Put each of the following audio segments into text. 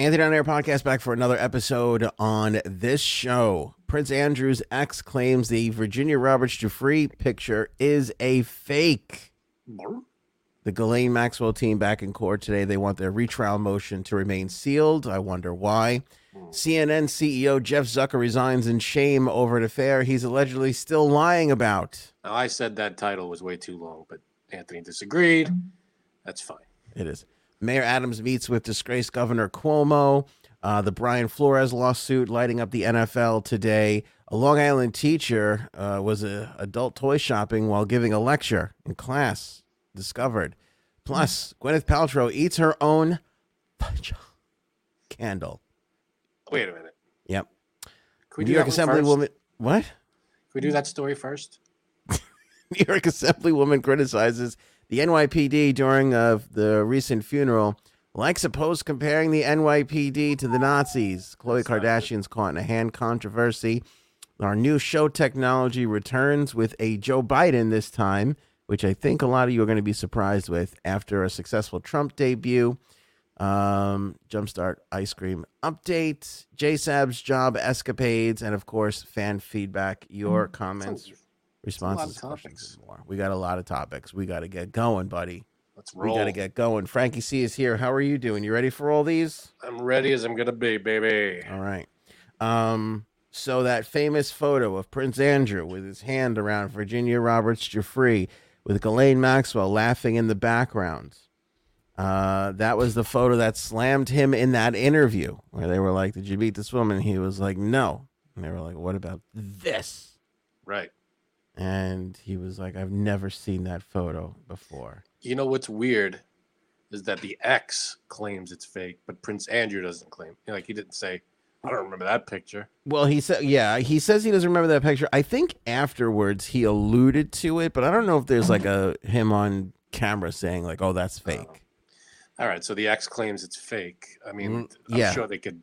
Anthony on Air podcast back for another episode on this show. Prince Andrew's ex claims the Virginia Roberts Giuffre picture is a fake. The Ghislaine Maxwell team back in court today. They want their retrial motion to remain sealed. I wonder why. CNN CEO Jeff Zucker resigns in shame over an affair he's allegedly still lying about. Now, I said that title was way too long, but Anthony disagreed. That's fine. It is. Mayor Adams meets with disgraced Governor Cuomo. Uh, the Brian Flores lawsuit lighting up the NFL today. A Long Island teacher uh, was a adult toy shopping while giving a lecture in class. Discovered. Plus, Gwyneth Paltrow eats her own candle. Wait a minute. Yep. Can we New do York that? Assemblywoman. What? Can we do that story first? New York Assemblywoman criticizes the NYPD during uh, the recent funeral, likes a post comparing the NYPD to the Nazis. Khloe Kardashian's caught in a hand controversy. Our new show technology returns with a Joe Biden this time, which I think a lot of you are going to be surprised with after a successful Trump debut. Um, Jumpstart ice cream update, JSAB's job escapades, and of course, fan feedback, your comments, Sounds- responses, questions, more. We got a lot of topics. We got to get going, buddy. Let's roll. We got to get going. Frankie C is here. How are you doing? You ready for all these? I'm ready as I'm gonna be, baby. All right. Um, so that famous photo of Prince Andrew with his hand around Virginia Roberts Giuffre with Ghislaine Maxwell laughing in the background. Uh, that was the photo that slammed him in that interview where they were like, "Did you meet this woman?" He was like, "No." And they were like, "What about this?" Right. And he was like, "I've never seen that photo before." You know what's weird is that the ex claims it's fake, but Prince Andrew doesn't claim. Like he didn't say, "I don't remember that picture." Well, he said, yeah, he says he doesn't remember that picture. I think afterwards he alluded to it, but I don't know if there's like a him on camera saying like, "Oh, that's fake." All right, so the ex claims it's fake. I mean, Mm, I'm yeah. sure they could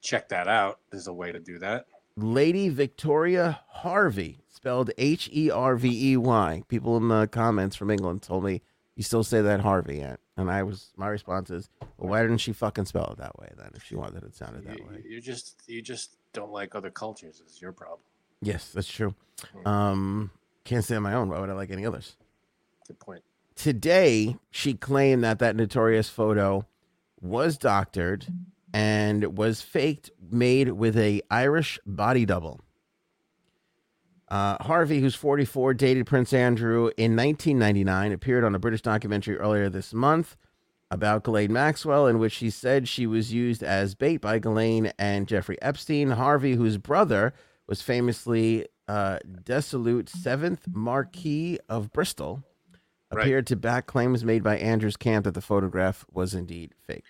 check that out. There's a way to do that. Lady Victoria Hervey, spelled H E R V E Y. People in the comments from England told me you still say that Harvey, Aunt. and I was my response is, well, why didn't she fucking spell it that way then? If she wanted it sounded that You, way. you just you just don't like other cultures. Is your problem? Yes, that's true. Um, can't say on my own. Why would I like any others? Good point. today she claimed that that notorious photo was doctored and was faked made with a irish body double uh, hervey who's 44 dated prince andrew in 1999 appeared on a british documentary earlier this month about Ghislaine Maxwell, in which she said she was used as bait by Ghislaine and Jeffrey Epstein. Hervey, whose brother was famously uh, dissolute seventh Marquis of Bristol, Right. appeared to back claims made by Andrew's camp that the photograph was indeed fake.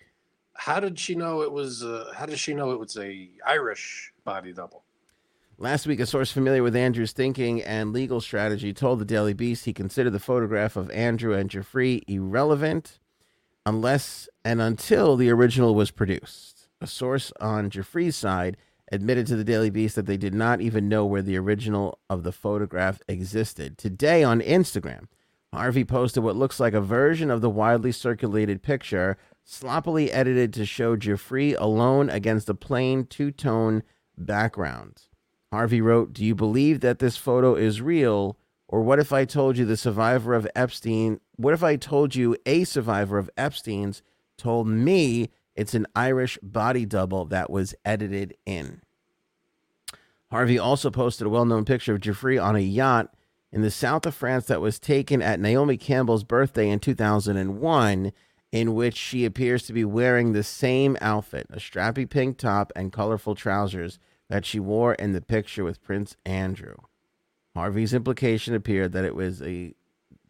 How did she know it was? Uh, how did she know it was a Irish body double? Last week, a source familiar with Andrew's thinking and legal strategy told the Daily Beast he considered the photograph of Andrew and Giuffre irrelevant unless and until the original was produced. A source on Giuffre's side admitted to the Daily Beast that they did not even know where the original of the photograph existed. Today on Instagram, Hervey posted what looks like a version of the widely circulated picture, sloppily edited to show Giuffre alone against a plain two tone background. Hervey wrote, Do you believe that this photo is real? Or what if I told you the survivor of Epstein? What if I told you a survivor of Epstein's told me it's an Irish body double that was edited in? Hervey also posted a well known picture of Giuffre on a yacht in the south of France that was taken at Naomi Campbell's birthday in 2001, in which she appears to be wearing the same outfit a strappy pink top and colorful trousers that she wore in the picture with Prince Andrew. Hervey's implication appeared that it was a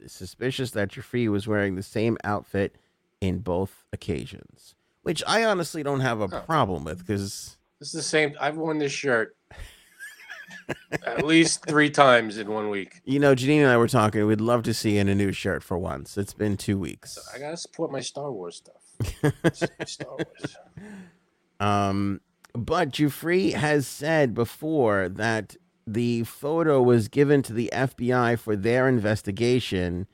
suspicious that Giuffre was wearing the same outfit in both occasions, which I honestly don't have a problem with because This is the same. I've worn this shirt at least three times in one week. you know Janine and I were talking. We'd love to see in a new shirt for once. It's been two weeks. I gotta support my Star Wars stuff. Star Wars. Um, but Giuffre has said before that the photo was given to the FBI for their investigation,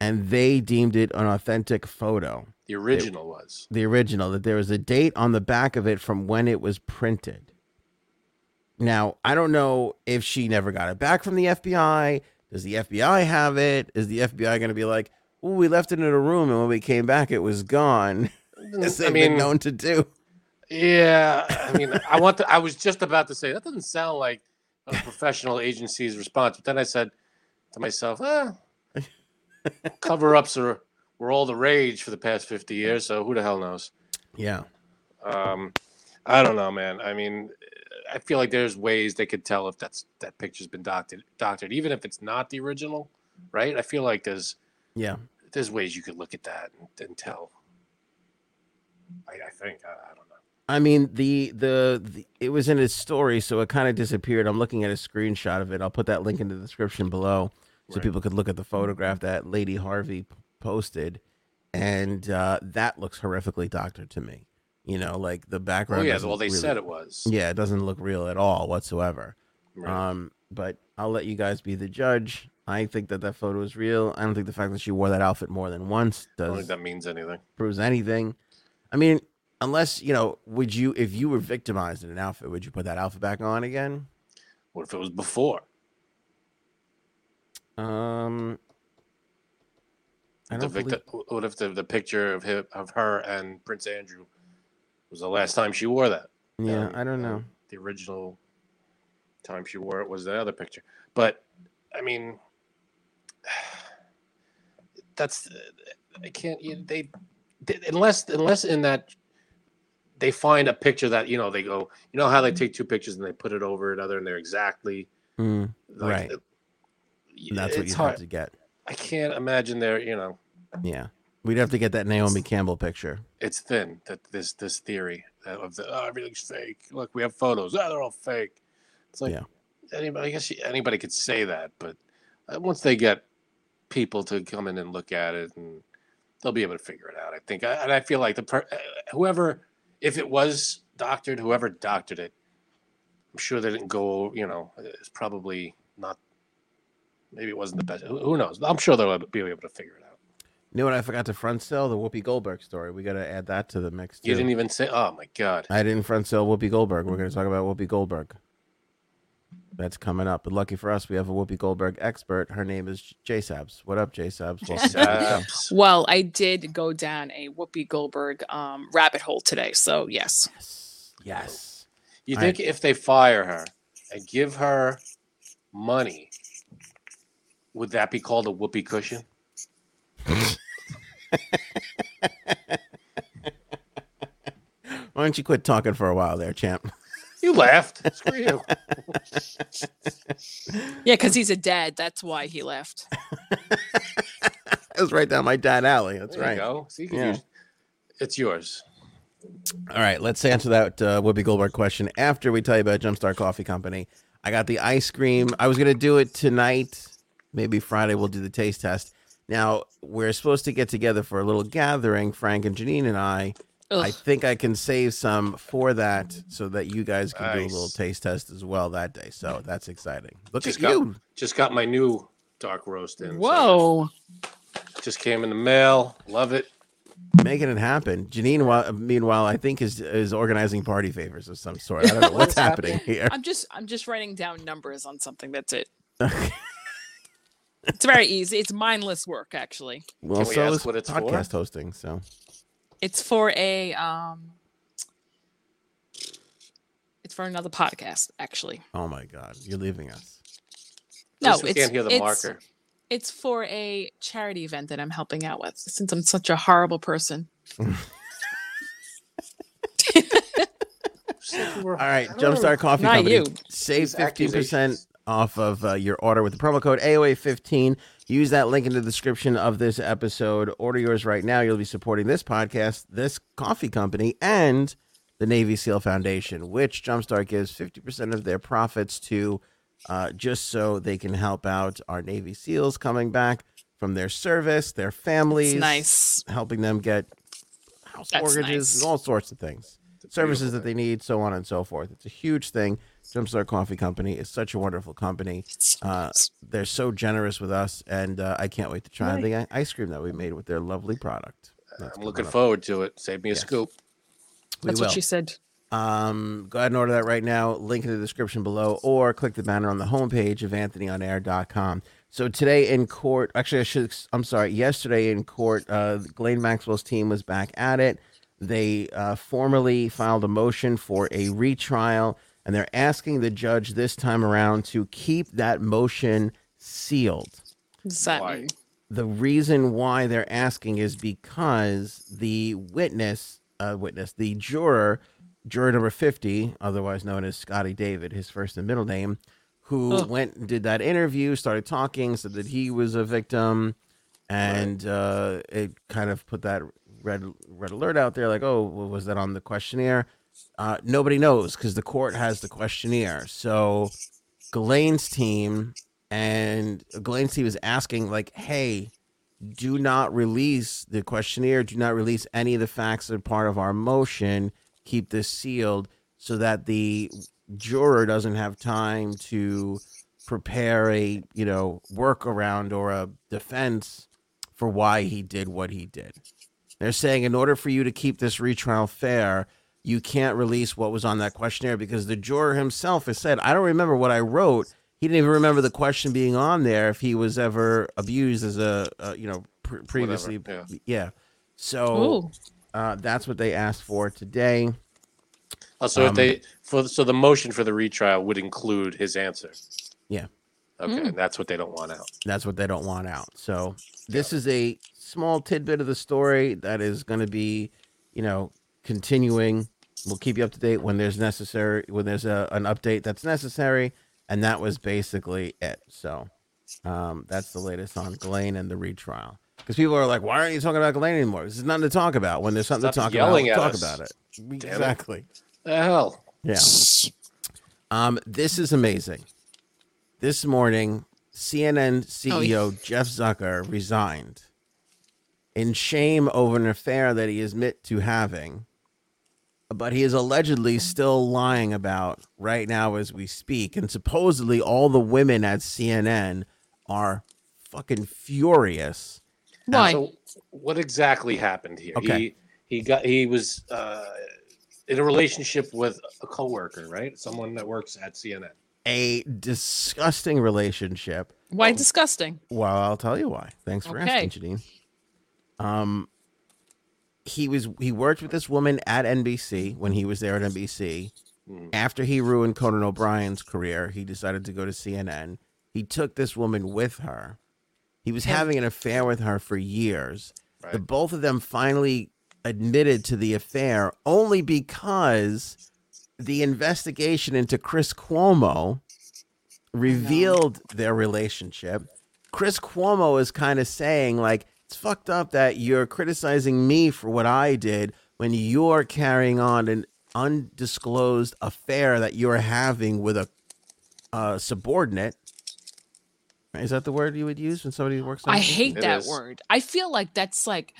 and they deemed it an authentic photo. The original was. The original, that there was a date on the back of it from when it was printed. Now, I don't know if she never got it back from the FBI. Does the FBI have it? Is the FBI going to be like, oh, we left it in a room and when we came back, it was gone? Mm, As I they've been mean, known to do. Yeah. I mean, I want. To, I was just about to say that doesn't sound like a professional agency's response, but then I said to myself, eh, cover-ups are were all the rage for the past fifty years. So who the hell knows? Yeah. Um, I don't know, man. I mean, I feel like there's ways they could tell if that's that picture's been doctored, doctored, even if it's not the original, right? I feel like there's Yeah. there's ways you could look at that and, and tell. I, I think I, I don't know. I mean the, the the it was in his story, so it kind of disappeared. I'm looking at a screenshot of it. I'll put that link in the description below, so Right. people could look at the photograph that Lady Hervey p- posted, and uh, that looks horrifically doctored to me. You know, like the Oh background. yeah, doesn't well they really- said it was. Yeah, it doesn't look real at all whatsoever. Right. Um, but I'll let you guys be the judge. I think that that photo is real. I don't think the fact that she wore that outfit more than once does. I don't think that means anything. proves anything. I mean, unless you know, would you if you were victimized in an outfit, would you put that outfit back on again? What if it was before? Um, I The don't believe, victim, what if the, the picture of him, of her and Prince Andrew was the last time she wore that? yeah, Um, I don't know. The original time she wore it was the other picture. But I mean, that's I can't. you- They, they unless unless in that they find a picture that you know they go. You know how they take two pictures and they put it over another and they're exactly Mm, like, Right. that's what you hard. have to get. I can't imagine they're you know Yeah, we'd have to get that Naomi Campbell picture. it's thin that this this theory of the oh, everything's fake. Look, we have photos. Oh, they're all fake. It's like Yeah. anybody. I guess anybody could say that, but uh, once they get people to come in and look at it, and they'll be able to figure it out. I think, I, and I feel like the per, uh, whoever, if it was doctored, whoever doctored it, I'm sure they didn't go. You know, it's probably not. Maybe it wasn't the best. Who, who knows? I'm sure they'll be able to figure it out. You know what I forgot to front sell? The Whoopi Goldberg story. We got to add that to the mix too. You didn't even say. Oh my god. I didn't front sell Whoopi Goldberg. We're going to talk about Whoopi Goldberg. That's coming up. But lucky for us, we have a Whoopi Goldberg expert. Her name is J Sabs. What up, J Sabs? Welcome to the show. Sabs. Well, I did go down a Whoopi Goldberg um, rabbit hole today, so yes. Yes. Yes. You I- think if they fire her and give her money, would that be called a whoopee cushion? Why don't you quit talking for a while there, champ? You laughed. Screw you. Yeah, because he's a dad. That's why he left. That was right down my dad alley. That's there right. you go. So you can Yeah. use, it's yours. All right, let's answer that uh, Whoopi Goldberg question after we tell you about Jumpstart Coffee Company. I got the ice cream. I was going to do it tonight. Maybe Friday we'll do the taste test. Now, we're supposed to get together for a little gathering, Frank and Janine and I. I think I can save some for that so that you guys can do a little taste test as well that day. So that's exciting. Look Just at got- you. Just got my new dark roast in. so Whoa. just came in the mail. Love it. making it happen. Janine, meanwhile, I think is is organizing party favors of some sort. I don't know what's What's happening here. I'm just I'm just writing down numbers on something. That's it. It's very easy. It's mindless work, actually. Well, Can we so ask is what it's for? podcast hosting. So It's for a um it's for another podcast, actually. Oh my God, you're leaving us. No, we it's can't hear the it's, marker. it's for a charity event that I'm helping out with since I'm such a horrible person. Said you were- All right, I don't know. Jumpstart Coffee Not Company. you. Save fifteen percent off of uh, your order with the promo code AOA15. Use that link in the description of this episode. Order yours right now. You'll be supporting this podcast, this coffee company, and the Navy SEAL Foundation, which Jumpstart gives 50% of their profits to uh, just so they can help out our Navy SEALs coming back from their service, their families, It's nice. helping them get house That's mortgages nice. and all sorts of things. services that they need, so on and so forth. It's a huge thing. Jumpstart Coffee Company is such a wonderful company. Uh. They're so generous with us, and uh, I can't wait to try Right. the ice cream that we made with their lovely product. That's I'm looking up. forward to it. Save me a Yes. scoop. We That's will. what she said. Um, go ahead and order that right now. Link in the description below, or click the banner on the homepage of AnthonyOnAir.com. So today in court, actually, I should. I'm sorry. Yesterday in court, uh, Ghislaine Maxwell's team was back at it. They uh, formally filed a motion for a retrial, and they're asking the judge this time around to keep that motion sealed What does that Why? the reason why they're asking is because the witness, uh, witness, the juror, juror number 50, otherwise known as Scotty David, his first and middle name, who Ugh. went and did that interview, started talking, said that he was a victim, and uh, it kind of put that red red alert out there, like, oh, was that on the questionnaire? Uh, nobody knows because the court has the questionnaire. So Ghislaine's team and Ghislaine's team is asking, like, hey, do not release the questionnaire, do not release any of the facts that are part of our motion, keep this sealed so that the juror doesn't have time to prepare a, you know, workaround or a defense for why he did what he did. They're saying in order for you to keep this retrial fair, you can't release what was on that questionnaire because the juror himself has said, I don't remember what I wrote. He didn't even remember the question being on there if he was ever abused as a, uh, you know, pr- previously. yeah. yeah. So uh, that's what they asked for today. Also, if Um, they for so the motion for the retrial would include his answer. Yeah. Okay, Mm. and that's what they don't want out. That's what they don't want out. So this is a small tidbit of the story that is going to be, you know, continuing. We'll keep you up to date when there's necessary when there's a, an update that's necessary, and that was basically it. So um, that's the latest on Ghislaine and the retrial. Because people are like, "Why aren't you talking about Ghislaine anymore?" This is nothing to talk about. When there's something Stop to talk yelling about, at talk us. about it. it. Exactly. The hell. Yeah. Um, this is amazing. This morning, CNN Oh, yeah. CEO Jeff Zucker resigned in shame over an affair that he admit to having, but he is allegedly still lying about right now as we speak. And supposedly, all the women at CNN are fucking furious. Why? So, what exactly happened here? Okay. He he got he was uh, in a relationship with a coworker, right? Someone that works at CNN. A disgusting relationship. Why disgusting? Well, I'll tell you why. Thanks for Okay. asking, Janine. Um, he was he worked with this woman at NBC when he was there at NBC. Mhm. After he ruined Conan O'Brien's career, he decided to go to CNN. He took this woman with her. He was having an affair with her for years. Right. The both of them finally admitted to the affair only because the investigation into Chris Cuomo revealed their relationship. Chris Cuomo is kind of saying, like, it's fucked up that you're criticizing me for what I did when you're carrying on an undisclosed affair that you're having with a uh, subordinate. Is that the word you would use when somebody works? on I a- hate It that is. word. I feel like that's like,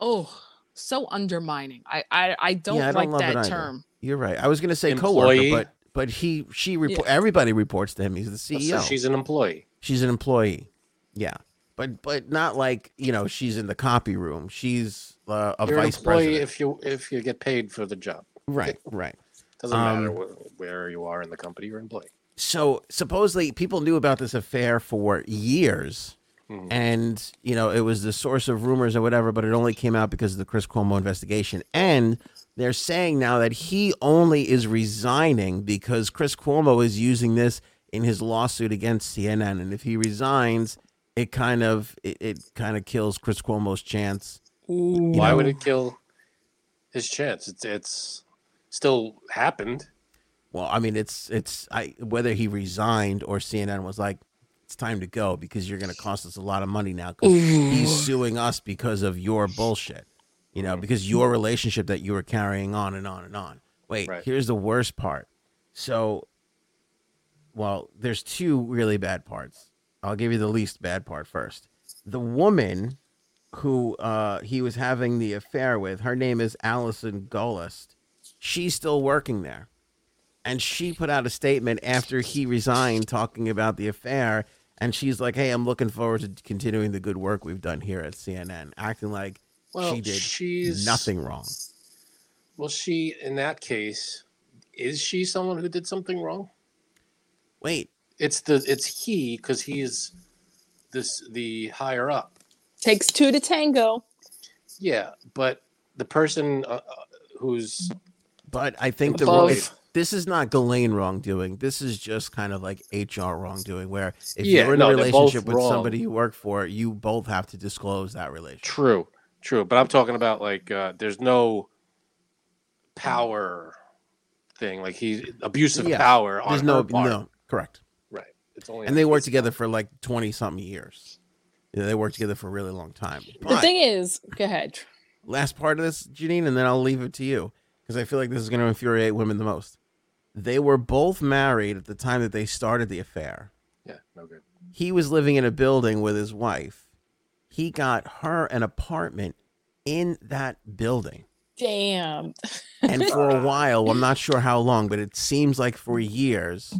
oh, so undermining. I I, I don't Yeah, I don't like love that term. You're right. I was going to say Employee. coworker, but but he she report everybody reports to him. He's the So CEO. she's an employee. She's an employee. Yeah. But but not like, you know, she's in the copy room. She's uh, a You're an vice employee president. if you if you get paid for the job. right, right. Doesn't Um, matter wh- where you are in the company. You're an employee. So supposedly people knew about this affair for years. Mhm. And, you know, it was the source of rumors or whatever, but it only came out because of the Chris Cuomo investigation. And they're saying now that he only is resigning because Chris Cuomo is using this in his lawsuit against CNN. And if he resigns, it kind of it, it kind of kills Chris Cuomo's chance. you Why know. would it kill his chance? It's it's still happened. Well, I mean, it's it's I whether he resigned or CNN was like, it's time to go because you're going to cost us a lot of money now because he's suing us because of your bullshit, you know, mm-hmm. because your relationship that you were carrying on and on and on. Wait, Right. here's the worst part. So, well, there's two really bad parts. I'll give you the least bad part first. The woman who uh, he was having the affair with, her name is Allison Gollust. she's still working there. And she put out a statement after he resigned talking about the affair. And she's like, hey, I'm looking forward to continuing the good work we've done here at CNN, acting like Well, she did she's nothing wrong. Well, she in that case, is she someone who did something wrong? Wait, It's the it's he because he's this the higher up. Takes two to tango. Yeah, but the person uh, uh, who's but I think the Above. it's, this is not Ghislaine wrongdoing. This is just kind of like HR wrongdoing, where if Yeah, you're in no, a relationship with wrong. somebody you work for, you both have to disclose that relationship. true, true. But I'm talking about like uh, there's no power thing. Like he abusive Yeah, power on There's her no, part. no, correct. Right. It's only And they worked together part. for like 20 something years. You know, they worked together for a really long time. The thing is, go ahead. last part of this, Janine, and then I'll leave it to you because I feel like this is going to infuriate women the most. They were both married at the time that they started the affair. Yeah, no good. He was living in a building with his wife. He got her an apartment in that building. Damn. And for a while, I'm not sure how long, but it seems like for years,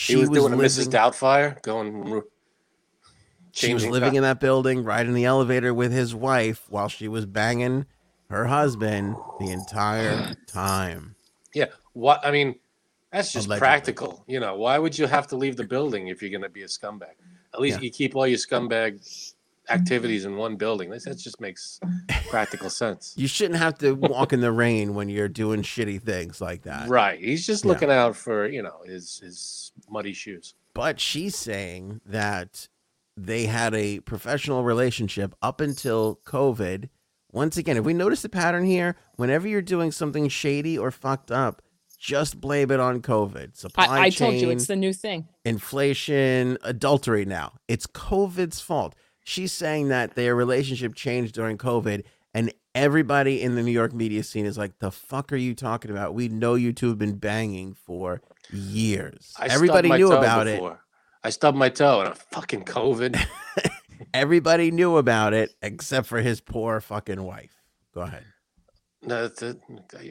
she He was, doing a living, Mrs. Doubtfire, going. She was living in that building, riding the elevator with his wife while she was banging her husband the entire time. Yeah. What I mean, that's just Allegedly. practical. You know, why would you have to leave the building if you're going to be a scumbag? At least Yeah. you keep all your scumbag Mm-hmm. activities in one building. That that just makes practical sense. You shouldn't have to walk in the rain when you're doing shitty things like that. Right. He's just Yeah. looking out for you know his his muddy shoes. But she's saying that they had a professional relationship up until COVID. Once again, if we notice the pattern here, whenever you're doing something shady or fucked up, just blame it on COVID. Supply I, I chain, told you it's the new thing. inflation, adultery now. It's COVID's fault. She's saying that their relationship changed during COVID, and everybody in the New York media scene is like, the fuck are you talking about? We know you two have been banging for years. I everybody knew toe about it. I stubbed my toe and a fucking COVID. Everybody knew about it except for his poor fucking wife. Go ahead. no, that's it.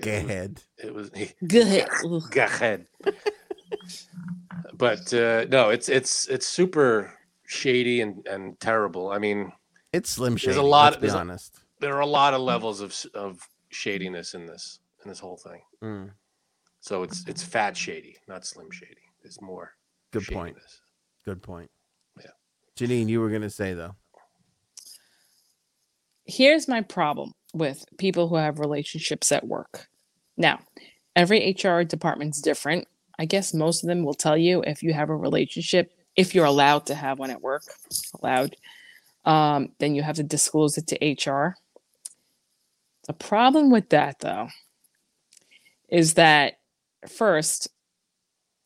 Go ahead. It was Go ahead. Go ahead. but uh, no, it's it's it's super shady and, and terrible. I mean, It's slim shady. There's a lot- Let's be there's a- honest. there are a lot of levels of of shadiness in this in this whole thing. Mm, So it's it's fat shady, not slim shady. There's more. good point. Good point. Yeah. Janine, you were gonna say though. Here's my problem with people who have relationships at work. Now, every HR department's different. I guess most of them will tell you if you have a relationship, if you're allowed to have one at work, allowed, um, then you have to disclose it to HR. The problem with that, though, is that first,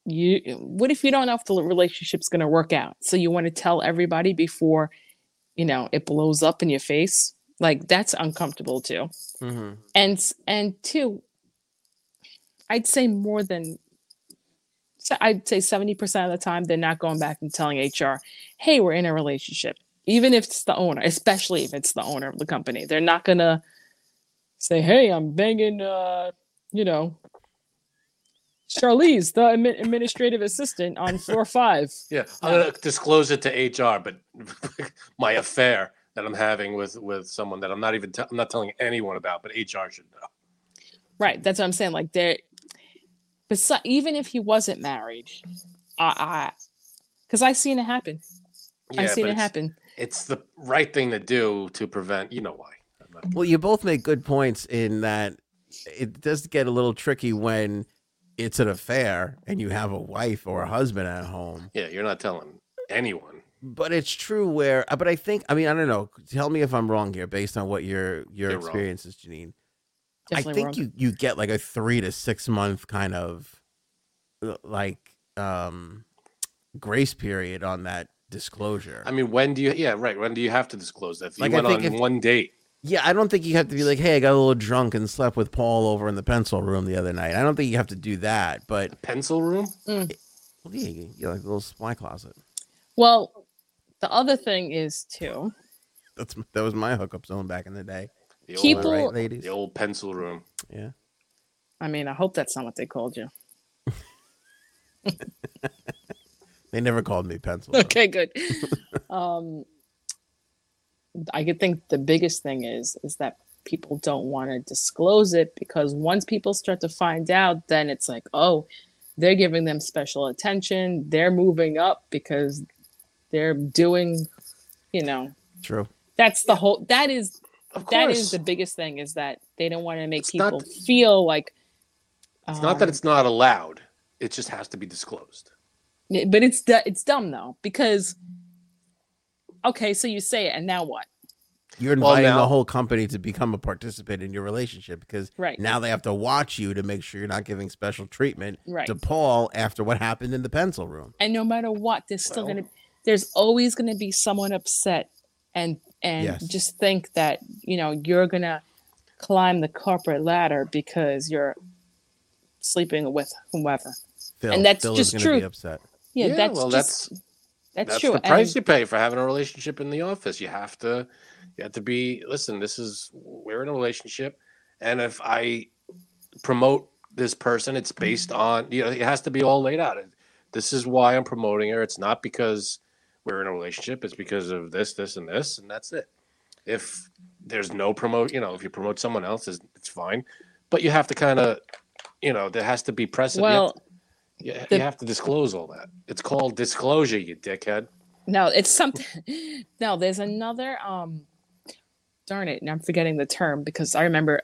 you what if you don't know if the relationship's going to work out? So you want to tell everybody before, you know, it blows up in your face. Like that's uncomfortable too Mm-hmm. and and two i'd say more than so i'd say 70% of the time they're not going back and telling hr hey we're in a relationship even if it's the owner especially if it's the owner of the company they're not gonna say hey i'm banging uh you know charlize the administrative assistant on floor five Yeah, I'm gonna disclose it to HR, but my affair that I'm having with with someone that I'm not even i I'm not telling anyone about, but HR should know. Right. That's what I'm saying. Like there, besi- even if he wasn't married, I, I, because I have seen it happen. I Yeah, seen it it's- happen. It's the right thing to do to prevent. You know why? Well, you both make good points in that it does get a little tricky when it's an affair and you have a wife or a husband at home. Yeah, you're not telling anyone. But it's true where, but I think, I mean, I don't know. Tell me if I'm wrong here, based on what your your You're wrong. experience is, Janine. Definitely I think wrong. you you get like a three to six month kind of uh, like um grace period on that disclosure. I mean, when do you? Yeah, right. When do you have to disclose that? If you Like, I went on if- one date. yeah, I don't think you have to be like, hey, I got a little drunk and slept with Paul over in the pencil room the other night. I don't think you have to do that, but Pencil room? well, yeah, you, you like a little supply closet. well, the other thing is too. That's that was my hookup zone back in the day. The old, People- Am I right, ladies? the old pencil room. Yeah. I mean, I hope that's not what they called you. They never called me pencil. Okay, good. um, I could think the biggest thing is is that people don't want to disclose it because once people start to find out, then it's like, oh, they're giving them special attention. They're moving up because they're doing, you know, True. that's the whole. That is Of that course. the biggest thing is that they don't want to make It's not- people feel like. It's not that um, it's not allowed. It just has to be disclosed. But it's it's dumb though because okay so you say it and now what You're Well, inviting now- the whole company to become a participant in your relationship because Right. now they have to watch you to make sure you're not giving special treatment Right. to Paul after what happened in the pencil room. and no matter what there's still Well- gonna there's always gonna be someone upset and and Yes. just think that you know you're gonna climb the corporate ladder because you're sleeping with whomever Phil, And that's Phil just is gonna be true. upset. yeah, Yeah, that's well, just that's- that's, That's true the price and, you pay for having a relationship in the office. You have to, you have to be. Listen, this is we're in a relationship, and if I promote this person, it's based on you know it has to be all laid out. This is why I'm promoting her. It's not because we're in a relationship. It's because of this, this, and this, and that's it. If there's no promote, you know, if you promote someone else, it's, it's fine, but you have to kind of, you know, there has to be precedent. you have well you, the- you have to disclose all that. It's called disclosure, you dickhead. No, it's something. No, there's another. Um, darn it, and I'm forgetting the term because I remember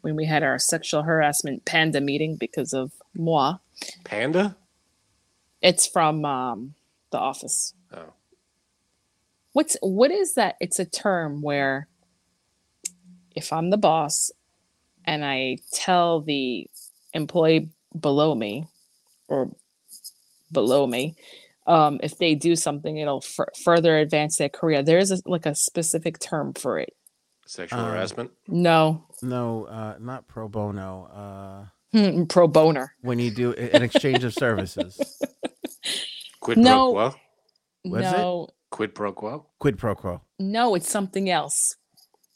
when we had our sexual harassment panda meeting because of moi. Panda? It's from um, The Office. Oh. What's what is that? It's a term where if I'm the boss and I tell the employee below me or below me um, if they do something it'll f- further advance their career there's a, like a specific term for it Sexual Um, harassment? no No, uh, not pro bono. Uh, Hmm, pro boner when you do an exchange of services, Quid no. Pro quo? What is it? no Quid pro quo? quid pro quo. no it's something else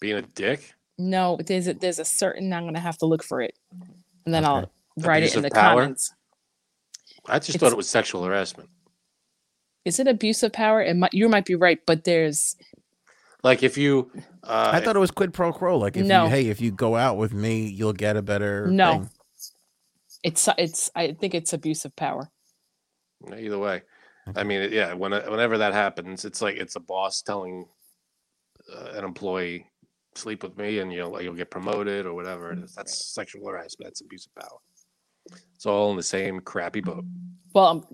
Being a dick? no there's a, there's a certain i'm gonna have to look for it and then Okay. i'll write it in the power? comments I just It's- thought it was sexual harassment. is it abuse of power it might, you might be right but there's Like if you uh I thought it was quid pro quo. Like if No. you, hey, if you go out with me, you'll get a better. No. thing. it's it's i think it's abuse of power either way. I mean, yeah, when whenever that happens, it's like it's a boss telling uh, an employee sleep with me and you'll you'll get promoted or whatever it is. That's sexual harassment. That's abuse of power. It's all in the same crappy boat. well um,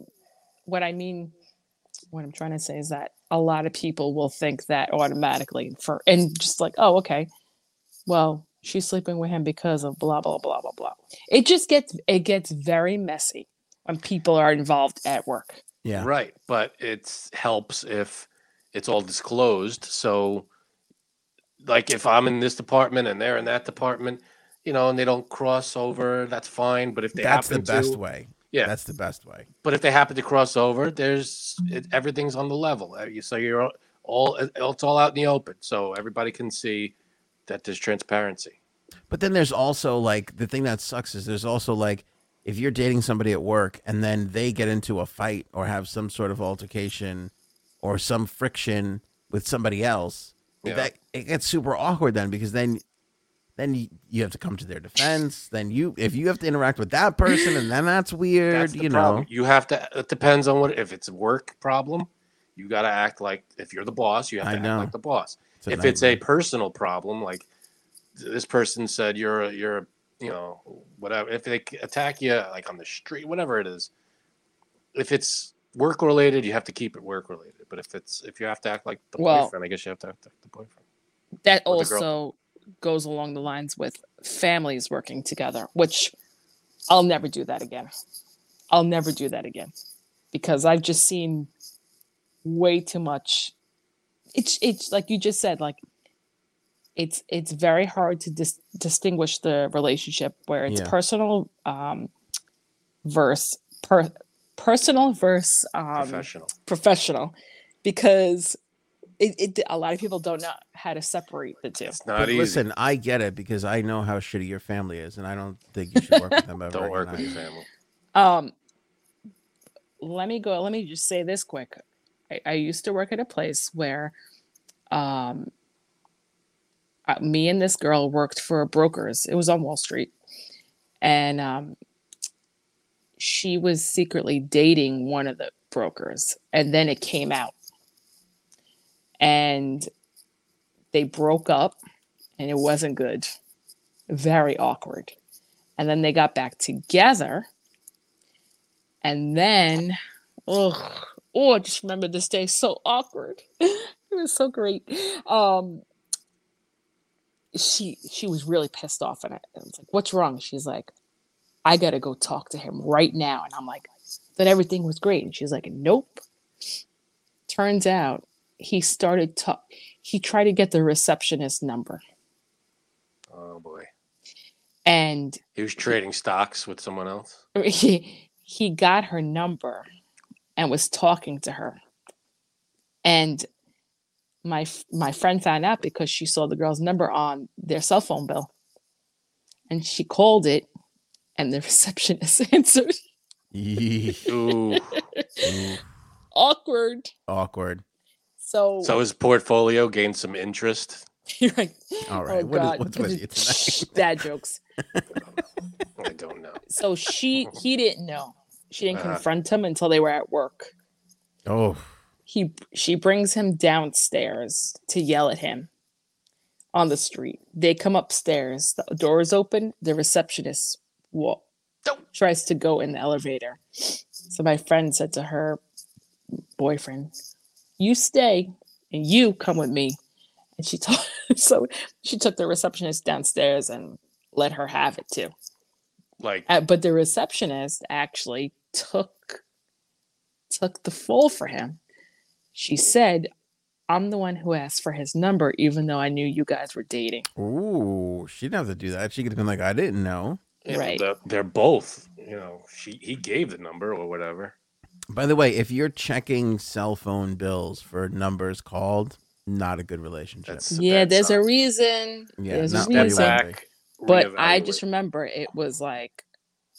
what i mean what i'm trying to say is that a lot of people will think that automatically for and just like oh okay well she's sleeping with him because of blah blah blah blah blah it just gets it gets very messy when people are involved at work Yeah. Right, but it helps if it's all disclosed. So, like, if I'm in this department and they're in that department, you know, and they don't cross over, that's fine. But if they happen to, That's the happen best to, way. yeah. That's the best way. But if they happen to cross over, there's it, everything's on the level. Uh, you- So you're all it's all out in the open, so everybody can see that there's transparency. But then there's also like the thing that sucks is there's also like if you're dating somebody at work and then they get into a fight or have some sort of altercation or some friction with somebody else, Yeah. that it gets super awkward then because then then you, have to come to their defense. Then you if you have to interact with that person and then that's weird, That's you problem. know. You have to. It depends on what. If it's a work problem, you got to act like if you're the boss, you have I to act know. like the boss. It's if it's a personal problem, like this person said, you're a, you're a, you know whatever. If they attack you like on the street, whatever it is, if it's work related, you have to keep it work related. But if it's if you have to act like the Well- boyfriend, I guess you have to act like the boyfriend. that Or the girl. also goes along the lines with families working together which i'll never do that again i'll never do that again because i've just seen way too much it's it's like you just said like it's it's very hard to dis- distinguish the relationship where it's Yeah. personal um versus per- personal versus um Professional. professional because it, it a lot of people don't know how to separate the two. It's not But easy. listen, I get it because I know how shitty your family is, and I don't think you should work with them ever. Don't work with your family. Um, let me go. Let me just say this quick. I, I used to work at a place where, um, uh, me and this girl worked for brokers. It was on Wall Street, and um, she was secretly dating one of the brokers, and then it came out, and they broke up, and it wasn't good, very awkward, and then they got back together and then, oh, oh, I just remember this day so awkward. it was so great. Um, she she was really pissed off, and I, I was like, "What's wrong?" She's like, "I gotta go talk to him right now." And I'm like, "That everything was great," and she's like, "Nope." Turns out he started to he tried to get the receptionist number, Oh boy. and He was trading stocks with someone else. he he got her number and was talking to her and my my friend found out because she saw the girl's number on their cell phone bill and she called it and the receptionist answered Ooh. Ooh, awkward Awkward. so, so his portfolio gained some interest. you're like All right. oh what is- god what's with you tonight? dad jokes I don't know. so she he didn't know she didn't Uh-huh. confront him until they were at work Oh, he she brings him downstairs to yell at him on the street. They come upstairs. The door is open. The receptionist wa- tries to go in the elevator. So my friend said to her boyfriend, "You stay and you come with me." And she told so she took the receptionist downstairs and let her have it too. Like Uh, but the receptionist actually took took the fall for him. She said, "I'm the one who asked for his number, even though I knew you guys were dating." ooh, she didn't have to do that. She could have been like, I didn't know. you know, Right. the- they're both. You know, she he gave the number or whatever. By the way, if you're checking cell phone bills for numbers called, not a good relationship. That's yeah, bad there's a reason. Yeah, there's a not Step reason. back. But I just remember it was like,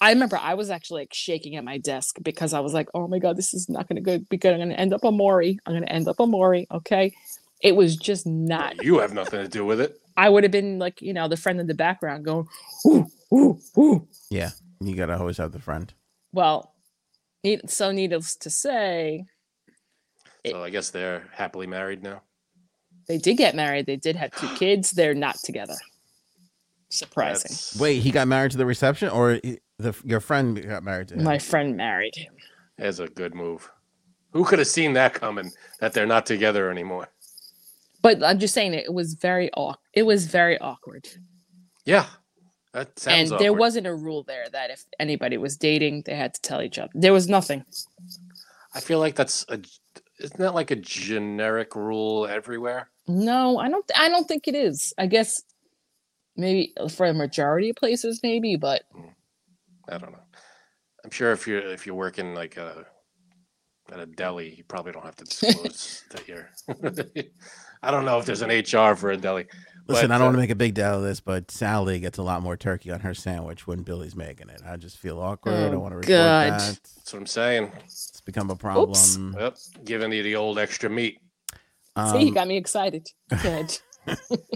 I remember I was actually like shaking at my desk because I was like, "Oh my god, this is not going to be good. I'm going to end up a Maury. I'm going to end up a Maury." Okay, it was just not. you have nothing to do with it. I would have been like, you know, the friend in the background going, "Ooh, ooh, ooh." Yeah, you gotta always have the friend. Well, so needless to say, It- So I guess they're happily married now. they did get married. They did have two kids. They're not together. Surprising. That's, Wait, he got married to the reception, or he- the your friend got married to him? My friend married him. that's a good move. Who could have seen that coming? That they're not together anymore. But I'm just saying it, it was very awkward. It was very awkward. Yeah, that sounds. and there wasn't a rule there that if anybody was dating, they had to tell each other. There was nothing. I feel like that's a. Isn't that like a generic rule everywhere? No, I don't. I don't think it is. I guess maybe for the majority of places, maybe, but hmm. I don't know. I'm sure if you're if you're working like a at a deli, you probably don't have to disclose that you're. I don't know if there's an HR for a deli. Listen, but, I don't want uh, to make a big deal of this, but Sally gets a lot more turkey on her sandwich when Billy's making it. I just feel awkward. I Oh, want to report God. that. That's what I'm saying. It's become a problem. Oops. Yep, giving you the old extra meat. see, he Um, got me excited. Good.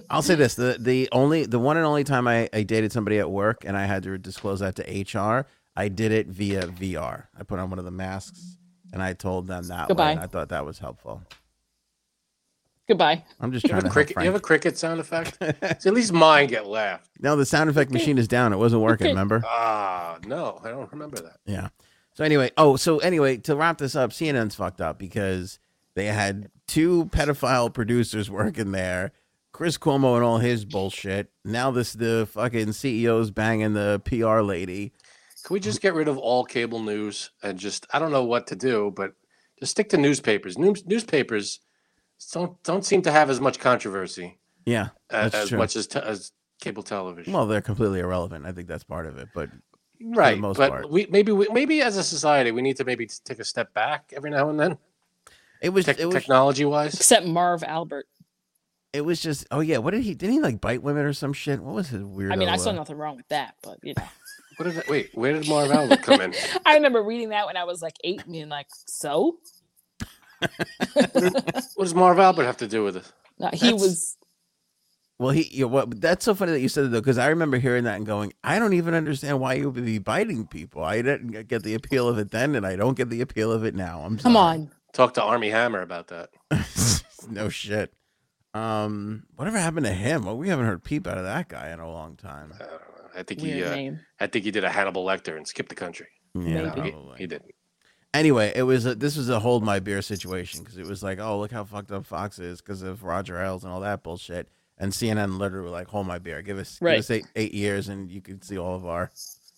I'll say this: the the only the one and only time I, I dated somebody at work and I had to disclose that to HR, I did it via VR. I put on one of the masks and I told them that way. Goodbye. And I thought that was helpful. Goodbye. I'm just You trying have, a to cricket, help you have a cricket sound effect? See, at least mine get laughed. no, the sound effect machine is down. It wasn't working. Remember? Ah, no, I don't remember that. Yeah. So anyway, oh, so anyway, to wrap this up, CNN's fucked up because they had two pedophile producers working there, Chris Cuomo and all his bullshit. Now this the fucking CEO's banging the PR lady. Can we just get rid of all cable news and just I don't know what to do, but just stick to newspapers. News, newspapers don't don't seem to have as much controversy Yeah, as, That's as true. much as te- as cable television. well, they're completely irrelevant. I think that's part of it. But right, most but part. we maybe we, maybe as a society we need to maybe take a step back every now and then. It was Tech it was technology wise. Except Marv Albert. It was just oh yeah. What did he didn't he like bite women or some shit? What was his weird? I mean, I saw uh, nothing wrong with that, but you know. what is did that, wait? Where did Marv Albert come in? I remember reading that when I was like eight and being like, so? What does Marv Albert have to do with it? No, he That's- was Well, he you know, what that's so funny that you said it though because I remember hearing that and going, I don't even understand why you would be biting people. I didn't get the appeal of it then, and I don't get the appeal of it now. I'm come sorry. on. Talk to Armie Hammer about that. no shit. Um, whatever happened to him? Well, we haven't heard peep out of that guy in a long time. I. I think he. Uh, name. I think he did a Hannibal Lecter and skipped the country. Yeah, Maybe. No, he, he didn't. Anyway, it was a, this was a hold my beer situation because it was like, oh, look how fucked up Fox is because of Roger Ailes and all that bullshit. And CNN literally were like, hold my beer, give us Right. give us eight, eight years, and you can see all of our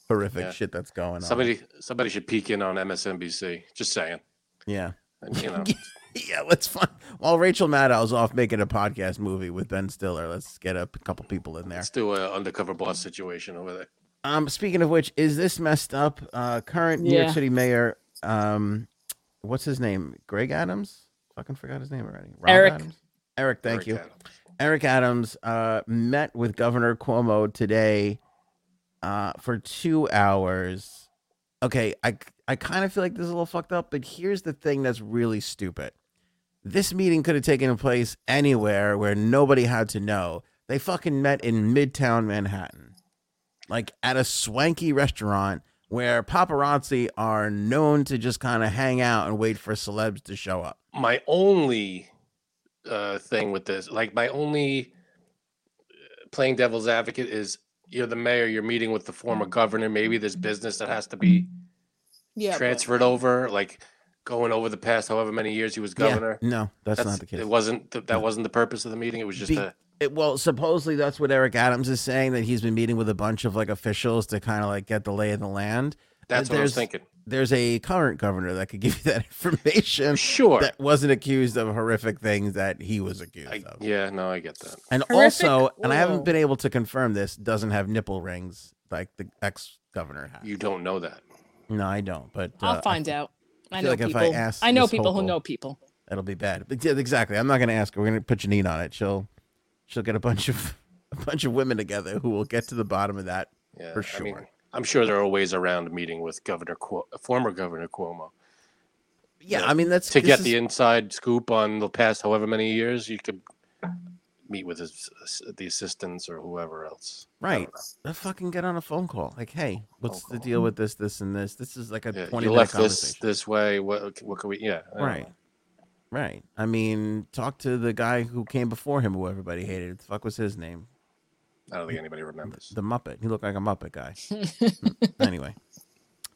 horrific Yeah. shit that's going on. Somebody, somebody should peek in on MSNBC. Just saying. yeah, And, you know, yeah. Let's find while Rachel Maddow's off making a podcast movie with Ben Stiller. Let's get a couple people in there. let's do an undercover boss situation over there. Um, speaking of which, is this messed up? Uh, current New York City mayor, um, what's his name? Greg Adams. Fucking forgot his name already. Rob Eric. Adams? Eric, thank Eric you. Adams. Eric Adams uh, met with Governor Cuomo today uh, for two hours. Okay, I I kind of feel like this is a little fucked up, but here's the thing that's really stupid. This meeting could have taken place anywhere where nobody had to know. They fucking met in Midtown Manhattan, like at a swanky restaurant where paparazzi are known to just kind of hang out and wait for celebs to show up. My only uh, thing with this, like my only uh, playing devil's advocate is you're the mayor, you're meeting with the former governor. Maybe there's business that has to be Yeah. but- transferred over, like going over the past however many years he was Yeah, governor. no, that's, not the case. It wasn't th- that No. wasn't the purpose of the meeting. It was just Be- a It, well, supposedly that's what Eric Adams is saying that he's been meeting with a bunch of like officials to kind of like get the lay of the land. that's what I was thinking. There's a current governor that could give you that information Sure. that wasn't accused of horrific things that he was accused I, of. yeah, no, I get that. And Horrific? also, and I haven't been able to confirm this, doesn't have nipple rings like the ex governor has. You don't know that. no, I don't. But uh, I'll find out. I feel know like if I people. ask I know Miss people who know people. That'll be bad. But yeah, exactly. I'm not going to ask her. We're going to put Janine on it. She'll she'll get a bunch of a bunch of women together who will get to the bottom of that. Yeah, For I mean, sure. I'm sure there are ways around meeting with Governor Cuo- former Governor Cuomo Yeah, Yeah, I mean that's to get is- the inside scoop on the past however many years. You could meet with his the assistants or whoever else. Right. know. Let's fucking get on a phone call. Like, hey, what's Phone the call. deal with this, this, and this? This is like a Yeah, 20 you minute left this conversation. this way. What what can we? Yeah, right. know. Right. I mean, talk to the guy who came before him, who everybody hated. The fuck was his name? I don't think anybody remembers. The Muppet. He looked like a Muppet guy. Hmm. anyway,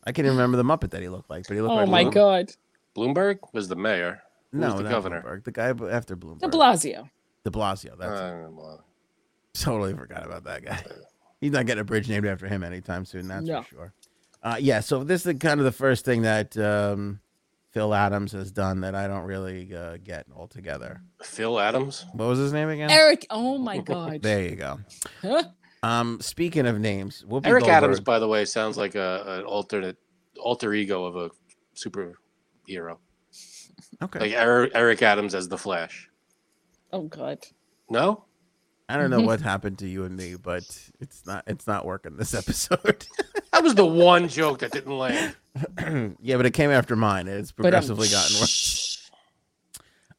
I can't even remember the Muppet that he looked like, but he looked Oh like my Bloom- god. Bloomberg was the mayor. Who No, was the governor? Bloomberg. The guy after Bloomberg. De Blasio. De Blasio. That's Uh, totally forgot about that guy. He's not getting a bridge named after him anytime soon. That's No. for sure. Uh, yeah. So this is kind of the first thing that um, Phil Adams has done that I don't really uh, get altogether. Phil Adams. What was his name again? Eric. Oh my god. There you go. Huh? Um, speaking of names, Whoopi Eric Adams, by the way, sounds like a an alternate alter ego of a superhero. Okay. Like Eric, Eric Adams as the Flash. Oh god. No, I don't know what happened to you and me, but it's not it's not working this episode. that was the one joke that didn't land. yeah, but it came after mine. and It's um, progressively gotten worse.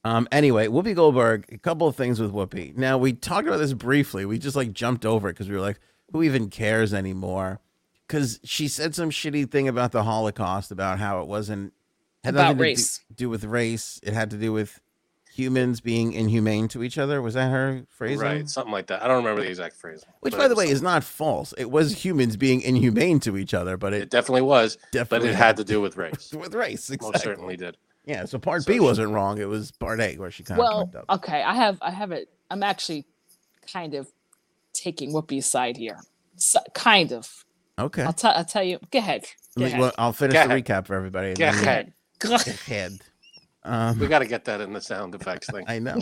Um. Anyway, Whoopi Goldberg. A couple of things with Whoopi. Now we talked about this briefly. We just like jumped over it because we were like, who even cares anymore? Because she said some shitty thing about the Holocaust, about how it wasn't had About nothing to do- do with race. It had to do with humans being inhumane to each other. Was that her phrasing? Right, something like that. I don't remember the exact phrase. Which, by the was way, is not false. It was humans being inhumane to each other, but it, it definitely was, Definitely, but it had to do with race. with race. Exactly. Most certainly did. Yeah. So part So B she- wasn't wrong. It was part A where she kind of Well, okay. I have. I have it. I'm actually kind of taking Whoopi's side here. So, kind of. Okay. I'll tell. I'll tell you. Go ahead. Go ahead. well, I'll finish Go the ahead. recap for everybody. and Go ahead. Go Go ahead. Ahead. Um, We got to get that in the sound effects thing. I know.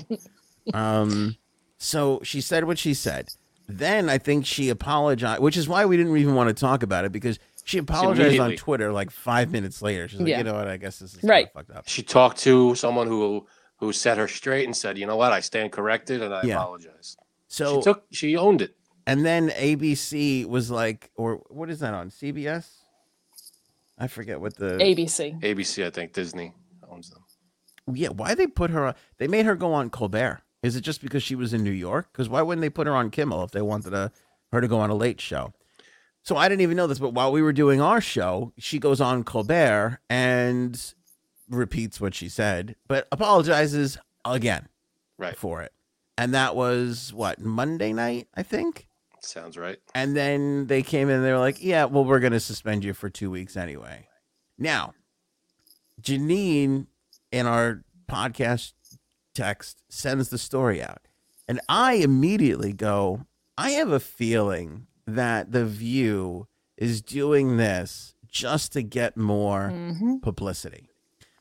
um, so she said what she said. then I think she apologized, which is why we didn't even want to talk about it because she apologized on Twitter like five minutes later. She's like, Yeah. you know what? I guess this is Right. right. fucked up. She talked to someone who who set her straight and said, "You know what? I stand corrected and I Yeah. apologize." So she took she owned it. and then ABC was like, or what is that on CBS? I forget what the ABC. ABC, I think Disney owns them. Yeah. Why they put her? on They made her go on Colbert. Is it just because she was in New York? Because why wouldn't they put her on Kimmel if they wanted to, her to go on a late show? So I didn't even know this, but while we were doing our show, she goes on Colbert and repeats what she said, but apologizes again Right. for it. And that was what Monday night, I think. Sounds right. And then they came in and they were like, yeah, well, we're going to suspend you for two weeks anyway. Now, Janine in our podcast text sends the story out. And I immediately go, I have a feeling that The View is doing this just to get more hmm publicity.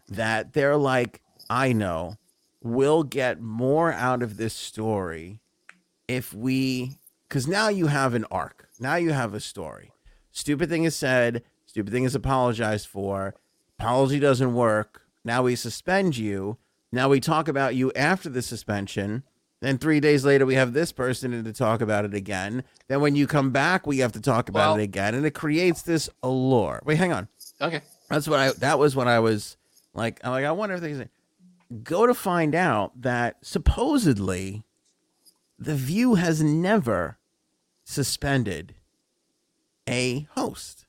That they're like, I know, we'll get more out of this story if we, because now you have an arc. Now you have a story. Stupid thing is said, stupid thing is apologized for. Apology doesn't work. Now we suspend you. Now we talk about you after the suspension. Then three days later, we have this person in to talk about it again. Then when you come back, we have to talk about Well- it again. And it creates this allure. Wait, hang on. Okay. That's what I. That was what I was like. I'm like, I wonder if they go to find out that supposedly, the View has never suspended a host.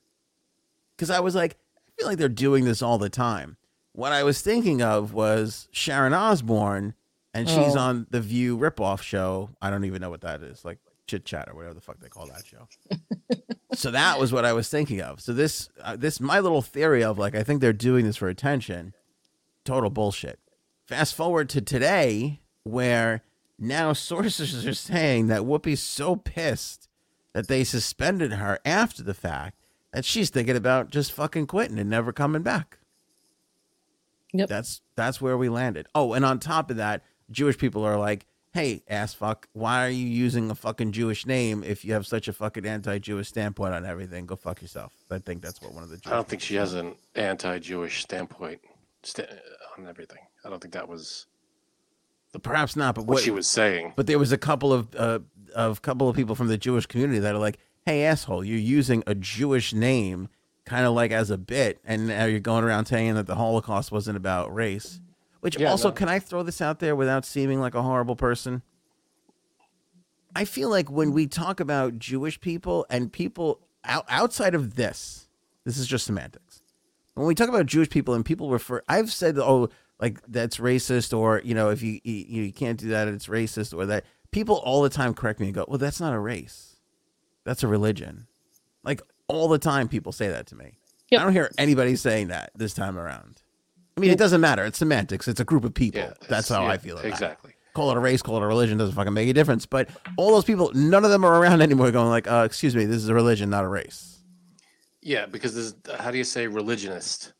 Because I was like, I feel like they're doing this all the time. What I was thinking of was Sharon Osbourne, and she's Oh. on the View ripoff show. I don't even know what that is, like chit chat or whatever the fuck they call that show. so that was what I was thinking of. So this, uh, this, my little theory of like, I think they're doing this for attention. Total bullshit. Fast forward to today, where now sources are saying that Whoopi's so pissed that they suspended her after the fact that she's thinking about just fucking quitting and never coming back. Yep. That's that's where we landed. Oh, and on top of that, Jewish people are like, "Hey, ass fuck, why are you using a fucking Jewish name if you have such a fucking anti-Jewish standpoint on everything? Go fuck yourself." I think that's what one of the. Jewish I don't think she has an anti-Jewish standpoint sta- on everything. I don't think that was The Perhaps not, but what what she was saying. But there was a couple of uh, of couple of people from the Jewish community that are like, "Hey, asshole, you're using a Jewish name, kind of like as a bit, and now you're going around saying that the Holocaust wasn't about race." Which Yeah, also, no. can I throw this out there without seeming like a horrible person? I feel like when we talk about Jewish people and people out, outside of this, this is just semantics. When we talk about Jewish people and people refer, I've said, oh, like that's racist, or you know, if you you, you can't do that, it's racist, or that people all the time correct me and go, well, that's not a race, that's a religion. Like all the time, people say that to me. Yep. I don't hear anybody saying that this time around. I mean, it doesn't matter. It's semantics. It's a group of people. Yeah, That's how yeah, I feel about it Exactly. call it a race, call it a religion, doesn't fucking make a difference. But all those people, none of them are around anymore going like, uh, excuse me, this is a religion, not a race. Yeah, because this how do you say religionist?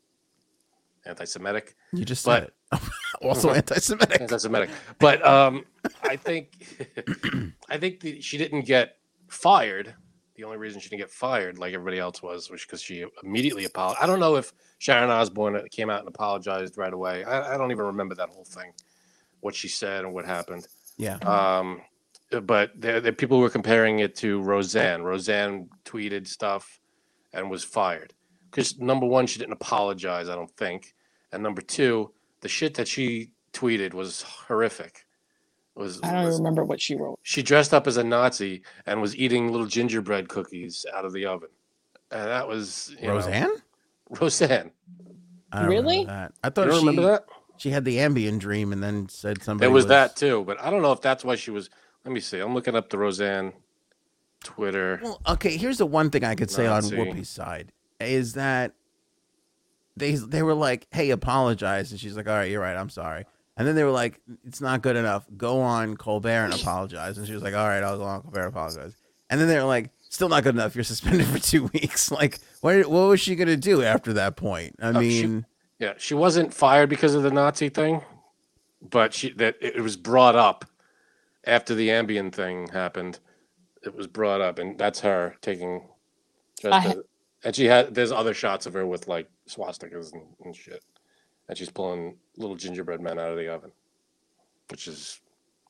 Anti-Semitic. You just said But- it. also anti-Semitic. Anti-Semitic. But um, I think I think the, she didn't get fired. The only reason she didn't get fired, like everybody else was, was because she immediately apologized. I don't know if Sharon Osbourne came out and apologized right away. I, I don't even remember that whole thing, what she said and what happened. Yeah. Um, but there, there people were comparing it to Roseanne. Roseanne tweeted stuff and was fired because number one, she didn't apologize. I don't think, and number two, the shit that she tweeted was horrific. Was, I don't was- remember what she wrote. she dressed up as a Nazi and was eating little gingerbread cookies out of the oven, and that was you know, Roseanne? Roseanne. I don't Really? that. I thought don't she, remember that? she had the Ambien dream and then said somebody It was that too, but I don't know if that's why she was. Let me see. I'm looking up the Roseanne Twitter. Well, okay, here's the one thing I could say on Whoopi's side is that they they were like, "Hey, apologize," and she's like, "All right, you're right, I'm sorry." And then they were like, "It's not good enough. Go on Colbert and apologize." And she was like, "All right, I'll go on Colbert and apologize." And then they were like, "Still not good enough. You're suspended for two weeks." Like, what what was she gonna do after that point? I Oh, she- mean, Yeah, she wasn't fired because of the Nazi thing, but she that it was brought up after the Ambien thing happened. it was brought up, and that's her taking. Just I and she had there's other shots of her with like swastikas and, and shit, and she's pulling little gingerbread men out of the oven, which is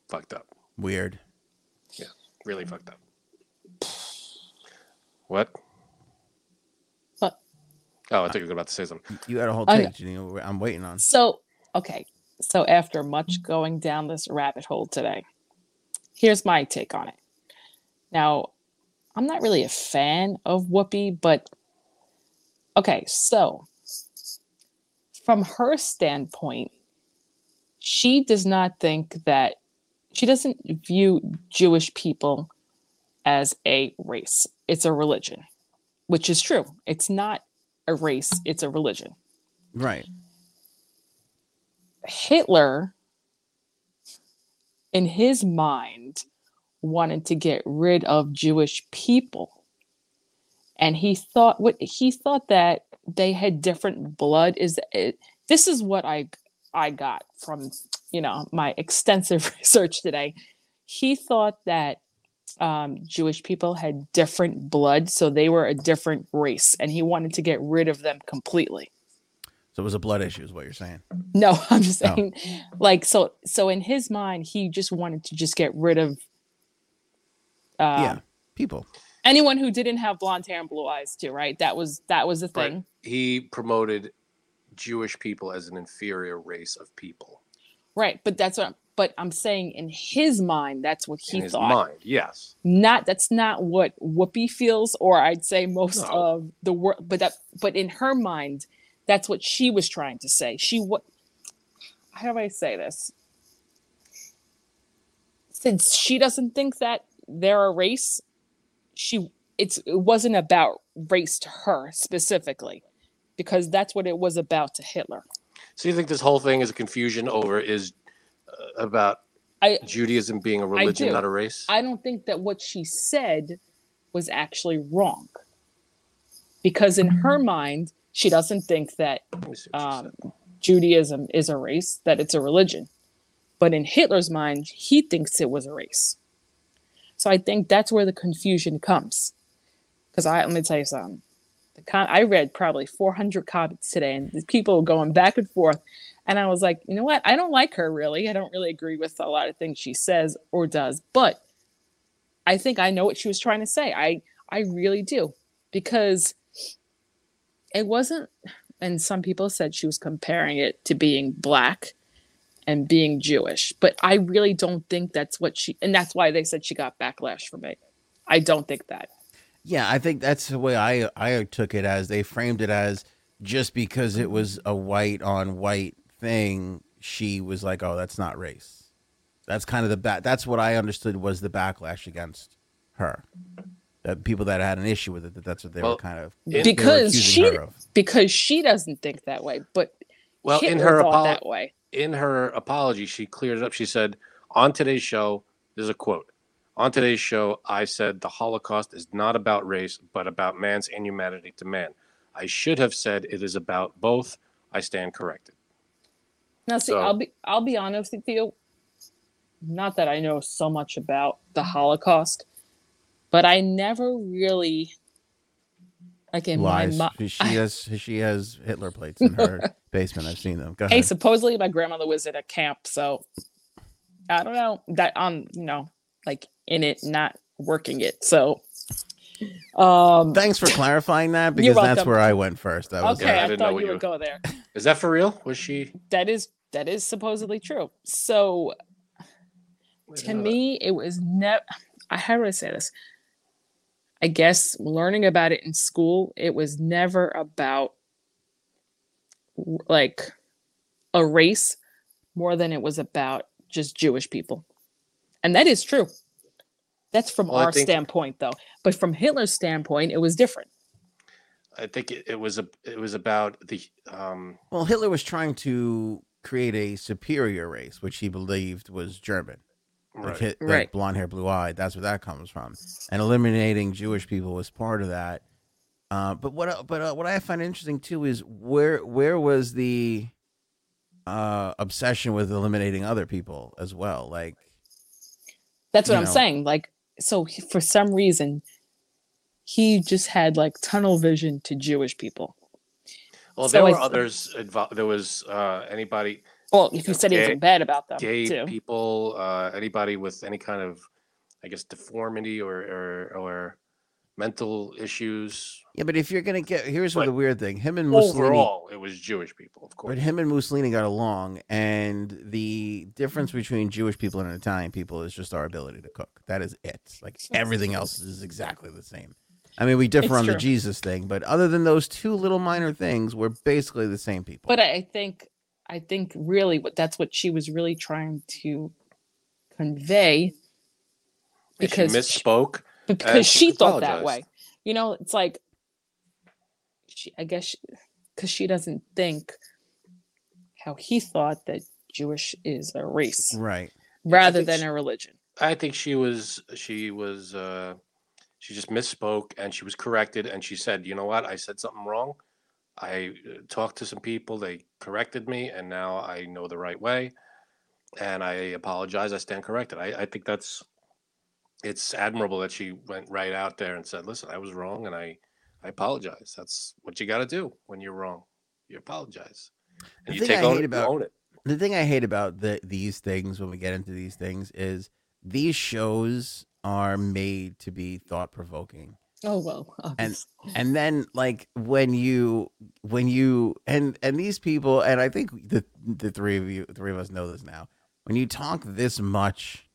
fucked up, Weird. Yeah, really fucked up. What? What? Oh, I think you were about to say something. You had a whole I- take, Janine. I'm waiting on. So, okay. So, after much going down this rabbit hole today, here's my take on it. Now, I'm not really a fan of Whoopi, but okay. So, from her standpoint, she does not think that she doesn't view Jewish people as a race, it's a religion, which is true. It's not a race, it's a religion. Right. Hitler, in his mind, wanted to get rid of Jewish people. And he thought what he thought that they had different blood is it, this is what I I got from you know my extensive research today. He thought that um, Jewish people had different blood, so they were a different race, and he wanted to get rid of them completely. So it was a blood issue, is what you're saying. No, I'm just Oh. saying, like, so, so in his mind, he just wanted to just get rid of uh, yeah. People. anyone who didn't have blonde hair and blue eyes, too. Right? That was that was the Right. He promoted Jewish people as an inferior race of people Right? But that's what. But I'm saying, in his mind, that's what he in his thought. mind. Yes. Not that's not what Whoopi feels, or I'd say most No. of the world. But that, but in her mind, that's what she was trying to say. She what? How do I say this? Since she doesn't think that they're a race, she it's it wasn't about race to her specifically, because that's what it was about to Hitler. So you think this whole thing is a confusion over is uh, about I Judaism being a religion, not a race? I don't think that what she said was actually wrong. Because in her mind, she doesn't think that Let me see what she um. Judaism is a race, that it's a religion. But in Hitler's mind, he thinks it was a race. So I think that's where the confusion comes. Because I let me tell you something. I read probably 400 comments today, and people going back and forth. And I was like, you know what? I don't like her really. I don't really agree with a lot of things she says or does. But I think I know what she was trying to say. I I really do because it wasn't. And some people said she was comparing it to being black and being Jewish, but I really don't think that's what she. And that's why they said she got backlash from it. I don't think that. Yeah, I think that's the way I I took it as they framed it as just because it was a white on white thing, she was like, "Oh, that's not race." That's kind of the back. That's what I understood was the backlash against her. That people that had an issue with it, that that's what they Well, were kind of in- they were because she her of. because she doesn't think that way, but Well, in her thought apolo- that way. in her apology, she cleared it up. She said, "On today's show, there's a quote. On today's show, I said the Holocaust is not about race, but about man's inhumanity to man. I should have said it is about both. I stand corrected." Now, see, So- I'll be I'll be honest with you. Not that I know so much about the Holocaust, but I never really like in Lies. my She, she has she has Hitler plates in her basement. I've seen them. Go Hey, ahead. supposedly my grandmother was at a camp, so I don't know that on you know like in it, not working it. So, um, Thanks for clarifying that because that's where I went first. That was okay, Yeah, I I, didn't know thought what you you would go there. Is that for real? Was she? That is that is supposedly true. So I to know that. me it was never I how do i say this i guess learning about it in school it was never about like a race more than it was about just jewish people and that is true that's from Well, our think- standpoint though but from hitler's standpoint it was different I think it, it was a. It was about the. Um, Well, Hitler was trying to create a superior race, which he believed was German. Like, right. hit, like Right. blonde hair, blue eyed. That's where that comes from. And eliminating Jewish people was part of that. Uh, but what I- but uh, what I find interesting too is where where was the uh, obsession with eliminating other people as well? Like that's what i'm know. saying like so he- for some reason, he just had like tunnel vision to Jewish people. Well, So there were th- others involved. There was uh, anybody, Well, if you said gay- anything bad about them gay too. people, uh, anybody with any kind of, I guess, deformity or or, or mental issues. Yeah, but if you're gonna get here's what But the weird thing. Him and Mussolini Overall, it was Jewish people, of course. But him and Mussolini got along, and the difference between Jewish people and Italian people is just our ability to cook. That is it. Like everything else is exactly the same. I mean, we differ It's on the. Jesus thing, but other than those two little minor things, we're basically the same people. But I I think I think really what that's what she was really trying to convey because she she- misspoke. Because she she thought that way. You know, it's like she I guess because she doesn't think how he thought that Jewish is a race right. rather than she- a religion. I think she was she was uh she just misspoke and she was corrected and she said, "You know what? I said something wrong. I uh, talked to some people, they corrected me and now I know the right way and I apologize. I stand corrected." I I think that's it's admirable that she went right out there and said, "Listen, I was wrong and I I apologize." That's what you got to do when you're wrong. You apologize. The you thing take I on hate it, about- own it. The thing I hate about the, these things when we get into these things is these shows are made to be thought provoking. Oh well, and and then like when you when you and and these people and i think the the three of you three of us know this now when you talk this much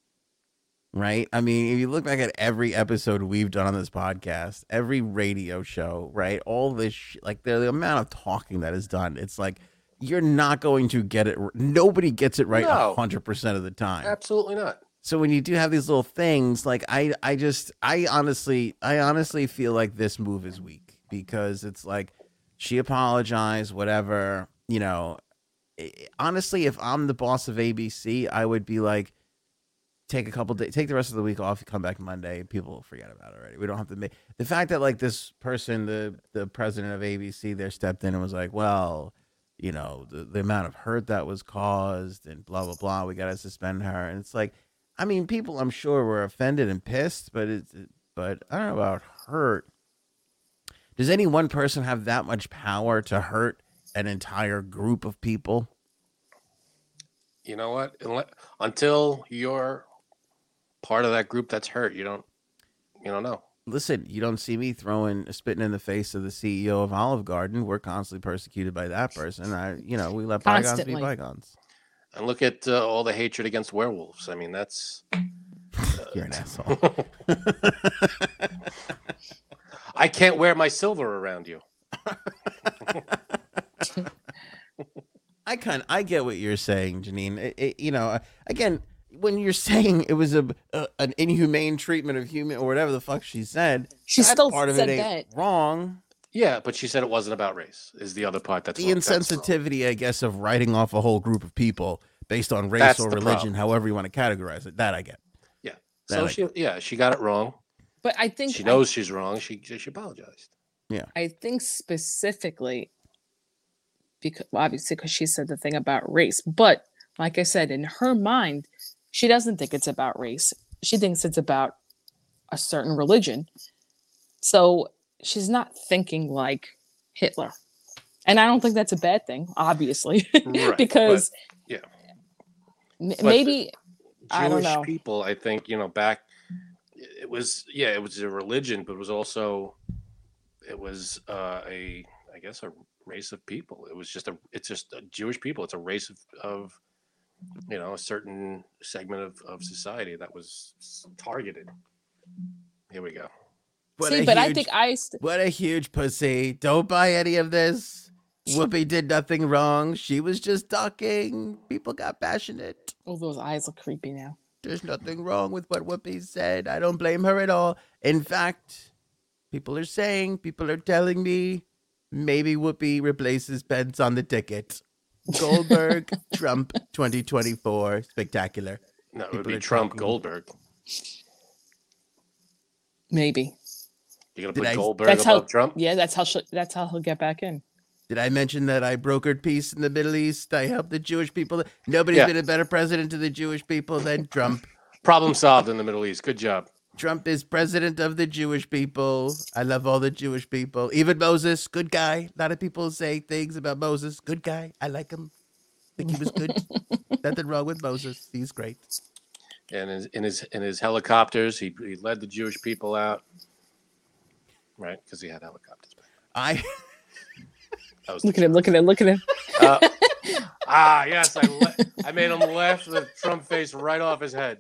right i mean if you look back at every episode we've done on this podcast every radio show right all this sh- like the, the amount of talking that is done it's like you're not going to get it nobody gets it right No. 100% of the time Absolutely not. so when you do have these little things like i i just i honestly i honestly feel like this move is weak because it's like she apologized whatever you know honestly if i'm the boss of abc i would be like take a couple days take the rest of the week off come back monday people will forget about it already we don't have to make the fact that like this person the the president of abc there stepped in and was like well you know the, the amount of hurt that was caused and blah blah blah we got to suspend her and it's like I mean, people I'm sure were offended and pissed, but it's but I don't know about hurt. Does any one person have that much power to hurt an entire group of people? you know what? Until you're part of that group that's hurt, you don't you don't know. Listen, you don't see me throwing spitting in the face of the CEO of Olive Garden. We're constantly persecuted by that person. I, you know, we let bygones Constantly. be bygones. And look at uh, all the hatred against werewolves. I mean, that's You're an asshole. I can't wear my silver around you. I kind I get what you're saying, Janine. It, it- you know, again, when you're saying it was a, a an inhumane treatment of human or whatever the fuck she said, she still part of said it ain't that. wrong. Yeah, but she said it wasn't about race. Is the other part that's The wrong. That's insensitivity, I guess, of writing off a whole group of people based on race That's or religion, problem. however you want to categorize it. That I get. Yeah. That So I she, yeah, she got it wrong. But I think She I- knows she's wrong. She she apologized. Yeah. I think specifically because obviously because she said the thing about race, but like I said, in her mind, she doesn't think it's about race. She thinks it's about a certain religion. So she's not thinking like Hitler. And I don't think that's a bad thing, obviously, Right, because yeah. m- But- maybe I don't Jewish know. people, I think, you know, back it was yeah, it was a religion, but it was also it was uh, a I guess a race of people. It was just a it's just a Jewish people. It's a race of, of you know a certain segment of, of society that was targeted. Here we go. What see, a but I think I st- What a huge pussy. Don't buy any of this. Whoopi did nothing wrong. She was just talking. People got passionate. oh those eyes look creepy now. There's nothing wrong with what Whoopi said. I don't blame her at all. In fact, people are saying, people are telling me maybe Whoopi replaces Pence on the ticket. Goldberg, Trump 2024. Spectacular. No, it would People be Trump talking- Goldberg. Maybe. You're gonna Did put I- Goldberg That's how Trump? Yeah, that's how she, that's how he'll get back in. Did I mention that I brokered peace in the Middle East? I helped the Jewish people. Nobody's Yeah. been a better president to the Jewish people than Trump. Problem solved in the Middle East. Good job. Trump is president of the Jewish people. I love all the Jewish people. Even Moses, good guy. A lot of people say things about Moses. Good guy. I like him. Think he was good. Nothing wrong with Moses. He's great. And in, in his in his helicopters, he, he led the Jewish people out. Right, because he had helicopters. Back. I That was Look at him, look at him, look at him. Uh, ah, yes, I le- I made him laugh the Trump face right off his head.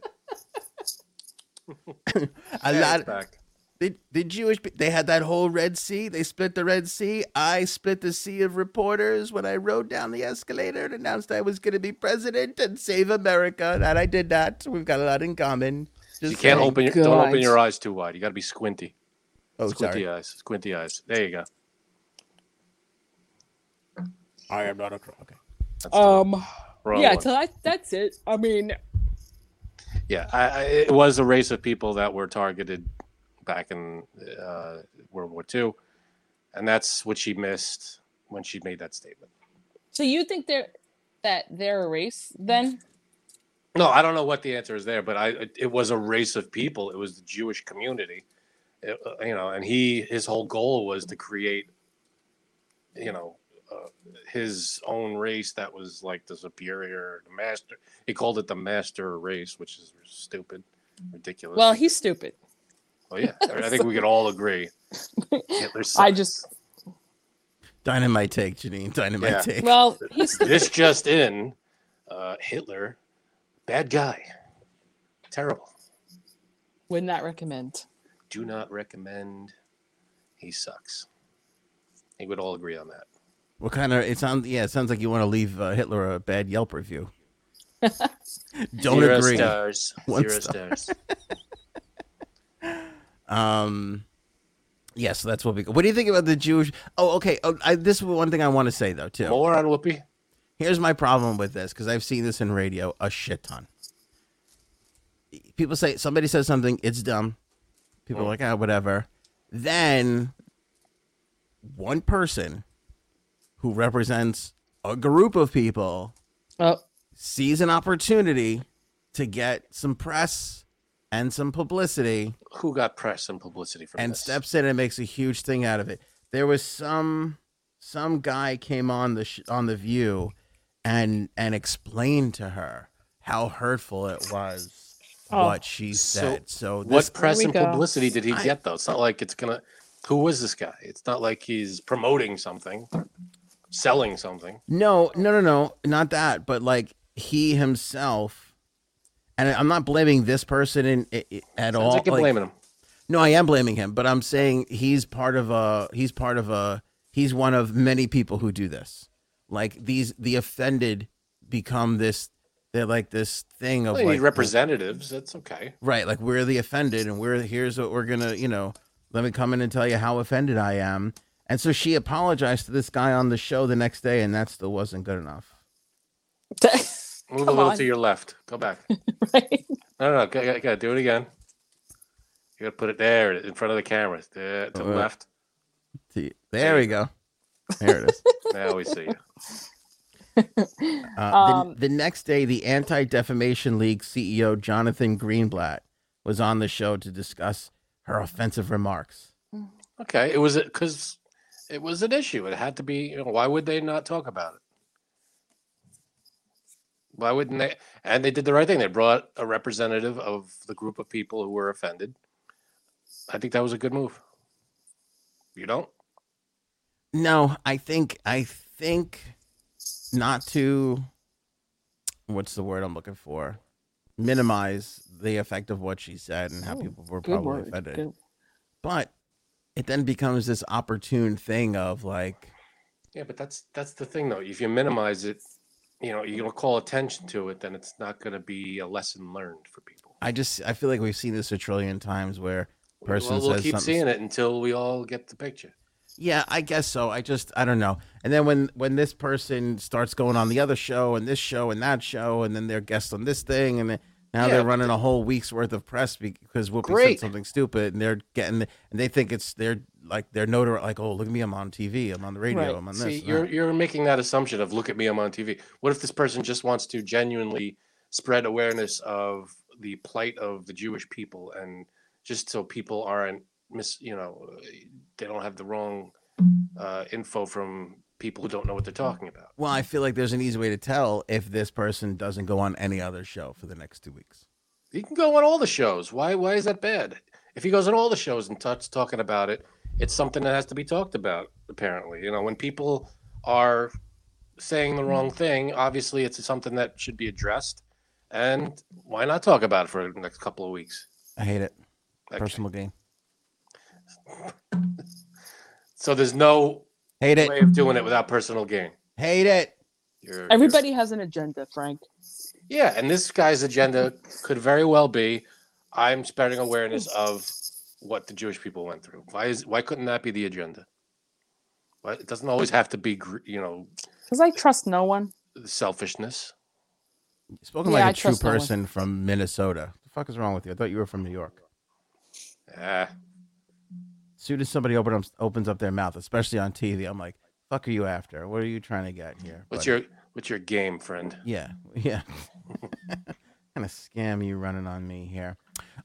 A Yeah, lot. it's back. The, the Jewish they had that whole Red Sea. They split the Red Sea. I split the sea of reporters when I rode down the escalator and announced I was going to be president and save America. And I did that. We've got a lot in common. Just You can't saying. open your, don't open your eyes too wide. You got to be squinty. Oh, squinty sorry. eyes. Squinty eyes. There you go. I am not a crook. Okay. That's Um, yeah, one. so that, that's it. I mean, Yeah, I, I, it was a race of people that were targeted back in uh, World War II, and that's what she missed when she made that statement. so you think they're that they're a race then? No, I don't know what the answer is there, but I it, it was a race of people. It was the Jewish community, It- uh, you know, and he his whole goal was to create, you know, uh, his own race that was like the superior, the master. He called it the master race, which is stupid, ridiculous. Well, he's stupid. Well, yeah, I think we could all agree. Hitler I just Dynamite take, Janine. Dynamite Yeah. take. well, he's this just in, uh, Hitler, bad guy, terrible. would not recommend. Do not recommend. He sucks. I think we'd all agree on that. What kind of? It sounds. Yeah, it sounds like you want to leave uh, Hitler a bad Yelp review. Don't Zero agree. stars. One Zero star. stars. Um, yes, that's what we. What do you think about the Jewish? Oh, okay. Oh, I, this is one thing I want to say though too. More on Whoopi. Here's my problem with this because I've seen this in radio a shit ton. People say somebody says something, it's dumb. People are like, ah, whatever. Then one person who represents a group of people Oh, sees an opportunity to get some press and some publicity Who got press and publicity from and this? steps in and makes a huge thing out of it. There was some some guy came on the sh- on the View and and explained to her how hurtful it was Oh. what she said. So, What this press and go. publicity did he I- get though? It's not like it's gonna. Who was this guy? It's not like he's promoting something, selling something. no no no no not that, but like he himself. And I'm not blaming this person in, i i- at Sounds all. like you're like- blaming him. No, I am blaming him, but I'm saying he's part of a he's part of a he's one of many people who do this. Like these the offended become this they're like this thing of Well, like representatives. That's okay. right, like we're the offended and we're here's what we're gonna, you know, let me come in and tell you how offended I am. And so she apologized to this guy on the show the next day, and that still wasn't good enough. Move a little on. to your left. Go back. right. No, no, no. Go, go, go, do it again. You gotta put it there in front of the camera. There, to the Uh, left. See, There we go. There it is. Now we see you. Uh, Um, the, the next day, the Anti Defamation League CEO Jonathan Greenblatt was on the show to discuss her offensive remarks. Okay, it was because it was an issue. It had to be. You know, why would they not talk about it? Why wouldn't they? And they did the right thing. They brought a representative of the group of people who were offended. I think that was a good move. You don't? No, I think I think not to what's the word I'm looking for? Minimize the effect of what she said and how Oh, people were probably offended. Good. But it then becomes this opportune thing of like Yeah, but that's that's the thing though. If you minimize it, you know, gonna call attention to it, then it's not gonna be a lesson learned for people. I just I feel like we've seen this a trillion times where person well, we'll keep something seeing it until we all get the picture. Yeah, I guess so. I just I don't know. And then when when this person starts going on the other show and this show and that show, and then they're guests on this thing, and then now Yeah, they're running a whole week's worth of press because Whoopi Great. said something stupid, and they're getting and they think it's they're like they're notar like oh look at me I'm on TV I'm on the radio Right. I'm on this. See, you're that." you're making that assumption of look at me, I'm on TV. What if this person just wants to genuinely spread awareness of the plight of the Jewish people and just so people aren't miss. You know, they don't have the wrong uh, info from people who don't know what they're talking about. Well, I feel like there's an easy way to tell if this person doesn't go on any other show for the next two weeks. He can go on all the shows. Why? Why is that bad? If he goes on all the shows and starts talking about it, it's something that has to be talked about. Apparently, you know, when people are saying the wrong thing, obviously it's something that should be addressed. And why not talk about it for the next couple of weeks? I hate it. Okay. Personal game. So there's no Hate it. way of doing it without personal gain. Hate it. You're, Everybody has an agenda, Frank. Yeah, and this guy's agenda could very well be I'm spreading awareness of what the Jewish people went through. Why is why couldn't that be the agenda? Why, it doesn't always have to be you know Because I trust no one. selfishness. Spoken Yeah, like I a true trust no person from Minnesota. What The fuck is wrong with you? I thought you were from New York. Ah, As soon as somebody open up, opens up their mouth, especially on TV, I'm like, "Fuck are you after? What are you trying to get here?" what's buddy?" your what's your game, friend? Yeah, yeah. kind of scam you running on me here.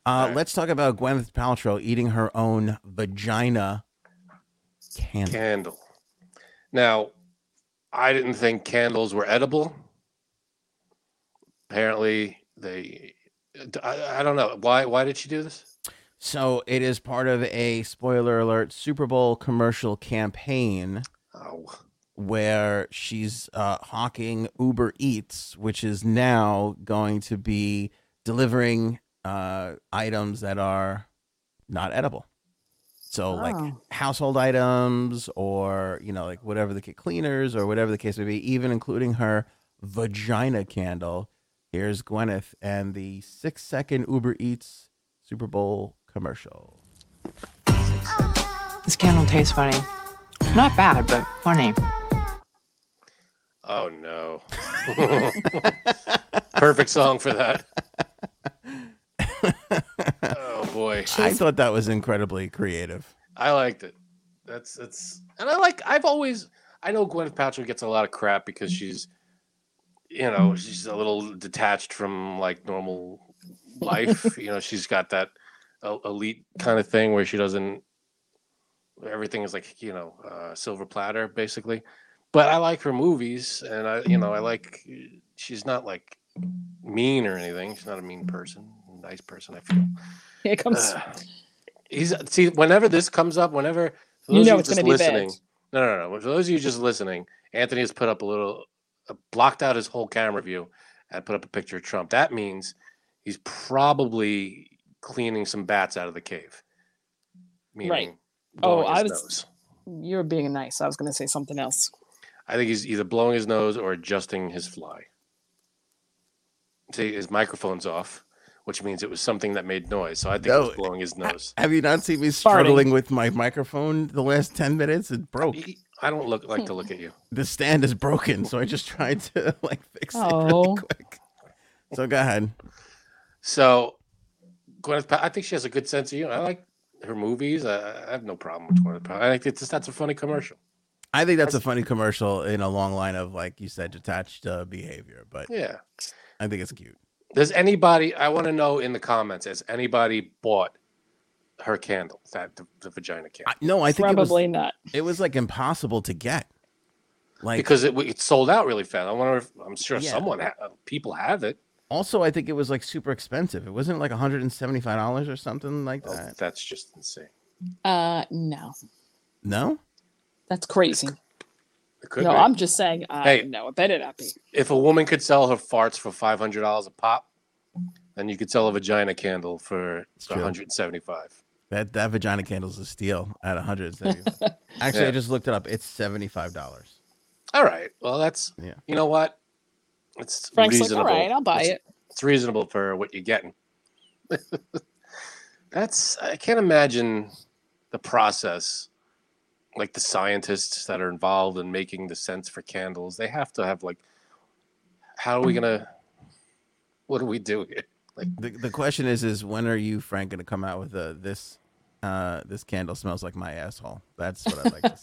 Uh, Alright. Let's talk about Gwyneth Paltrow eating her own vagina candle. Candle. Now, I didn't think candles were edible. Apparently, they. I, I don't know why. Why did she do this? So it is part of a spoiler alert Super Bowl commercial campaign Oh, where she's uh, hawking Uber Eats, which is now going to be delivering uh, items that are not edible. So like Oh. household items or you know like whatever the ca- cleaners or whatever the case may be, even including her vagina candle. Here's Gwyneth and the six second Uber Eats Super Bowl commercial. This candle tastes funny. Not bad, but funny. oh no! Perfect song for that. Oh boy, I thought that was incredibly creative. I liked it. That's that's, and I like. I've always. I know Gwyneth Paltrow gets a lot of crap because she's, you know, she's a little detached from like normal life. you know, she's got that el- elite kind of thing where she doesn't. Everything is like you know, uh, silver platter basically. But I like her movies, and I, you know, I like. She's not like mean or anything. She's not a mean person. Nice person, I feel. Here comes. Uh, he's see whenever this comes up, whenever for You know it's just gonna be bad. listening. No, no, no. For those of you just listening, Anthony has put up a little, uh, blocked out his whole camera view, and put up a picture of Trump. That means he's probably cleaning some bats out of the cave. Meaning Oh, blowing I his was- nose. You're being nice. I was going to say something else. I think he's either blowing his nose or adjusting his fly. See, his microphone's off, which means it was something that made noise. So I think he was blowing his nose. Have you not seen me struggling with my microphone the last 10 minutes? It broke. I don't look like to look at you. The stand is broken, so I just tried to like fix it Oh. really quick. So go ahead. So, Gwyneth, I think she has a good sense of humor. I like her movies. I, I have no problem with Gwyneth. Paltrow. I think it's just that's a funny commercial. I think that's a funny commercial in a long line of like you said detached uh, behavior, but Yeah. I think it's cute. Does anybody? I want to know in the comments. Has anybody bought her candle? That the, the vagina candle? I, no, I think it was Probably not. it was like impossible to get. Like because it, it sold out really fast. I wonder if I'm sure Yeah. someone ha- people have it. Also I think it was like super expensive. It wasn't like $175 or something like Oh, that. that's just insane. Uh, no, No? that's crazy. No, be. I'm just saying. Uh, Hey. no, it better not be. if a woman could sell her farts for five hundred dollars a pop, then you could sell a vagina candle for true. one hundred seventy-five. That that vagina candle's a steal at 175. Actually, Yeah. I just looked it up. It's $75. All right. Well, that's Yeah. you know what? It's Frank's like, reasonable. all right, I'll buy it's, it. It's reasonable for what you're getting. that's I can't imagine the process. Like the scientists that are involved in making the scents for candles, they have to have like, how are we gonna? What do we do here? Like, The, the question is is when are you Frank going to come out with a this uh this candle smells like my asshole. That's what I'd like to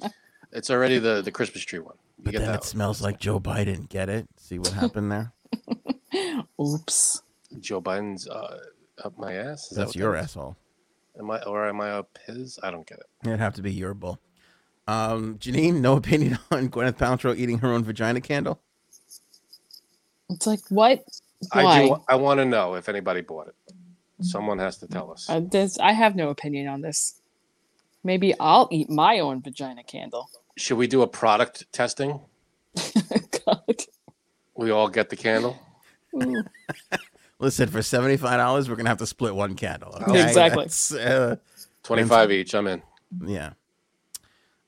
see. it's already the the Christmas tree one. You But get then that it one. smells like Joe Biden. Get it? See what happened there? Oops. Joe Biden's uh, Up my ass? Is That's what your that is? asshole. Am I or am I up his? I don't get it. It'd have to be your bull. Um, Janine, no opinion on Gwyneth Paltrow eating her own vagina candle. It's like what? I Why? do. I want to know if anybody bought it. Someone has to tell us. Uh, this, I have no opinion on this. Maybe I'll eat my own vagina candle. Should we do a product testing? God. We all get the candle. Listen, for seventy five dollars, we're gonna have to split one candle. okay? Exactly. That's, uh, Twenty-five each. I'm in. yeah.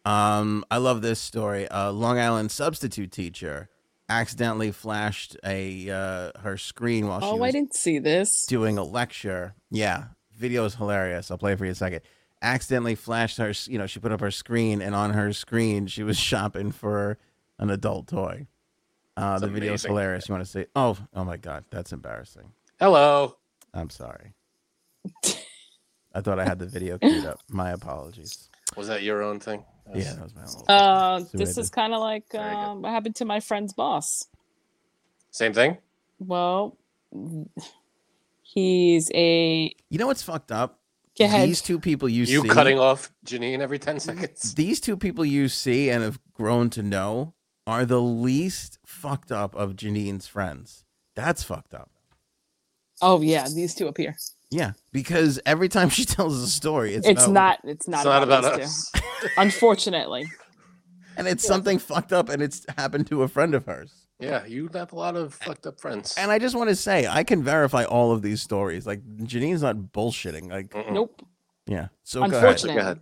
Um, I love this story. A Long Island substitute teacher accidentally flashed a uh, her screen while she Oh, was I didn't see this. doing a lecture. Yeah, video is hilarious. I'll play it for you in a second. Accidentally flashed her, you know, she put up her screen, and on her screen, she was shopping for an adult toy. Uh, That's the video is hilarious. You want to say, oh, oh my God, that's embarrassing. Hello. I'm sorry. I thought I had the video queued up. My apologies. Was that your own thing? Yeah, that was my own. Uh, See what I this is kind of like um, what happened to my friend's boss. Same thing. Well, he's a You know what's fucked up? Go ahead. These two people you, see. You see, cutting off Janine every ten seconds. these two people you see and have grown to know are the least fucked up of Janine's friends. That's fucked up. Oh yeah, these two up here. Yeah, because every time she tells a story, it's, It's, about- not. It's not. It's not about these us. two. Unfortunately, and it's something fucked up, and it's happened to a friend of hers. Yeah, you have a lot of fucked up friends. And I just want to say, I can verify all of these stories. Like Janine's not bullshitting. Like, Mm-mm. nope. yeah. So go ahead. Unfortunate. Go ahead.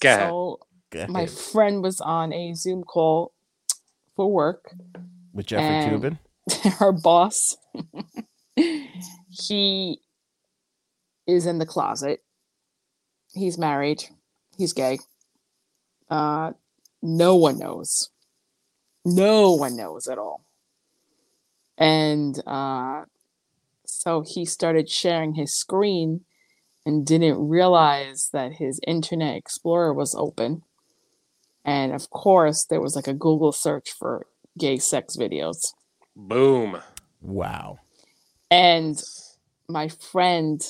Go ahead. So Go my friend was on a Zoom call for work. with Jeffrey and- Toobin. her boss he is in the closet he's married he's gay uh no one knows no one knows at all and uh so he started sharing his screen and didn't realize that his internet explorer was open and of course there was like a google search for gay sex videos Boom. Wow. and my friend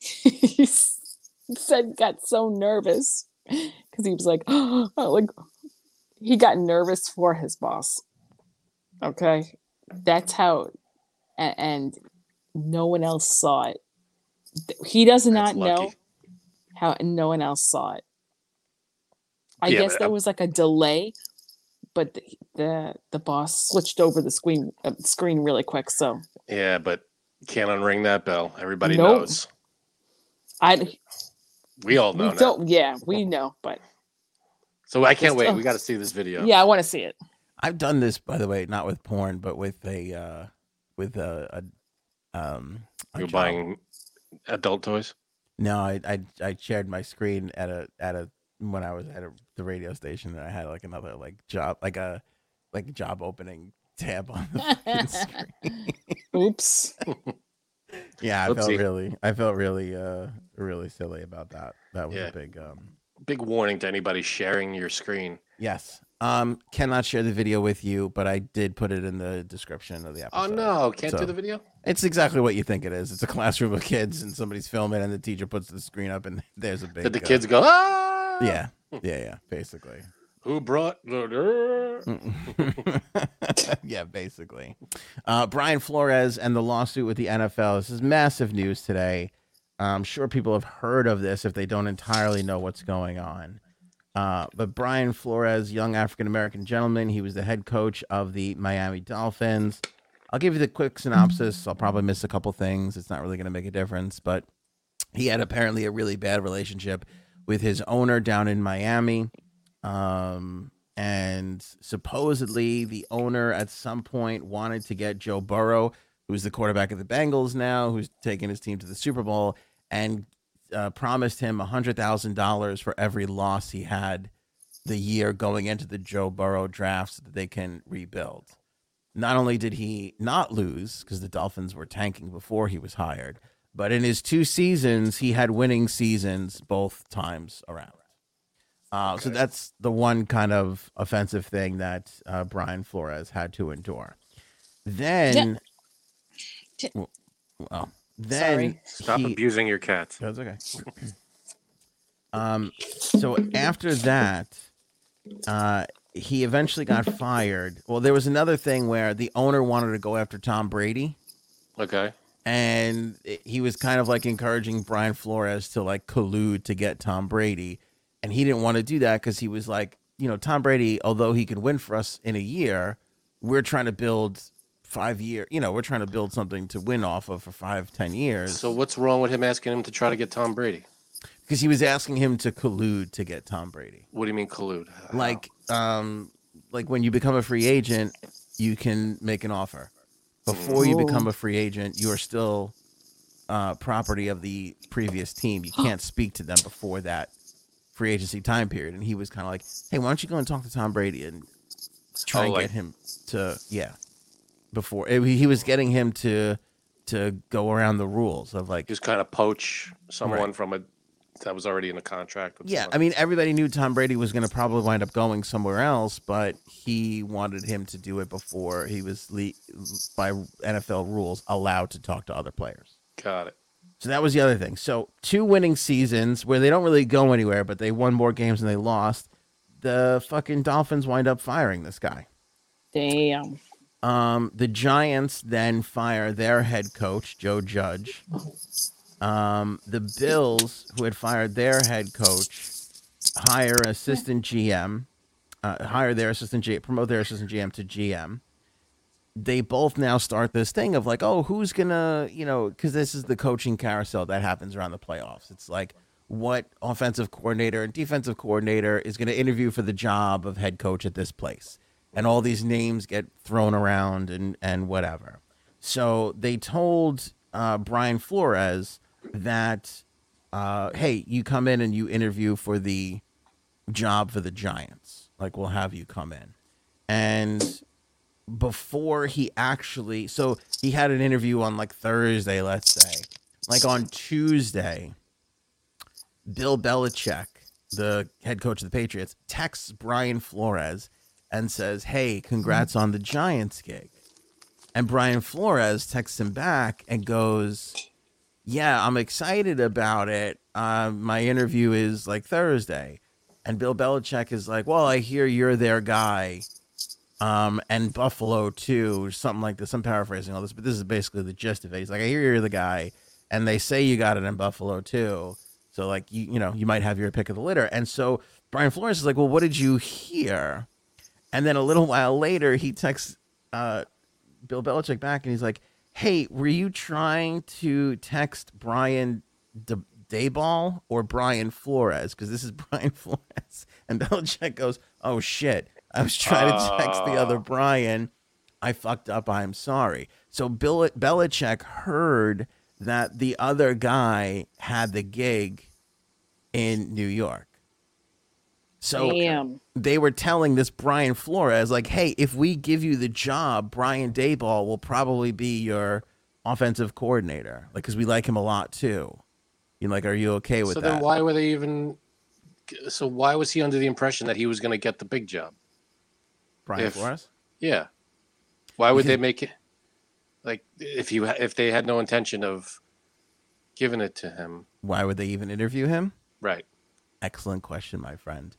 he said got so nervous because he was like oh, like he got nervous for his boss okay that's how and, and no one else saw it he does not know how no one else saw it i Yeah, guess there uh, was like a delay but the the, the boss switched over the screen uh, screen really quick so Yeah, but can't unring that bell. Everybody Nope. knows. I We all know we don't. Yeah, we know, but So I can't wait. We got to see this video. yeah, I want to see it. I've done this, by the way, not with porn, but with a uh, with a, a um. a You're job. buying adult toys. No, I, I I shared my screen at a at a when I was at a, the radio station, and I had like another like job like a like job opening tab on the screen. Oops. yeah, I felt really I felt really uh really silly about that. That was Yeah. a big um Big warning to anybody sharing your screen. yes. Um cannot share the video with you, but I did put it in the description of the episode. Oh no! Can't So- do the video. It's exactly what you think it is. It's a classroom of kids and somebody's filming and the teacher puts the screen up and there's a big Did the uh, kids go? Ah! Yeah. Yeah, yeah, basically. Who brought the? yeah, basically. Uh, Brian Flores and the lawsuit with the NFL. This is massive news today. I'm sure people have heard of this if they don't entirely know what's going on. Uh, but Brian Flores, young African American gentleman, he was the head coach of the Miami Dolphins. I'll give you the quick synopsis. I'll probably miss a couple things. It's not really going to make a difference, but he had apparently a really bad relationship with his owner down in Miami. Um, and supposedly the owner at some point wanted to get Joe Burrow, who's the quarterback of the Bengals now, who's taking his team to the Super Bowl, and uh, promised him $100,000 for every loss he had the year going into the Joe Burrow draft so that they can rebuild. Not only did he not lose because the Dolphins were tanking before he was hired, but in his two seasons, he had winning seasons both times around. Uh, So that's the one kind of offensive thing that uh, Brian Flores had to endure. Then, J- well, then Sorry. Stop he- abusing your cats. That's okay. um, so after that, uh, he eventually got fired. Well, there was another thing where the owner wanted to go after Tom Brady, Okay. and he was kind of like encouraging Brian Flores to like collude to get Tom Brady, and he didn't want to do that because he was like, you know, Tom Brady, although he could win for us in a year, we're trying to build five year. You know, we're trying to build something to win off of for five, ten years. So what's wrong with him asking him to try to get Tom Brady? because he was asking him to collude to get Tom Brady. What do you mean collude? Like, um, like when you become a free agent, you can make an offer. Before you become a free agent, you are still uh, property of the previous team. You can't speak to them before that free agency time period. And he was kind of like, "Hey, why don't you go and talk to Tom Brady and try Oh, and like- get him to yeah." Before it, he was getting him to to go around the rules of like just kind of poach someone from a that was already in a contract. With Yeah, someone. I mean, everybody knew Tom Brady was going to probably wind up going somewhere else, but he wanted him to do it before he was, le- by NFL rules, allowed to talk to other players. got it. So that was the other thing. So two winning seasons where they don't really go anywhere, but they won more games than they lost. The fucking Dolphins wind up firing this guy. Damn. Um, the Giants then fire their head coach, Joe Judge. Um, the Bills, who had fired their head coach, hire assistant GM, uh, hire their assistant GM, promote their assistant GM to GM. They both now start this thing of like, oh, who's gonna, you know, because this is the coaching carousel that happens around the playoffs. It's like, what offensive coordinator and defensive coordinator is going to interview for the job of head coach at this place? And all these names get thrown around and and whatever. So they told uh, Brian Flores that, uh, hey, you come in and you interview for the job for the Giants. Like we'll have you come in, and before he actually, so he had an interview on like Thursday, let's say, like on Tuesday. Bill Belichick, the head coach of the Patriots, texts Brian Flores and says, "Hey, congrats on the Giants gig." And Brian Flores texts him back and goes, "Yeah, I'm excited about it. Uh, my interview is like Thursday." And Bill Belichick is like, "Well, I hear you're their guy, um, and Buffalo too, or something like this. I'm paraphrasing all this, but this is basically the gist of it. He's like, I hear you're the guy, and they say you got it in Buffalo too. So like you, you know, you might have your pick of the litter. And so Brian Flores is like, well, what did you hear? And then a little while later, he texts uh, Bill Belichick back, and he's like, Hey, were you trying to text Brian De- Daboll or Brian Flores? Because this is Brian Flores. And Belichick goes, Oh shit, I was trying to text the other Ah. Brian. I fucked up. I'm sorry. So Bill Belichick heard that the other guy had the gig in New York. So Damn. they were telling this Brian Flores, like, hey, if we give you the job, Brian Daboll will probably be your offensive coordinator. Like, because we like him a lot too. You know, like, are you okay with so that? So then why were they even? So why was he under the impression that he was going to get the big job? Brian if- Flores? Yeah. Why would they make it? Like if you if they had no intention of giving it to him, Why would they even interview him? right? Excellent question, my friend.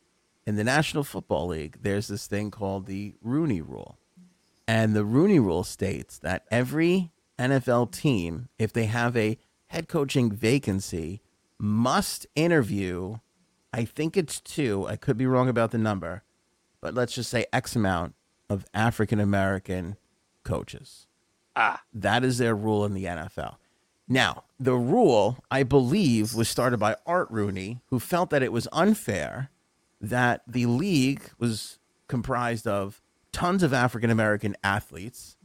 In the National Football League, there's this thing called the Rooney Rule. And the Rooney Rule states that every NFL team, if they have a head coaching vacancy, must interview, I think it's two, I could be wrong about the number, but let's just say X amount of African American coaches. Ah, That is their rule in the NFL. Now, the rule, I believe, was started by Art Rooney, who felt that it was unfair that the league was comprised of tons of African American athletes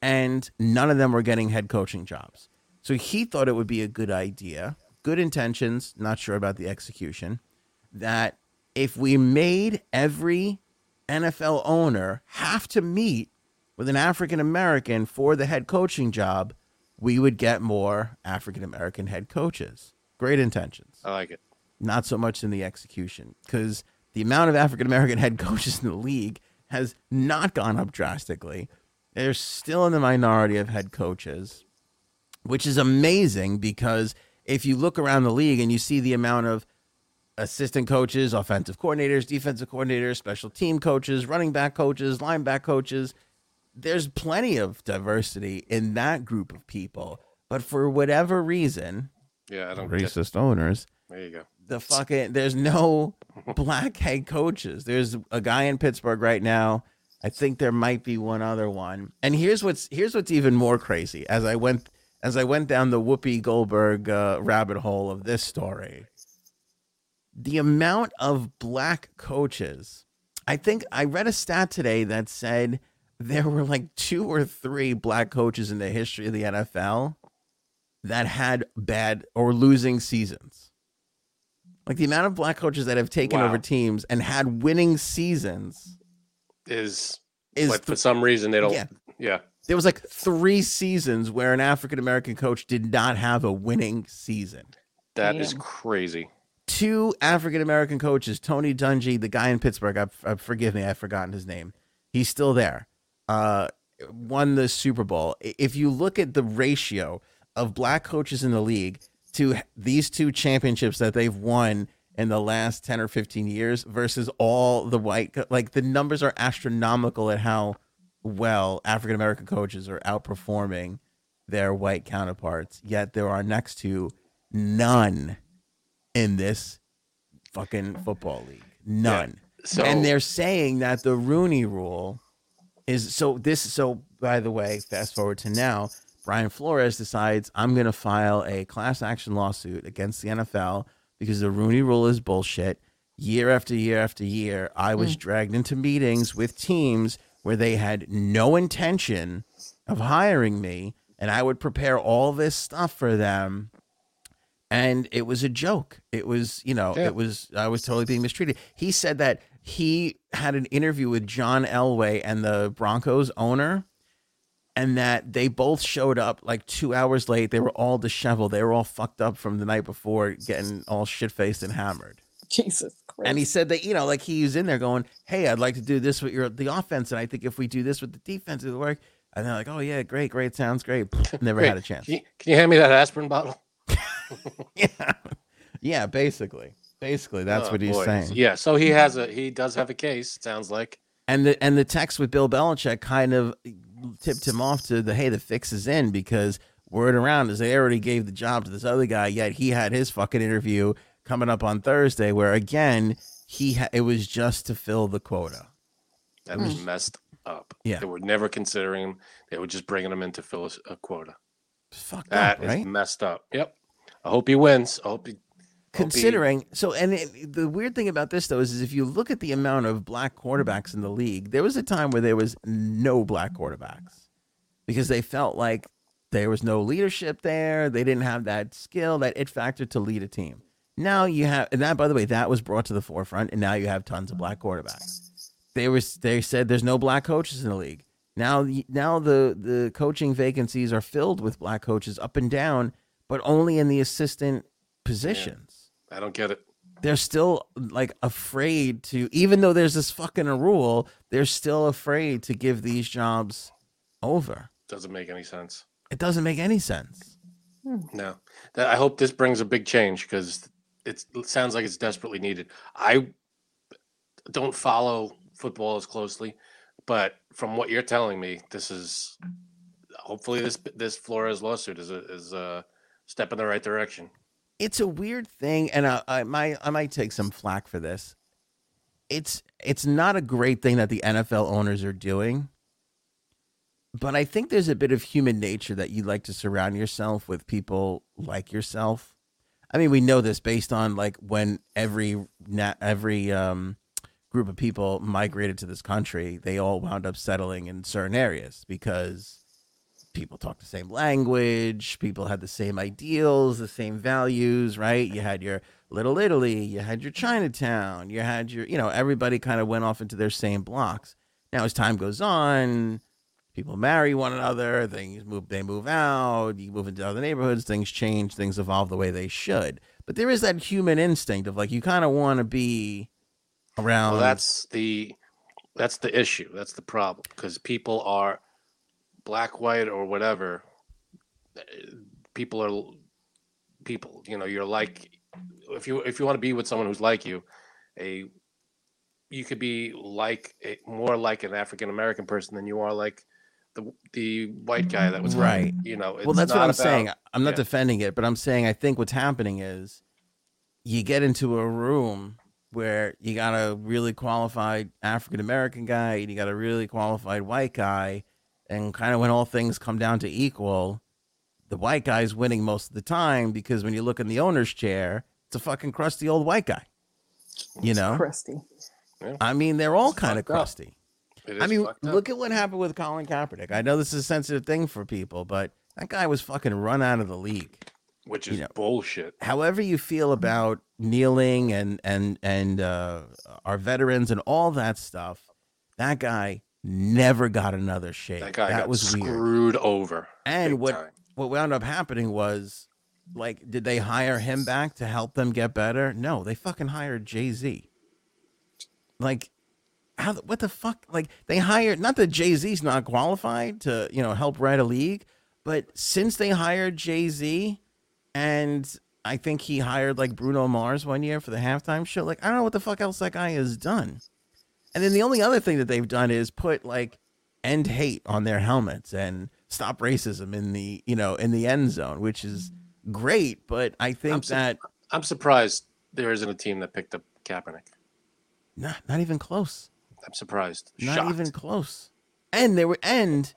and none of them were getting head coaching jobs. So he thought it would be a good idea, good intentions, not sure about the execution, that if we made every NFL owner have to meet with an African American for the head coaching job, we would get more African American head coaches. Great intentions. I like it. Not so much in the execution because the amount of African American head coaches in the league has not gone up drastically. They're still in the minority of head coaches. which is amazing because if you look around the league and you see the amount of assistant coaches, offensive coordinators, defensive coordinators, special team coaches, running back coaches, linebacker coaches, there's plenty of diversity in that group of people. But for whatever reason, Yeah, I don't racist owners, There you go. The fucking there's no black head coaches. There's a guy in Pittsburgh right now. I think there might be one other one. And here's what's here's what's even more crazy. As I went as I went down the Whoopi Goldberg uh, rabbit hole of this story, the amount of black coaches. I think I read a stat today that said there were like two or three black coaches in the history of the NFL that had bad or losing seasons. Like the amount of black coaches that have taken Wow. over teams and had winning seasons Is, is but for some reason they don't. yeah. Yeah. there was like three seasons where an African American coach did not have a winning season. that is Damn. crazy. Two African American coaches, Tony Dungy, the guy in Pittsburgh, I, I forgive me, I've forgotten his name. He's still there. Uh, won the Super Bowl. If you look at the ratio of black coaches in the league to these two championships that they've won in the last 10 or 15 years versus all the white like the numbers are astronomical at how well African American coaches are outperforming their white counterparts yet there are next to none in this fucking football league. None. So and they're saying that the Rooney rule is so this so by the way, fast forward to now, Brian Flores decides I'm going to file a class action lawsuit against the NFL because the Rooney rule is bullshit. Year after year after year, I was mm. dragged into meetings with teams where they had no intention of hiring me and I would prepare all this stuff for them and it was a joke. It was, you know, Yeah. it was I was totally being mistreated. He said that he had an interview with John Elway and the Broncos owner and that they both showed up like 2 hours late. They were all disheveled. They were all fucked up from the night before getting all shit-faced and hammered. Jesus Christ. And he said that, you know, like he was in there going, Hey, I'd like to do this with your the offense. And I think if we do this with the defense, it'll work. And they're like, Oh yeah, great, great, sounds great. Never Wait, had a chance. Can you, can you hand me that aspirin bottle? yeah. Yeah, basically. Basically, that's Oh, what he's boy. saying. Yeah. So he has a he does have a case. Sounds like. And the and the text with Bill Belichick kind of tipped him off to the hey, the fix is in because word around is they already gave the job to this other guy, yet he had his fucking interview coming up on Thursday, where again he ha- it was just to fill the quota. That was mm. messed up. Yeah. They were never considering him. They were just bringing him in to fill a quota. It's fucked That up, is messed up. Yep. I hope he wins. I hope he. Considering so, and it, the weird thing about this though is, is if you look at the amount of black quarterbacks in the league, there was a time where there was no black quarterbacks because they felt like there was no leadership there. They didn't have that skill, that it factor to lead a team. Now you have, and that by the way, that was brought to the forefront, and now you have tons of black quarterbacks. They was they said there's no black coaches in the league. Now now the the coaching vacancies are filled with black coaches up and down, but only in the assistant positions I don't get it. they're still like afraid to even though there's this fucking rule they're still afraid to give these jobs over Doesn't make any sense. it doesn't make any sense No. I hope this brings a big change because it sounds like it's desperately needed. I don't follow football as closely, but from what you're telling me, this is hopefully this this Flores lawsuit is a is a step in the right direction. It's a weird thing and I, I might i might take some flack for this. It's it's not a great thing that the nfl owners are doing but i think there's a bit of human nature that you like to surround yourself with people like yourself. I mean we know this based on like when every every um group of people migrated to this country they all wound up settling in certain areas because people talk the same language, people had the same ideals, the same values, right? You had your Little Italy, you had your Chinatown, you had your, you know, everybody kind of went off into their same blocks. Now, as time goes on, people marry one another, things move, they move out, you move into other neighborhoods, things change, things evolve the way they should. But there is that human instinct of like, you kind of want to be around. Well, that's the that's the issue. That's the problem because people are black, white, or whatever. people are people. You know, you're like if you if you want to be with someone who's like you, a you could be like a, more like an African American person than you are like the the white guy that was Right. You know, well, it's that's what I'm about- saying. I'm not yeah. defending it, but I'm saying I think what's happening is you get into a room where you got a really qualified African American guy and you got a really qualified white guy, and kind of when all things come down to equal, the white guy's winning most of the time because when you look in the owner's chair, it's a fucking crusty old white guy. You know, Crusty. I mean, they're all It's kind of crusty. I mean, look at what happened with Colin Kaepernick. I know this is a sensitive thing for people, but that guy was fucking run out of the league. which you is know, bullshit. However you feel about kneeling and and and uh, our veterans and all that stuff, that guy never got another shake. That guy got was weird. screwed over. And what time. what wound up happening was, like, did they hire him back to help them get better? No, they fucking hired Jay Z. Like, how? What the fuck? Like, they hired not that Jay Z's not qualified to you know help write a league, but since they hired Jay Z, and I think he hired like Bruno Mars one year for the halftime show. Like, I don't know what the fuck else that guy has done. And then the only other thing that they've done is put like end hate on their helmets and stop racism in the you know in the end zone, which is great. But I think I'm su- that I'm surprised there isn't a team that picked up Kaepernick. not not even close, I'm surprised. not Shocked. even close. And there were and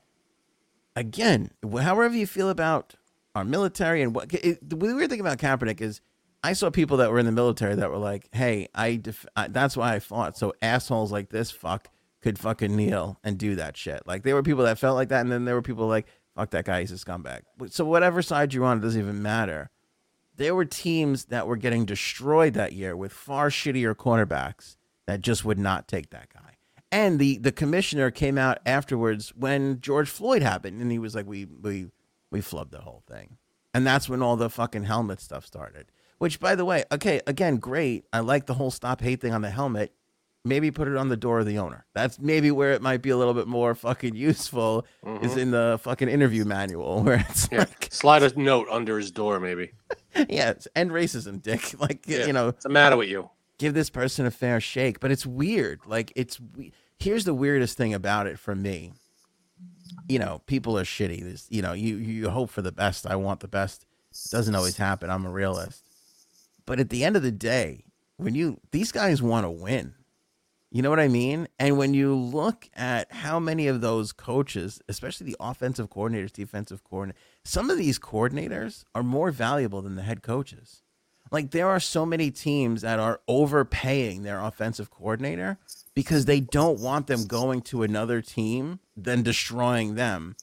again, however you feel about our military and what it, the weird thing about Kaepernick is. I saw people that were in the military that were like, "Hey, I, def- I that's why I fought." So assholes like this fuck could fucking kneel and do that shit. Like there were people that felt like that, and then there were people like, "Fuck that guy, he's a scumbag." So whatever side you're on, it doesn't even matter. There were teams that were getting destroyed that year with far shittier cornerbacks that just would not take that guy. And the the commissioner came out afterwards when George Floyd happened, and he was like, "We we we flubbed the whole thing," and that's when all the fucking helmet stuff started. Which, by the way, okay, again, great. I like the whole stop hate thing on the helmet. Maybe put it on the door of the owner. That's maybe where it might be a little bit more fucking useful. Is in the fucking interview manual where it's Mm-hmm. Yeah. like, Slide a note under his door, maybe. yeah, end racism, dick. Like Yeah. you know, What's the matter with you? give this person a fair shake. But it's weird. Like it's we- here's the weirdest thing about it for me. You know, people are shitty. This, you know, you you hope for the best. I want the best. It doesn't always happen. I'm a realist. But at the end of the day, when you these guys want to win, you know what I mean? And when you look at how many of those coaches, especially the offensive coordinators, defensive coordinator, some of these coordinators are more valuable than the head coaches. Like there are so many teams that are overpaying their offensive coordinator because they don't want them going to another team then destroying them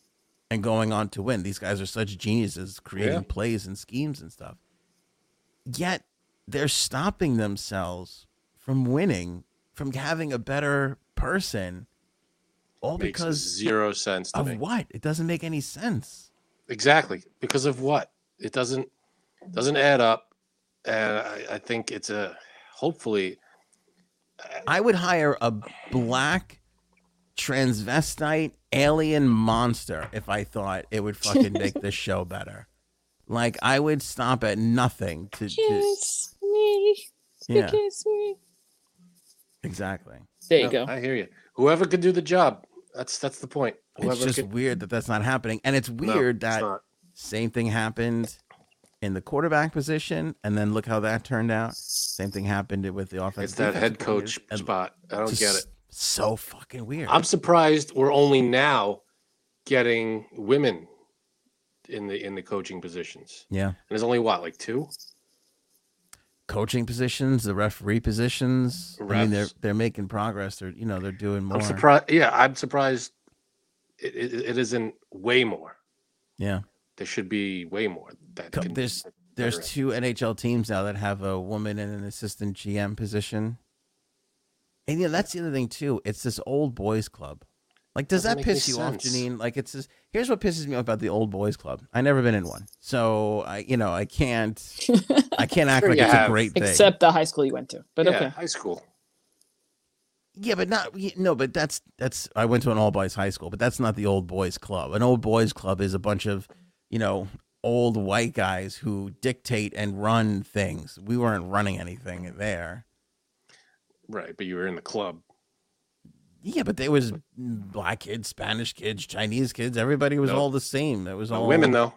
and going on to win. These guys are such geniuses creating Yeah. plays and schemes and stuff. Yet they're stopping themselves from winning, from having a better person, all Makes because zero sense to of me. what? It doesn't make any sense. Exactly. Because of what? It doesn't doesn't add up. And I, I think it's a hopefully I would hire a black transvestite alien monster if I thought it would fucking make this show better. Like I would stop at nothing to, to Kiss me. yeah, Kiss me. exactly. There you No, go. I hear you. Whoever can do the job. That's that's the point. Whoever It's just could, weird that that's not happening, and it's weird it's that not. same thing happened in the quarterback position, and then look how that turned out. Same thing happened with the offense. it's that head coach spot. I don't get it. So fucking weird. I'm surprised we're only now getting women in the in the coaching positions. yeah. And there's only what, like two? Coaching positions, the referee positions. I mean, they're they're making progress. They're you know they're doing more. I'm surprised. Yeah, I'm surprised. It, it, it isn't way more. Yeah, There should be way more. That Co- can- there's there's two NHL teams now that have a woman in an assistant GM position. And yeah, that's the other thing too. It's this old boys club. Like, does Doesn't that piss you off. Janine? Like, it's just here's what pisses me off about the old boys club. I never been in one, so I you know I can't I can't act Sure like you it's have. a great thing. Except the high school you went to. But yeah, okay. high school. Yeah, but not y- no, but that's that's I went to an all boys high school, but that's not the old boys club. An old boys club is a bunch of, you know, old white guys who dictate and run things. We weren't running anything there. Right, but you were in the club. Yeah, but there was black kids, Spanish kids, Chinese kids. Everybody was No. all the same. There was No all women though.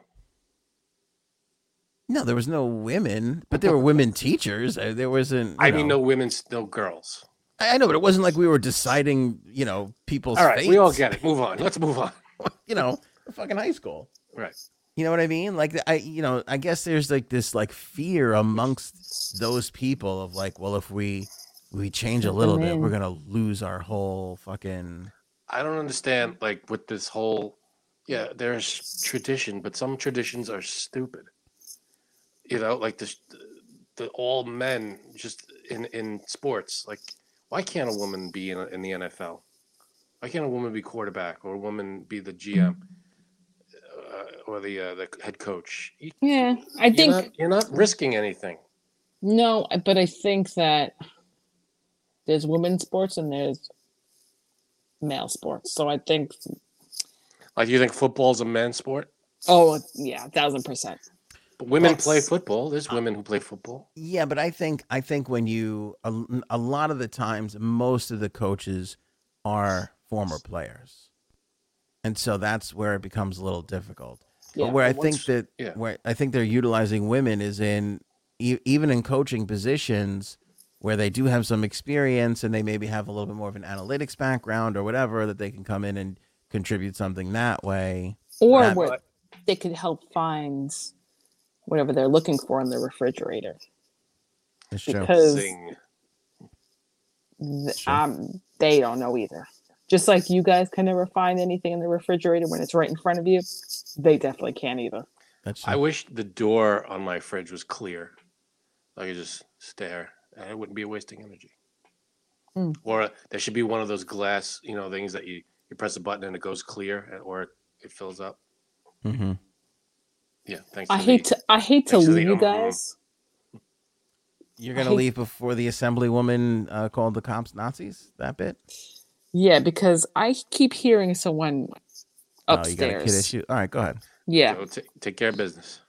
No, there was no women, but there were women teachers. Uh, There wasn't. I mean, no women, no girls. I know, but it wasn't like we were deciding, you know, people's. All right, we all get it. Move on. Let's move on. You know, fucking high school. Right. You know what I mean? Like I, you know, I guess there's like this like fear amongst those people of like, well, if we we change a little bit, we're gonna lose our whole fucking. I don't understand, like, with this whole, yeah, there's tradition, but some traditions are stupid. You know, like the the all men just in in sports. Like, why can't a woman be in, in the NFL? Why can't a woman be quarterback or a woman be the GM uh, or the uh, the head coach? You, Yeah, I you're think not, you're not risking anything. no, but I think that there's women's sports and there's male sports. So I think, Like, you think football's a men's sport? oh yeah, a thousand percent. But women Yes. play football. There's uh, women who play football. Yeah, but I think I think when you a, a lot of the times, most of the coaches are former players, and so that's where it becomes a little difficult. Yeah, but where I think that yeah. where I think they're utilizing women is in e- even in coaching positions where they do have some experience and they maybe have a little bit more of an analytics background or whatever that they can come in and contribute something that way. Or Yeah, where but- they could help find whatever they're looking for in the refrigerator. It's true. Because Zing. th- Sure. um, they don't know either. Just like you guys can never find anything in the refrigerator when it's right in front of you, they definitely can't either. That's I wish the door on my fridge was clear. I could just stare, and it wouldn't be wasting energy. Mm. Or there should be one of those glass, you know, things that you you press a button and it goes clear, or it fills up. Mm-hmm. Yeah, thanks. I hate the- to I hate to thanks to leave you guys. You're gonna hate- leave before the assemblywoman uh, called the cops Nazis. That bit. Yeah, because I keep hearing someone upstairs. Oh, you got a kid upstairs. issue. All right, go ahead. yeah. So take, take care of business.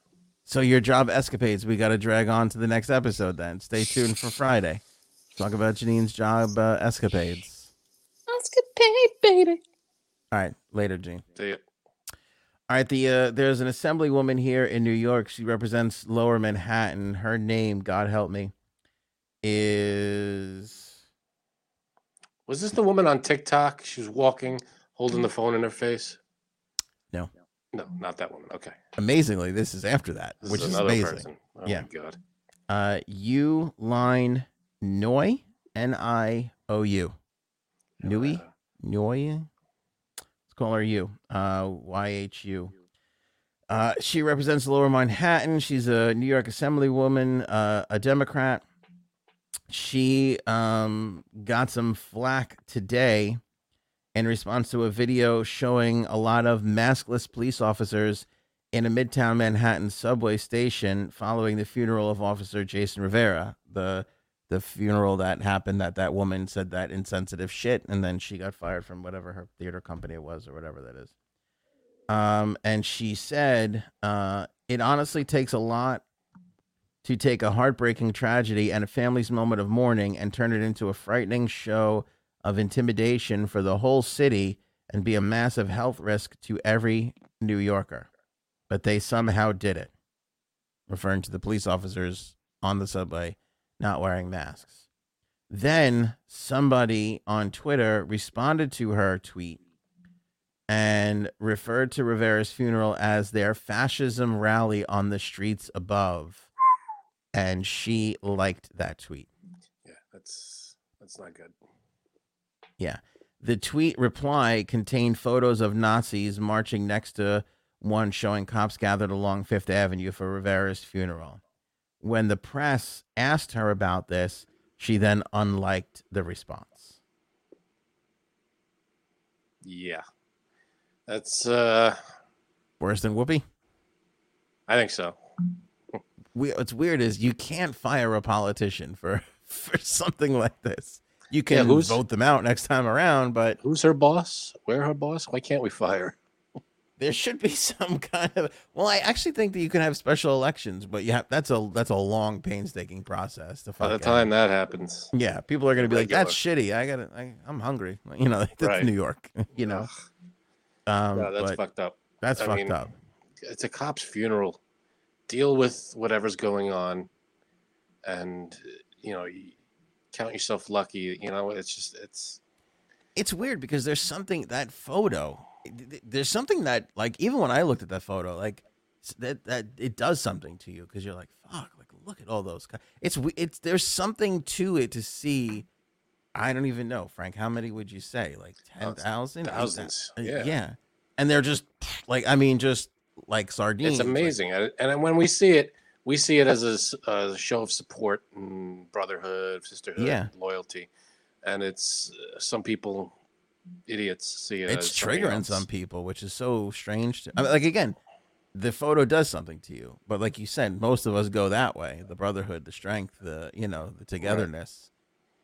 So your job escapades, we got to drag on to the next episode. Then stay tuned for Friday. Talk about Janine's job uh, escapades. Escapade, baby. All right, later, Gene. See ya. All right, the uh, there's an assemblywoman here in New York. She represents Lower Manhattan. Her name, God help me, is Was this the woman on TikTok? She was walking, holding the phone in her face. No. No, not that woman. Okay, amazingly. This is after that, this which is is amazing. person. Oh Yeah. my god. Uh, U line Noi, N I O U, Nui, Noi. Let's call her U. Uh, Y H U. Uh, she represents Lower Manhattan. She's a New York Assemblywoman, uh, a Democrat. She um, got some flack today in response to a video showing a lot of maskless police officers in a midtown Manhattan subway station following the funeral of Officer Jason Rivera, the the funeral that happened that that woman said that insensitive shit and then she got fired from whatever her theater company was or whatever that is. Um and she said uh it honestly takes a lot to take a heartbreaking tragedy and a family's moment of mourning and turn it into a frightening show of intimidation for the whole city and be a massive health risk to every New Yorker but they somehow did it, referring to the police officers on the subway not wearing masks. Then somebody on Twitter responded to her tweet and referred to Rivera's funeral as their fascism rally on the streets above. And she liked that tweet. Yeah, that's that's not good. The tweet reply contained photos of Nazis marching next to one showing cops gathered along Fifth Avenue for Rivera's funeral. When the press asked her about this, she then unliked the response. Yeah, that's. uh Worse than Whoopi? I think so. We, what's weird is you can't fire a politician for, for something like this. You Yeah, can who's- vote them out next time around, but Who's her boss? Where her boss? Why can't we fire? there should be some kind of. Well, I actually think that you can have special elections, but you have that's a that's a long, painstaking process to. By the time that happens, Yeah, people are gonna be like. "That's shitty." I gotta, I, I'm hungry. You know, that's Right. New York. You know, um, no, that's fucked up. that's I fucked mean, up. It's a cop's funeral. Deal with whatever's going on, and you know, count yourself lucky. You know, it's just it's It's weird because there's something that photo. There's something that like even when I looked at that photo, like that that it does something to you because you're like, fuck, like look at all those. It's we- it's there's something to it to see. I don't even know, Frank. How many would you say? Like Oh, ten thousand, thousands. Uh, yeah. yeah. And they're just like I mean, just like sardines. it's amazing. and and when we see it, we see it as a show of support and brotherhood, sisterhood, Yeah. loyalty, and it's uh, some people, idiots, see it. it's triggering else. some people, which is so strange. To, I mean, like again, the photo does something to you, but like you said, most of us go that way: the brotherhood, the strength, the you know, the togetherness,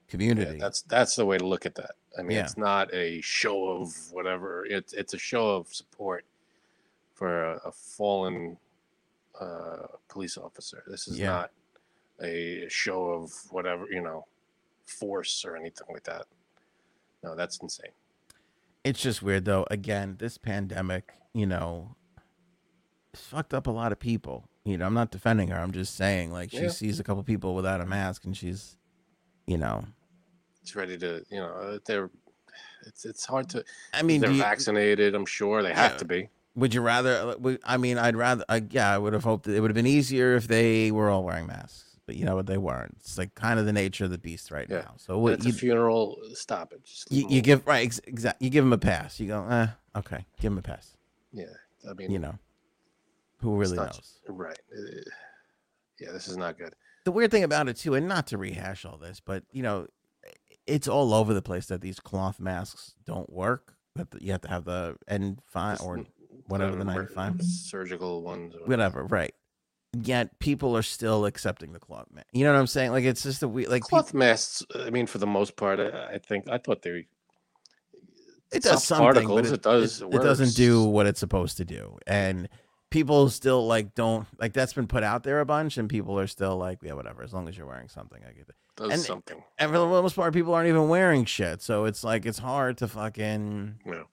Yeah, community. that's that's the way to look at that. I mean, Yeah. it's not a show of whatever. It's it's a show of support for a, a fallen uh, police officer. This is Yeah. not a show of whatever you know, force or anything like that. No, that's insane. it's just weird though. Again, this pandemic, you know, it's fucked up a lot of people. You know, I'm not defending her. I'm just saying, like, she Yeah. sees a couple people without a mask, and she's, you know, It's ready to you know they're. It's it's hard to. I mean, they're you- vaccinated. I'm sure they Yeah. have to be. Would you rather? uh, I mean, I'd rather. I, yeah, I would have hoped that it would have been easier if they were all wearing masks, but you know what? They weren't. It's like kind of the nature of the beast right Yeah. now. So what it's you, a funeral. Stop it. You, you give right? Ex- exact. You give them a pass. You go, eh, okay, give them a pass. Yeah, I mean, You know, who really knows? just- right. Uh, yeah, this is not good. The weird thing about it too, and not to rehash all this, but you know, it's all over the place that these cloth masks don't work. That you have to have the N5 or whatever the emer- 95. surgical ones. or- whatever, right? Yet people are still accepting the cloth mask. You know what I'm saying? Like it's just a we like Cloth masks. I mean, for the most part, I, I think I thought they. it does something, particles, but it, it does. It, It, it doesn't do what it's supposed to do, and people still like don't like that's been put out there a bunch, and people are still like, yeah, whatever. As long as you're wearing something, I get it. Does and- something. And for the most part, people aren't even wearing shit, so it's like it's hard to fucking No.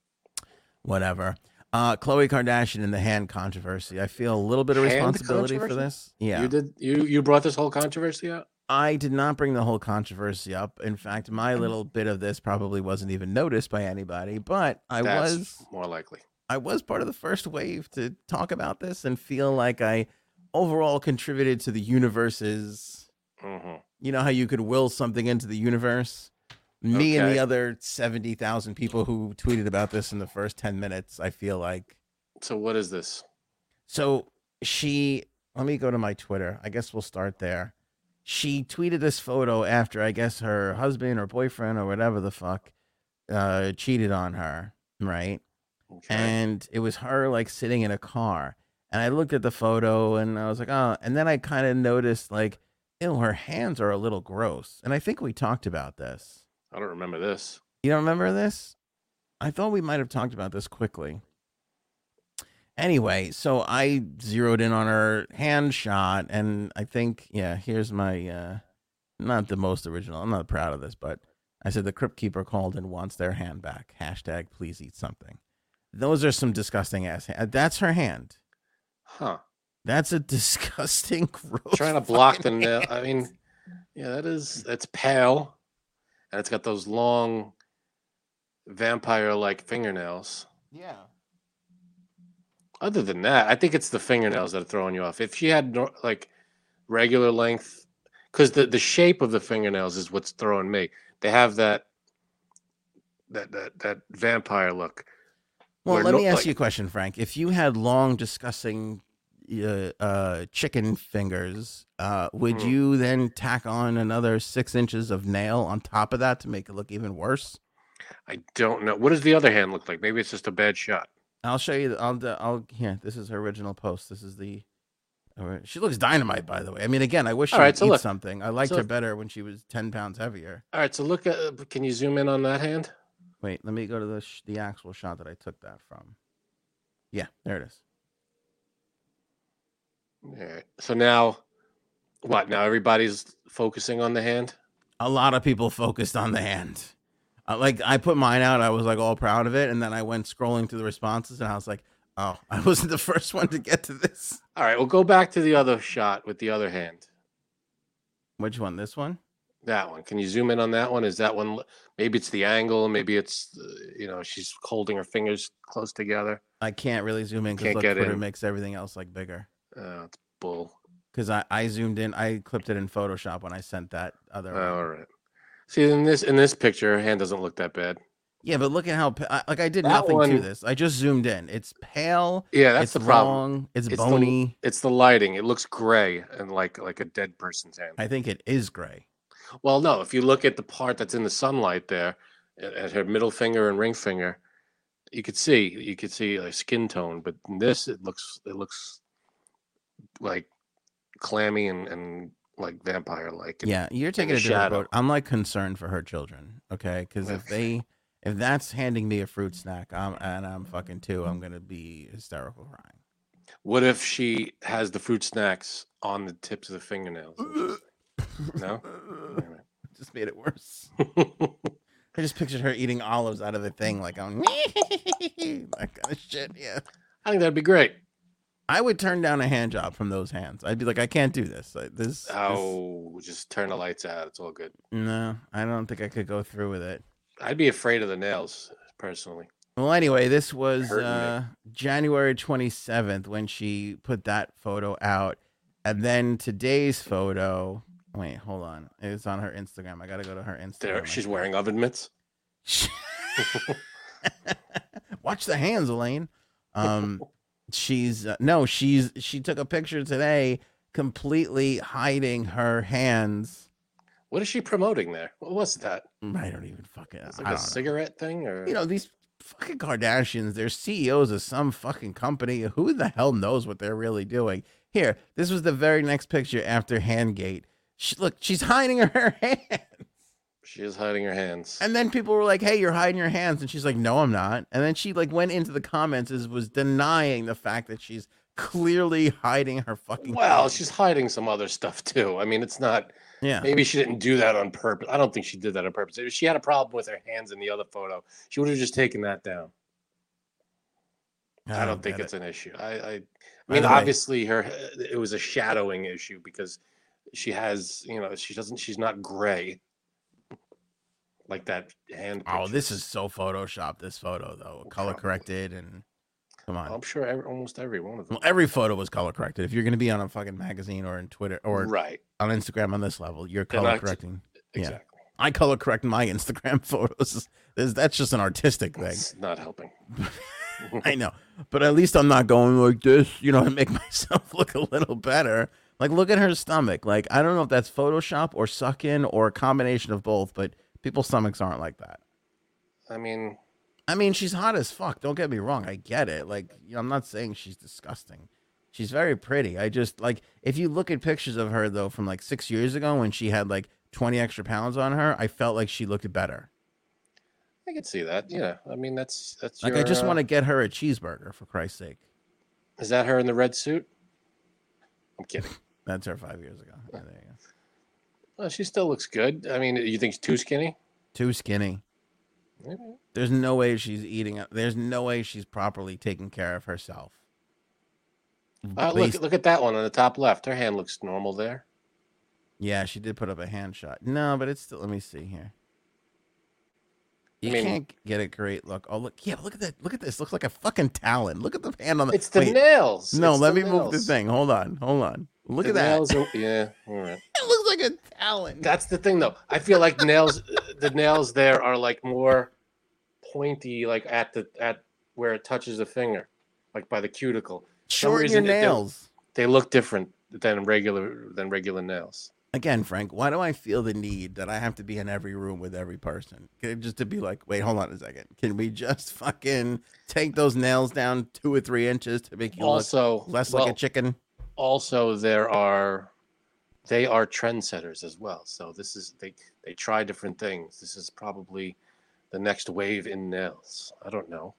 whatever. Uh, Khloe Kardashian and the hand controversy. I feel a little bit of Hand responsibility for this. Yeah, You did. You you brought this whole controversy up. I did not bring the whole controversy up. In fact, my Mm. little bit of this probably wasn't even noticed by anybody, but I That's was more likely. I was part of the first wave to talk about this and feel like I overall contributed to the universe's hmm you know how you could will something into the universe? Me and the other 70,000 people who tweeted about this in the first 10 minutes, I feel like So what is this? So she, let me go to my Twitter. I guess we'll start there. She tweeted this photo after I guess her husband or boyfriend or whatever the fuck uh, cheated on her, right? Okay. And it was her like sitting in a car. And I looked at the photo and I was like, oh, and then I kind of noticed like, ew, her hands are a little gross. And I think we talked about this. I don't remember this. You don't remember this? I thought we might have talked about this quickly. Anyway, so I zeroed in on her hand shot, and I think, yeah, here's my, uh, not the most original. I'm not proud of this, but I said the Crypt Keeper called and wants their hand back. Hashtag please eat something. Those are some disgusting ass. That's her hand. Huh. That's a disgusting, gross. Trying to block the nail. I mean, yeah, that is. that's pale, and it's got those long, vampire-like fingernails. yeah. Other than that, I think it's the fingernails that are throwing you off. If she had like regular length, because the the shape of the fingernails is what's throwing me. They have that that that that vampire look. Well, let no- me ask like- you a question, Frank. If you had long, disgusting uh, uh, chicken fingers, uh, would Hmm. you then tack on another six inches of nail on top of that to make it look even worse? I don't know. What does the other hand look like? Maybe it's just a bad shot. I'll show you. the- I'll. I'll. Here, this is her original post. This is the. uh, She looks dynamite, by the way. I mean, again, I wish she All right, would so eat look. something. I liked So- her better when she was ten pounds heavier. All right, so look at. uh, Can you zoom in on that hand? Wait, let me go to the sh- the actual shot that I took that from. Yeah, there it is. Yeah. So now, what? Now everybody's focusing on the hand. A lot of people focused on the hand. Uh, like I put mine out, I was like all proud of it, and then I went scrolling through the responses, and I was like, oh, I wasn't the first one to get to this. All right, we'll go back to the other shot with the other hand. Which one? This one? That one. Can you zoom in on that one? Is that one? Maybe it's the angle. Maybe it's uh, you know she's holding her fingers close together. I can't really zoom in because Twitter in. makes everything else like bigger. Uh, it's bull. Because I, I zoomed in, I clipped it in Photoshop when I sent that other. one. all right. See in this in this picture, her hand doesn't look that bad. Yeah, but look at how pa- like I did That nothing to this. I just zoomed in. It's pale. Yeah, that's it's the problem. long. It's, It's the- bony. It's the lighting. It looks gray and like like a dead person's hand. I think it is gray. Well, no, if you look at the part that's in the sunlight there, at, at her middle finger and ring finger, you could see you could see a skin tone. But in this, it looks it looks like clammy and, and like vampire like. Yeah, you're taking a different approach. I'm like concerned for her children. Okay, because if they if that's handing me a fruit snack, I'm and I'm fucking too. I'm gonna be hysterical crying. What if she has the fruit snacks on the tips of the fingernails? No? Just made it worse. I just pictured her eating olives out of the thing, like I'm that kind of shit. Yeah, I think that'd be great. I would turn down a hand job from those hands. I'd be like, I can't do this. Like, this, this- Oh, just turn the lights out. It's all good. no, I don't think I could go through with it. I'd be afraid of the nails personally. Well, anyway, this was uh, January 27th when she put that photo out. And then today's photo. Wait, hold on. It's on her Instagram. I got to go to her Instagram. There, she's wearing oven mitts. Watch the hands, Elaine. Um, she's uh, no, she's she took a picture today completely hiding her hands. What is she promoting there? What was that? I don't even fucking. It's like a don't know. cigarette thing, or you know these fucking Kardashians. They're CEOs of some fucking company. Who the hell knows what they're really doing? Here, this was the very next picture after Handgate. She, look, she's hiding her hands, she is hiding her hands. and then people were like, "Hey, you're hiding your hands," and she's like, "No, I'm not." And then she like went into the comments and was denying the fact that she's clearly hiding her fucking. Well, hands. she's hiding some other stuff too. I mean, it's not. yeah. Maybe she didn't do that on purpose. I don't think she did that on purpose. If she had a problem with her hands in the other photo, she would have just taken that down. I don't think it's it. an issue. I, I, I mean, way- obviously, her it was a shadowing issue because she has, you know, she doesn't, she's not gray like that hand. Oh, picture. this is so photoshopped. This photo though, color Probably. corrected, and come on. I'm sure every, almost every one of them. Well, every photo was color corrected. If you're going to be on a fucking magazine or in Twitter or right, on Instagram on this level, you're color not- correcting. Yeah. exactly. I color correct my Instagram photos. That's just an artistic thing. It's not helping. I know, but at least I'm not going like this, you know, to make myself look a little better. Like, look at her stomach. Like, I don't know if that's Photoshop or suck in or a combination of both, but people's stomachs aren't like that. I mean, I mean, she's hot as fuck. Don't get me wrong. I get it. Like, you know, I'm not saying she's disgusting. She's very pretty. I just like if you look at pictures of her though from like six years ago when she had like 20 extra pounds on her, I felt like she looked better. I can see that. Yeah, I mean, that's that's Like, I just uh, want to get her a cheeseburger for Christ's sake. Is that her in the red suit? I'm kidding. That's her five years ago. Yeah, Well, she still looks good. I mean, you think she's too skinny? Too skinny. There's no way she's eating. There's no way she's properly taking care of herself. Uh, look, look at that one on the top left. Her hand looks normal there. Yeah, she did put up a hand shot. No, but it's still. Let me see here. You mean- can't get a great look. Oh, look. Yeah, look at that. Look at this. Looks like a fucking talon. Look at the hand on the. It's the wait, nails. No, It's let me move the thing. Hold on. Hold on. Look The at that. nails are- yeah, all right. It looks like a talon. That's the thing, though. I feel like nails, the nails there are like more pointy, like at the at where it touches the finger, like by the cuticle. Shorten your nails. They look different than regular than regular nails. Again, Frank, why do I feel the need that I have to be in every room with every person? Just to be like, wait, hold on a second. Can we just fucking take those nails down two or three inches to make you Also, look less well, like a chicken? also there are they are trendsetters as well. So this is they they try different things. This is probably the next wave in nails. I don't know.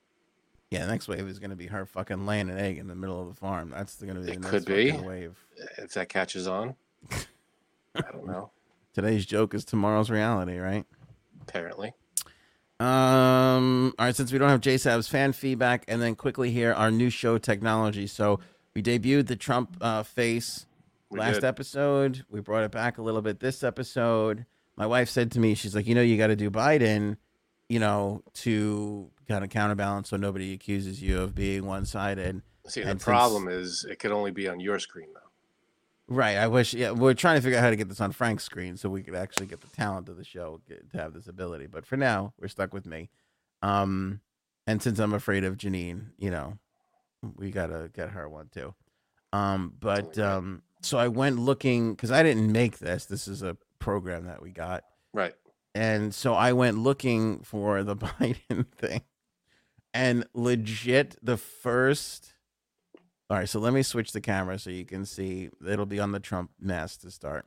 Yeah, the next wave is going to be her fucking laying an egg in the middle of the farm. That's going to be the It next could be. wave. If that catches on, I don't know. Today's joke is tomorrow's reality, right? Apparently, Um. All right. Since we don't have JSAB's fan feedback, and then quickly here our new show technology. So we debuted the Trump uh, face we last did. episode. We brought it back a little bit this episode. My wife said to me, she's like, you know, you got to do Biden, you know, to kind of counterbalance so nobody accuses you of being one sided. See, the since- problem is it could only be on your screen though. Right. I wish. Yeah, we're trying to figure out how to get this on Frank's screen so we could actually get the talent of the show get, to have this ability. But for now, we're stuck with me. Um, and since I'm afraid of Janine, you know, we gotta get her one too. Um, but um, so I went looking because I didn't make this. This is a program that we got, Right. and so I went looking for the Biden thing, and legit the first. All right, so let me switch the camera so you can see. It'll be on the Trump mask to start.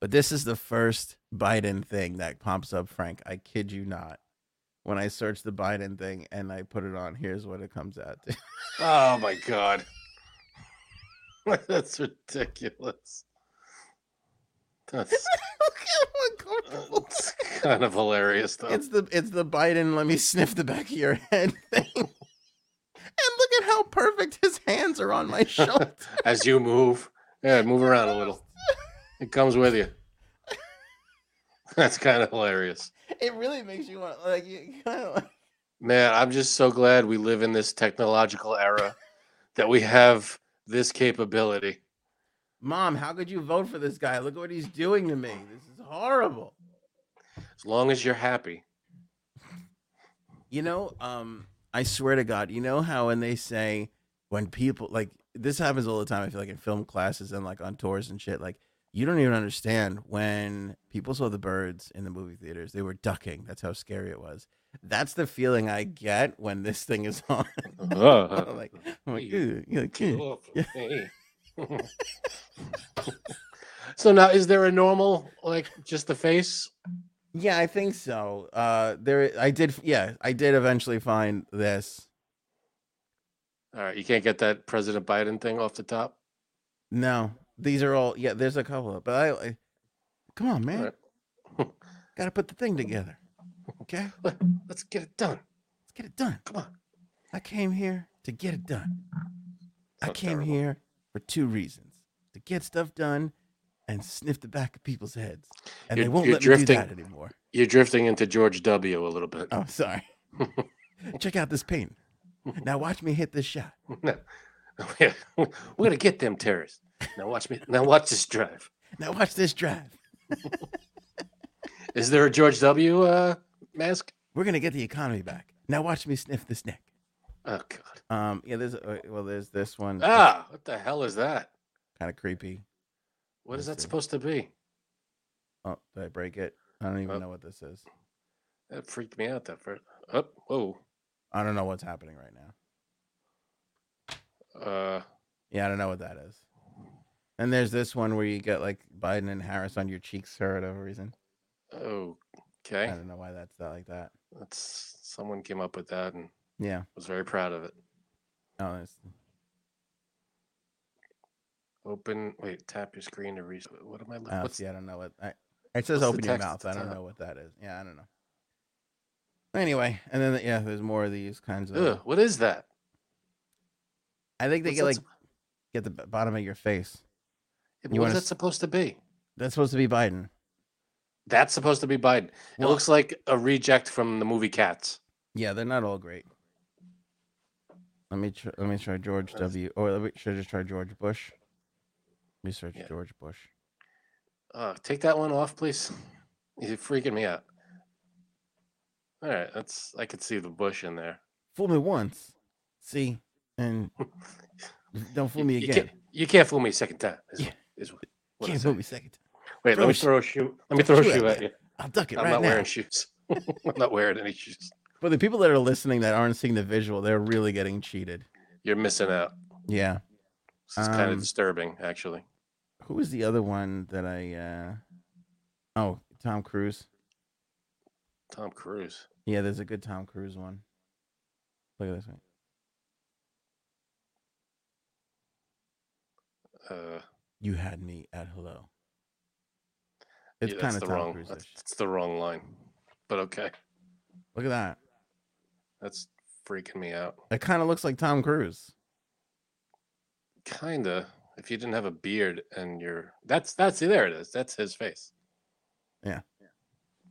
But this is the first Biden thing that pops up, Frank. I kid you not. When I search the Biden thing and I put it on, here's what it comes out to. Oh my god. That's ridiculous. That's, Look how uncomfortable. that's kind of hilarious though. It's the it's the Biden. Let me sniff the back of your head thing. And look at how perfect his hands are on my shoulder. As you move, yeah, move around a little. It comes with you. That's kind of hilarious. It really makes you want like you kind of like. Man, I'm just so glad we live in this technological era that we have this capability. Mom, how could you vote for this guy? Look what he's doing to me. This is horrible. As long as you're happy. You know, um, I swear to God, you know how when they say when people like this happens all the time. I feel like in film classes and like on tours and shit. Like you don't even understand when people saw the birds in the movie theaters. They were ducking. That's how scary it was. That's the feeling I get when this thing is on. Uh, I'm like, I'm like, you "Ew," you're like, "Ew." off so now is there a normal like just the face? Yeah, I think so. Uh, there, I did. Yeah, I did eventually find this. All right, you can't get that President Biden thing off the top. No, these are all. Yeah, there's a couple of, but I. I come on, man. right. Got to put the thing together. Okay, Let- Let's get it done. let's get it done. Come on. I came here to get it done. I came terrible. here for two reasons: to get stuff done and sniff the back of people's heads. And they You're- won't you're let me do drifting. that anymore. You're drifting into George W. a little bit. Oh, sorry. Check out this paint. Now watch me hit this shot. No. We're we're gonna get them terrorists. Now watch me. Now watch this drive. Now watch this drive. Is there a George W. Uh, mask? We're gonna get the economy back. Now watch me sniff this neck. Oh God. Um, yeah, there's uh, well, there's this one. Ah, what the hell is that? kind of creepy. What is that see. supposed to be? Oh, did I break it? I don't even Oh. know what this is. That freaked me out. That first. Oh, whoa. I don't know what's happening right now. Uh, Yeah, I don't know what that is. And there's this one where you get like Biden and Harris on your cheeks for whatever reason. Oh, okay. I don't know why that's that like that. That's someone came up with that and Yeah. was very proud of it. Oh, it's, Open. Wait. Tap your screen to reach. What am I? Looking? oh, see, I don't know what. I, it says open your mouth. I don't top? know what that is. Yeah, I don't know. Anyway, and then yeah, there's more of these kinds of. Ugh, what is that? I think they What's get like get the bottom of your face. Yeah, you what wanna s- that supposed to be? That's supposed to be Biden. That's supposed to be Biden. It looks like a reject from the movie Cats. Yeah, they're not all great. Let me try, let me try George W. Or let me, should I just try George Bush? Let me search Yeah. George Bush. Uh, take that one off, please. You're freaking me out. All right, that's I could see the bush in there. Fool me once, see, and don't fool You- me you again. Can't, you can't fool me a second time. Is, Yeah. is what, Can't fool me second time. Wait, throw let me throw a shoe. Let me throw a shoe shoe at at you. you. I'll duck it I'm right not now. wearing shoes. I'm not wearing any shoes. For the people that are listening that aren't seeing the visual, they're really getting cheated. You're missing out. Yeah. it's is kind Um, of disturbing, actually. Who was the other one that I? uh Oh, Tom Cruise. Tom Cruise. Yeah, there's a good Tom Cruise one. Look at this. One. Uh, You had me at hello. It's yeah, kind of Tom wrong. Cruise. That's the wrong line, but okay. Look at that. That's freaking me out. It kind of looks like Tom Cruise. Kinda. If you didn't have a beard and you're that's that's there it is. That's his face. Yeah.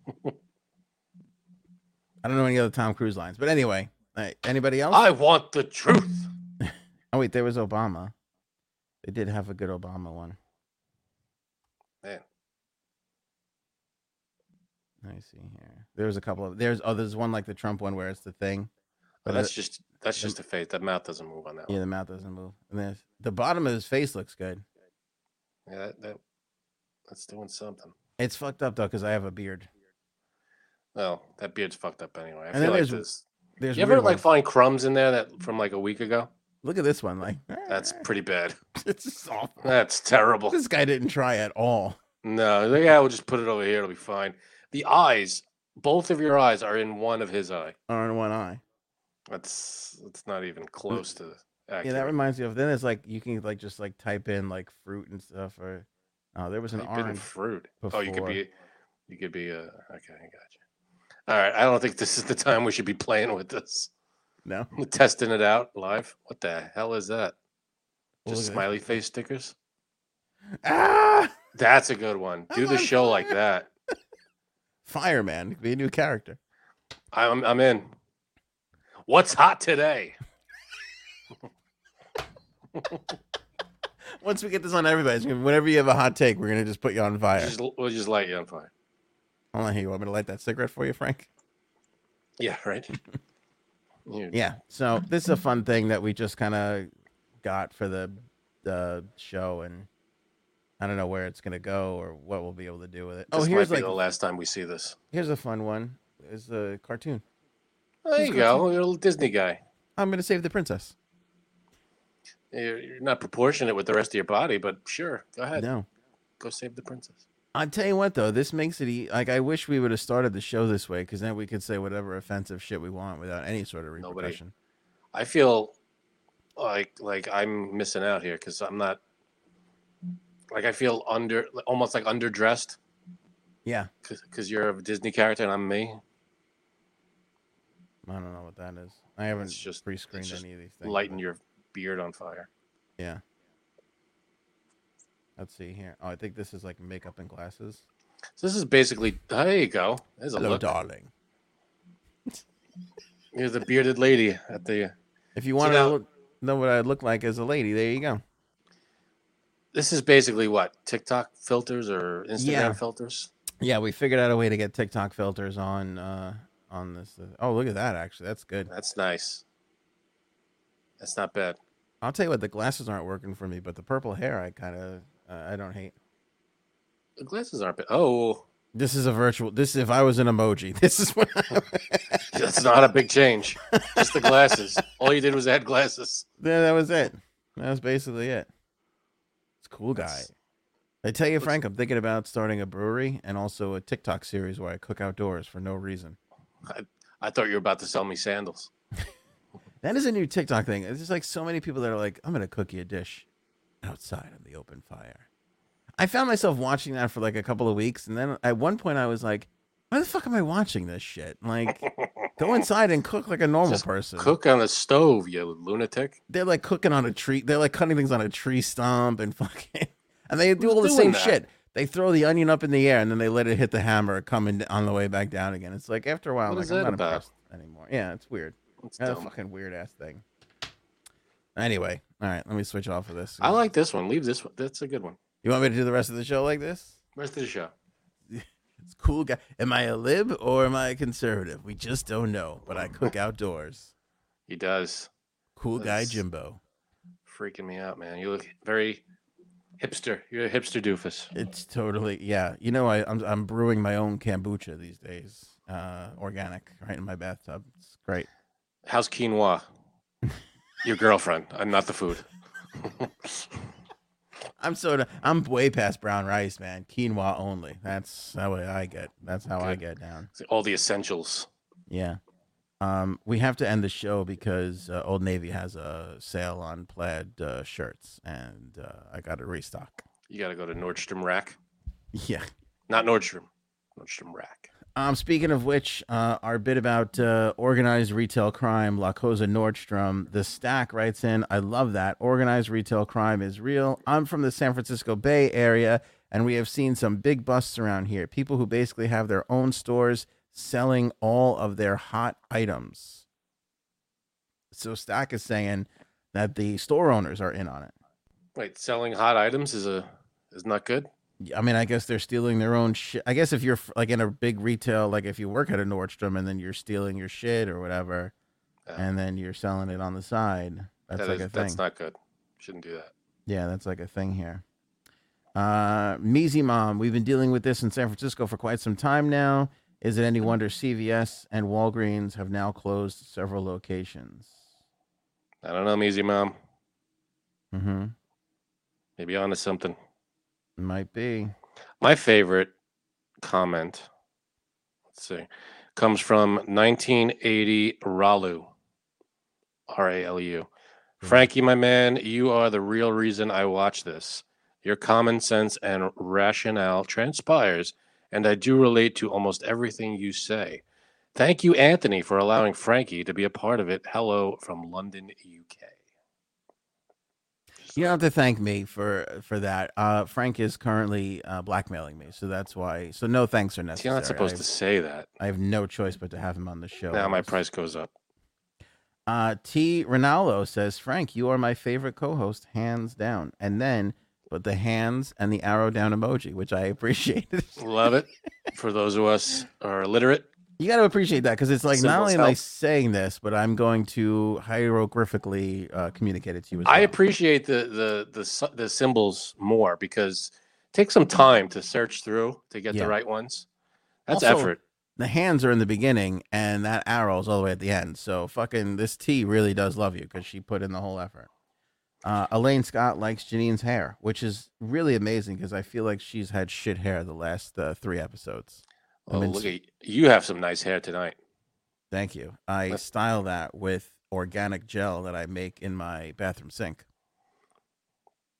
I don't know any other Tom Cruise lines, but anyway, anybody else? I want the truth. oh wait, there was Obama. They did have a good Obama one. Man, I see here. There's a couple of there's oh there's one like the Trump one where it's the thing. But that's just that's just a face. That mouth doesn't move on that yeah, one. the mouth doesn't move. And then the bottom of his face looks good. Yeah, that, that that's doing something. It's fucked up though because I have a beard. Well, that beard's fucked up anyway. I And feel like there's- this. There's You ever like ones. find crumbs in there that from like a week ago? look at this one like That's pretty bad. it's awful. That's terrible. This guy didn't try at all. No, yeah, we'll just put it over here. It'll be fine. The eyes, both of your eyes are in one of his eye. Are in one eye. That's it's not even close to accurate. Yeah, that reminds me of. Then it's like you can like just like type in like fruit and stuff. Or oh, there was an orange. fruit. Oh, you could be, you could be. Uh, okay, I got you. All right, I don't think this is the time we should be playing with this, No, testing it out live. What the hell is that? Just smiley face stickers. ah, That's a good one. Do I'm the on show like that. fireman. Be a new character. I'm I'm in. What's hot today? Once we get this on everybody's, whenever you have a hot take, we're gonna just put you on fire. Just, we'll just light you on fire. Hold on here. You want me to light that cigarette for you, Frank? Yeah, right. Yeah. So this is a fun thing that we just kind of got for the the show, and I don't know where it's gonna go or what we'll be able to do with it. This oh, here's like the last time we see this. here's a fun one. Is the cartoon. There you go. You're a little Disney guy. I'm gonna save the princess. You're, not proportionate with the rest of your body, but sure, go ahead. No. Go save the princess. I'll tell you what, though, this makes it e- like I wish we would have started the show this way because then we could say whatever offensive shit we want without any sort of Nobody- I feel like like I'm missing out here because I'm not. Like I feel under, almost like underdressed Yeah, because you're a Disney character and I'm me. I don't know what that is. I haven't It's just- pre-screened just any of these things. Lighten but- your beard on fire. Yeah. Let's see here. Oh, I think this is like makeup and glasses. So this is basically. There you go. There's a Hello, look. darling. You're the bearded lady at the. If you want to now- look, know what I look like as a lady, there you go. This is basically what TikTok filters or Instagram Yeah. filters. Yeah, we figured out a way to get TikTok filters on uh on this. Uh, oh, look at that! Actually, that's good. That's nice. That's not bad. I'll tell you what, the glasses aren't working for me, but the purple hair, I kind of, uh, I don't hate. The glasses aren't. Oh, This is a virtual. This if I was an emoji. This is what. that's not a big change. Just the glasses. All you did was add glasses. yeah, that was it. That was basically it. It's a cool guy. That's- I tell you, Frank, I'm thinking about starting a brewery and also a TikTok series where I cook outdoors for no reason. I thought you were about to sell me sandals. That is a new TikTok thing. It's just like so many people that are like, I'm gonna cook you a dish outside of the open fire. I found myself watching that for like a couple of weeks, and then at one point I was like, Why the fuck am I watching this shit? Like, go inside and cook like a normal Just person. Cook on a stove, you lunatic. They're like cooking on a tree. They're like cutting things on a tree stump and fucking, and they do Who's all the same that? shit. They throw the onion up in the air and then they let it hit the hammer, coming on the way back down again. It's like after a while, like I'm not about? impressed anymore. Yeah, it's weird. It's That's a fucking weird ass thing. Anyway, all right, let me switch off of this. I like this one. Leave this one. That's a good one. You want me to do the rest of the show like this? Rest of the show. It's cool guy. Am I a lib or am I a conservative? We just don't know. But I cook outdoors. He does. Cool guy Jimbo. Freaking me out, man. You look very hipster. You're a hipster doofus. It's totally yeah. You know, I I'm I'm brewing my own kombucha these days. Uh, organic, right in my bathtub. It's great. How's quinoa? Your girlfriend. I'm not the food. I'm sort of I'm way past brown rice, man. Quinoa only. That's how I get. That's how I Good. get down. All the essentials. Yeah. Um, we have to end the show because uh, Old Navy has a sale on plaid uh, shirts, and uh, I got to restock. You got to go to Nordstrom Rack. Yeah. Not Nordstrom. Nordstrom Rack. Um, speaking of which, uh, our bit about uh, organized retail crime, La Cosa Nordstrom, the stack writes in, I love that. Organized retail crime is real. I'm from the San Francisco Bay Area, and we have seen some big busts around here. People who basically have their own stores selling all of their hot items. So Stack is saying that the store owners are in on it. Wait, selling hot items is a is not good. I mean, I guess they're stealing their own shit. I guess if you're like in a big retail, like if you work at a Nordstrom and then you're stealing your shit or whatever, and then you're selling it on the side, that's That like is- a thing. That's not good. Shouldn't do that. yeah, that's like a thing here. Uh, Measy Mom, we've been dealing with this in San Francisco for quite some time now. Is it any wonder CVS and Walgreens have now closed several locations? I don't know, Easy Mom. Mm-hmm. Maybe onto something. Might be. My favorite comment, let's see, comes from 1980 Ralu. R A L U. Frankie, my man, you are the real reason I watch this. Your common sense and rationale transpires, and I do relate to almost everything you say. Thank you, Anthony, for allowing Frankie to be a part of it. Hello from London, UK. You don't have to thank me for for that. Uh, Frank is currently uh, blackmailing me, so that's why. So no thanks are necessary. You're not supposed I, to say that. I have no choice but to have him on the show. Now my price goes up. Uh, T. Ronaldo says, Frank, you are my favorite co-host, hands down. And then put the hands and the arrow down emoji, which I appreciated. Love it. For those of us are illiterate, you got to appreciate that because it's like not Symbols only am I saying this, but I'm going to hieroglyphically uh, communicate it to you as I well. appreciate the the the the symbols more because take some time to search through to get Yeah. the right ones. That's Also, effort. the hands are in the beginning and that arrow is all the way at the end. So fucking this T really does love you because she put in the whole effort. Uh, Elaine Scott likes Janine's hair, which is really amazing because I feel like she's had shit hair the last uh, three episodes. Oh, mean, look at you you have some nice hair tonight. Thank you. I style that with organic gel that I make in my bathroom sink.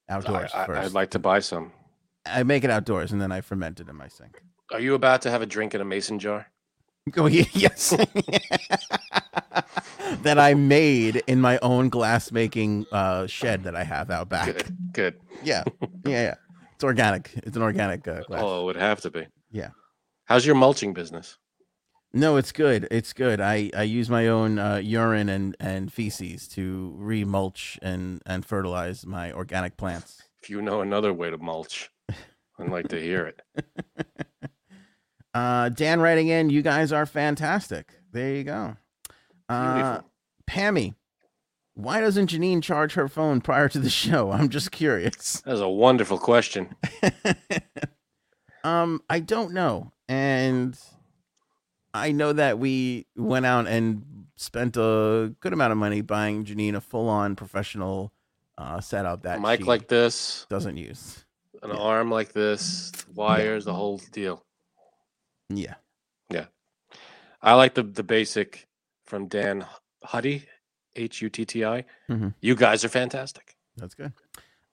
Outdoors I, 1st I'd like to buy some. I make it outdoors and then I ferment it in my sink. Are you about to have a drink in a mason jar? Oh ye- yes, that I made in my own glass making uh, shed that I have out back. Good, good. Yeah, yeah, yeah. It's organic. It's an organic uh, glass. Oh, it would have to be. Yeah. How's your mulching business? No, it's good. It's good. I, I use my own uh, urine and, and feces to remulch and, and fertilize my organic plants. If you know another way to mulch, I'd like to hear it. Uh, Dan writing in, you guys are fantastic. There you go. Uh, Beautiful. Pammy, why doesn't Janine charge her phone prior to the show? I'm just curious. That is a wonderful question. um, I don't know, and I know that we went out and spent a good amount of money buying Janine a full-on professional uh, setup that A mic she like this, doesn't use. an Yeah. arm like this, wires, the whole deal. Yeah, yeah, I like the the basic from Dan Hutti, H U T T I. Mhm. You guys are fantastic. that's good.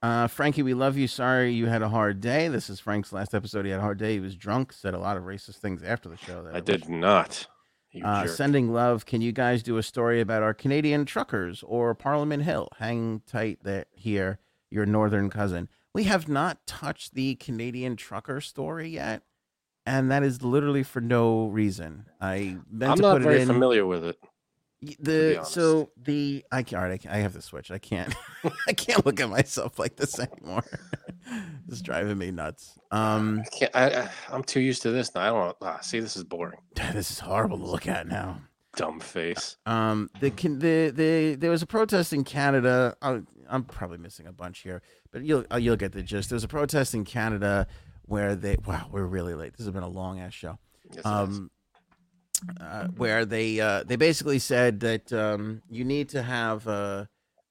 Uh, Frankie, we love you. Sorry you had a hard day. This is Frank's last episode. He had a hard day. He was drunk. Said a lot of racist things after the show. That I wish- did not. Uh, sending love. Can you guys do a story about our Canadian truckers or Parliament Hill? Hang tight there here, your northern cousin. We have not touched the Canadian trucker story yet, and that is literally for no reason. I meant I'm to not put very it in familiar with it. The so the I can't. All right, I, I have to switch. I can't. I can't look at myself like this anymore. it's driving me nuts. Um, I can't. I, I, I'm too used to this now. I don't. Ah, see, this is boring. this is horrible to look at now. Dumb face. Um, the can the the there was a protest in Canada. i I'm probably missing a bunch here, but you'll uh, you'll get the gist. There was a protest in Canada where they wow we're really late. This has been a long ass show. Yes. Um, uh, where they uh, they basically said that um, you need to have uh,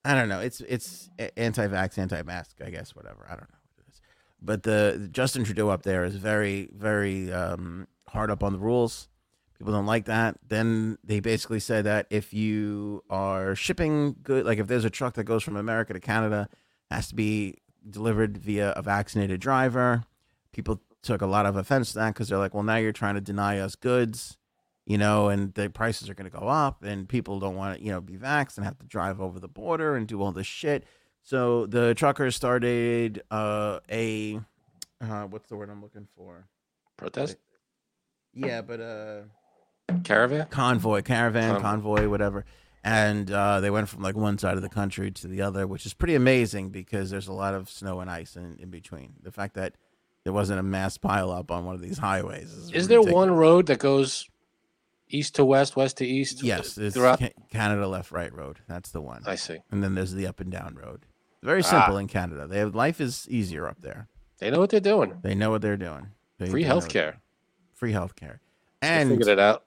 I don't know it's it's anti-vax, anti-mask, I guess whatever I don't know what it is, but the Justin Trudeau up there is very very um, hard up on the rules People don't like that. Then they basically said that if you are shipping good, like if there's a truck that goes from America to Canada, has to be delivered via a vaccinated driver. People took a lot of offense to that because they're like, well, now you're trying to deny us goods, you know, and the prices are going to go up, and people don't want to, you know, be vaxxed and have to drive over the border and do all this shit. So the truckers started uh, a, uh, what's the word I'm looking for? Protest? Yeah, but uh Caravan? convoy, caravan, Convoy. convoy, whatever. And uh, they went from like one side of the country to the other, which is pretty amazing because there's a lot of snow and ice in, in between. The fact that there wasn't a mass pileup on one of these highways is, Is there one road that goes east to west, west to east? Yes, it's Throughout- Canada Left Right Road. That's the one. I see. And then there's the up and down road. Very Ah. simple in Canada. They have life is easier up there. They know what they're doing. They know what they're doing. They Free do know health care. Free health care. And figured it out.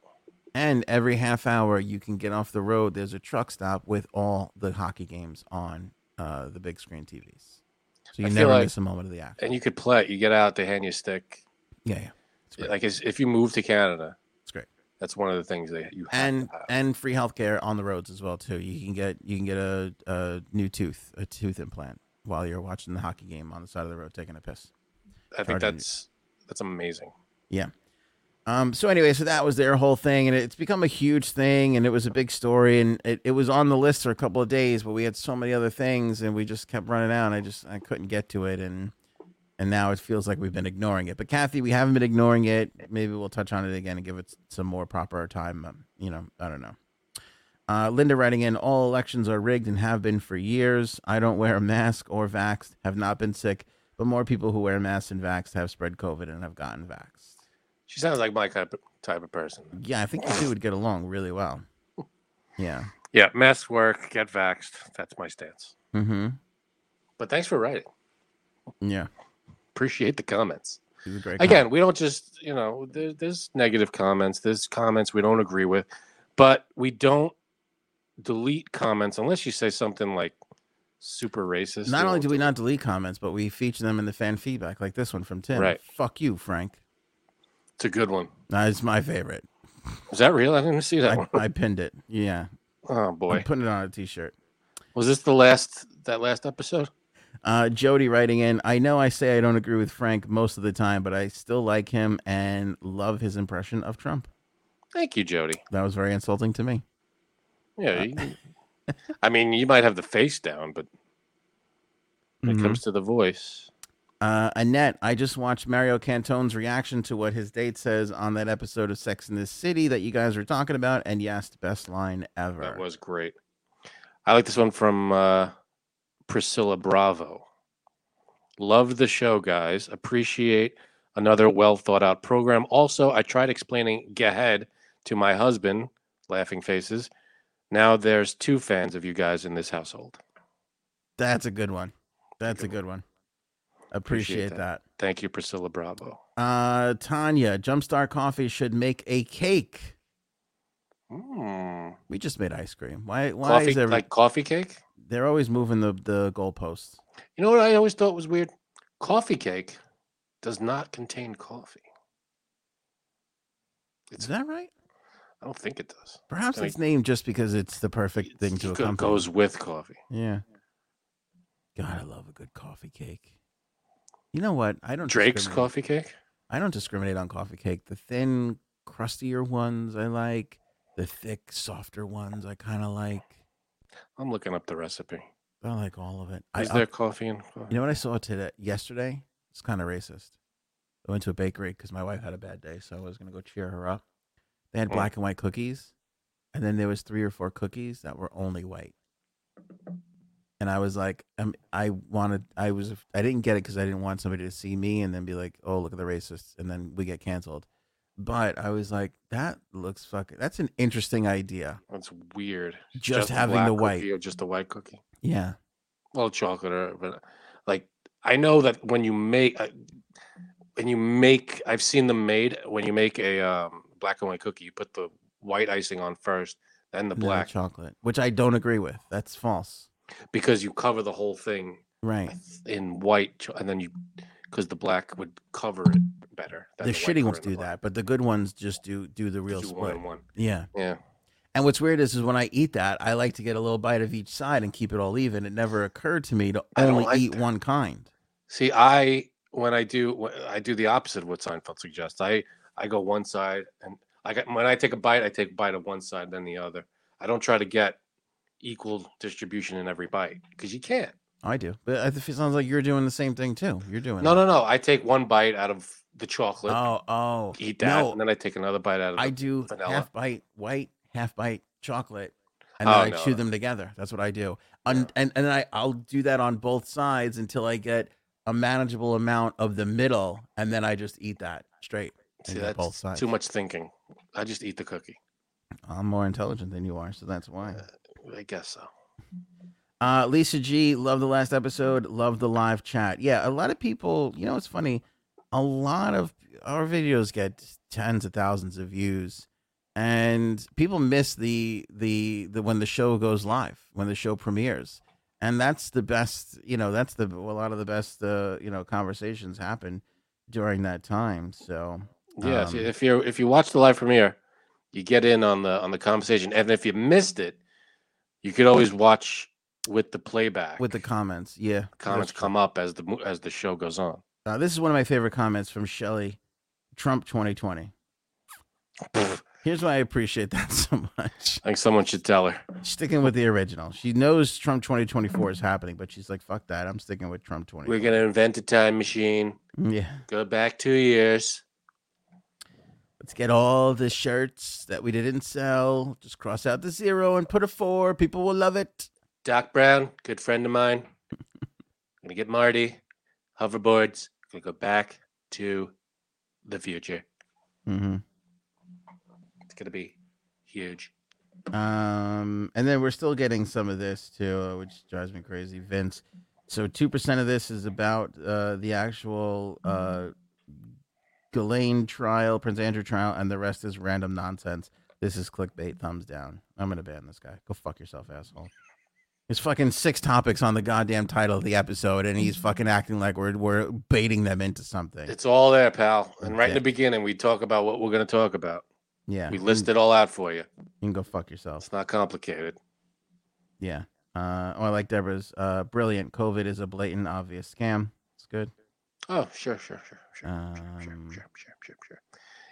And every half hour, you can get off the road. There's a truck stop with all the hockey games on uh, the big screen TVs. So you I never like- miss a moment of the action. And you could play. You get out, they hand you a stick. Yeah, yeah. Like if you move to Canada. That's one of the things that you have And and free healthcare on the roads as well too. You can get you can get a, a new tooth, a tooth implant while you're watching the hockey game on the side of the road taking a piss. I think charging you. that's that's amazing. Yeah. Um, so anyway, so that was their whole thing, and it's become a huge thing, and it was a big story, and it, it was on the list for a couple of days, but we had so many other things, and we just kept running out. And I just I couldn't get to it, and and now it feels like we've been ignoring it. But Kathy, we haven't been ignoring it. Maybe we'll touch on it again and give it some more proper time. Um, you know, I don't know. Uh, Linda writing in, all elections are rigged and have been for years. I don't wear a mask or vaxxed, have not been sick, but more people who wear masks and vaxxed have spread COVID and have gotten vaxxed. She sounds like my type of, type of person. Yeah, I think you two would get along really well. Yeah. Yeah, mask work, get vaxxed. That's my stance. Mm-hmm. But thanks for writing. Yeah. Appreciate the comments. He's a great Again, we don't just, you know, there, there's negative comments, there's comments we don't agree with, but we don't delete comments unless you say something like super racist. Not only do we not delete comments, but we feature them in the fan feedback, like this one from Tim. Right. Fuck you, Frank. It's a good one. That's my favorite. Is that real? I didn't see that I, one. I pinned it. Yeah. Oh I'm boy. putting it on a t-shirt. Was this the last that last episode? Uh, Jody writing in, I know I say I don't agree with Frank most of the time, but I still like him and love his impression of Trump. Thank you, Jody. That was very insulting to me. Yeah. you- I mean, you might have the face down, but when Mhm. it comes to the voice, Uh, Annette, I just watched Mario Cantone's reaction to what his date says on that episode of Sex in the City that you guys were talking about, and yes, best line ever. that was great. I like this one from uh, Priscilla Bravo. Love the show, guys. Appreciate another well thought out program. Also, I tried explaining Get Ahead to my husband, laughing faces. Now there's two fans of you guys in this household. That's a good one. That's a Good good one. Appreciate Appreciate that. Thank you, Priscilla Bravo. Uh, Tanya, Jumpstart Coffee should make a cake. Mm. We just made ice cream. Why? Why Coffee, is every, like coffee cake? They're always moving the the goalposts? You know what I always thought was weird? Coffee cake does not contain coffee. Is that right? I don't think it does. Perhaps I mean, it's named just because it's the perfect thing to It accompany. goes with coffee. Yeah. God, I love a good coffee cake. You know what? I don't Drake's coffee cake. I don't discriminate on coffee cake. The thin, crustier ones I like. The thick, softer ones I kind of like. I'm looking up the recipe. I like all of it. Is I, I'll- there coffee in coffee? You know what I saw today, yesterday? It's kind of racist. I went to a bakery because my wife had a bad day, so I was gonna go cheer her up. They had Mm. black and white cookies, and then there was three or four cookies that were only white. And I was like, um, I wanted, I was, I didn't get it because I didn't want somebody to see me and then be like, oh, look at the racists, and then we get canceled. But I was like, that looks fucking. That's an interesting idea. That's weird. Just a having the white. or just a white cookie. Yeah. Well, chocolate or but like I know that when you make uh, when you make I've seen them made when you make a um, black and white cookie, you put the white icing on first, then the black chocolate, which I don't agree with. That's false. because you cover the whole thing Right. in white and then you because the black would cover it better. the shitty ones do that, but the good ones just do do the real do split. one one. Yeah. Yeah. And what's weird is, is when I eat that, I like to get a little bite of each side and keep it all even. It never occurred to me to I only like eat that. one kind. See, I when I do I do the opposite of what Seinfeld suggests. I I go one side and I got when I take a bite, I take a bite of one side then the other. I don't try to get equal distribution in every bite because you can't. I do, but it sounds like you're doing the same thing too. You're doing No, that. no, no. I take one bite out of the chocolate, Oh, oh, eat that, No, and then I take another bite out of. I the, do vanilla. half bite white, half bite chocolate, and then Oh, I no, chew no. them together. That's what I do. Yeah. And and I I'll do that on both sides until I get a manageable amount of the middle, and then I just eat that straight. See, and get both that's sides. too much thinking. I just eat the cookie. I'm more intelligent than you are, so that's why. Uh, I guess so. Uh, Lisa G, love the last episode. Love the live chat. Yeah, a lot of people, you know, it's funny. A lot of our videos get tens of thousands of views, and people miss the the the when the show goes live, when the show premieres, and that's the best. You know, that's the a lot of the best. Uh, you know, conversations happen during that time. So Yeah, Um, if you if you watch the live premiere, you get in on the on the conversation, and if you missed it, you could always watch with the playback. with the comments, yeah, comments come up as the as the show goes on. Uh, this is one of my favorite comments from Shelly, Trump 2020. Here's why I appreciate that so much. I think someone should tell her. Sticking with the original. She knows Trump 2024 is happening, but she's like, fuck that. I'm sticking with Trump 20. We're gonna invent a time machine. Yeah. Go back two years. Let's get all the shirts that we didn't sell. Just cross out the zero and put a four. People will love it. Doc Brown, good friend of mine. gonna get Marty. Hoverboards. Gonna go back to the future. hmm It's gonna be huge. Um, and then we're still getting some of this too, uh, which drives me crazy. Vince. So two percent of this is about uh, the actual uh, Ghislaine trial, Prince Andrew trial, and the rest is random nonsense. This is clickbait. Thumbs down. I'm gonna ban this guy. Go fuck yourself, asshole. There's fucking six topics on the goddamn title of the episode, and he's fucking acting like we're we're baiting them into something. It's all there, pal. And right in the beginning, we talk about what we're gonna talk about. yeah, We list it all out for you. You can go fuck yourself. It's not complicated. Yeah. Uh, oh, I like Deborah's. Uh, brilliant. COVID is a blatant, obvious scam. It's good. Oh, sure, sure, sure, sure, sure, sure, Um, sure, sure, sure, sure.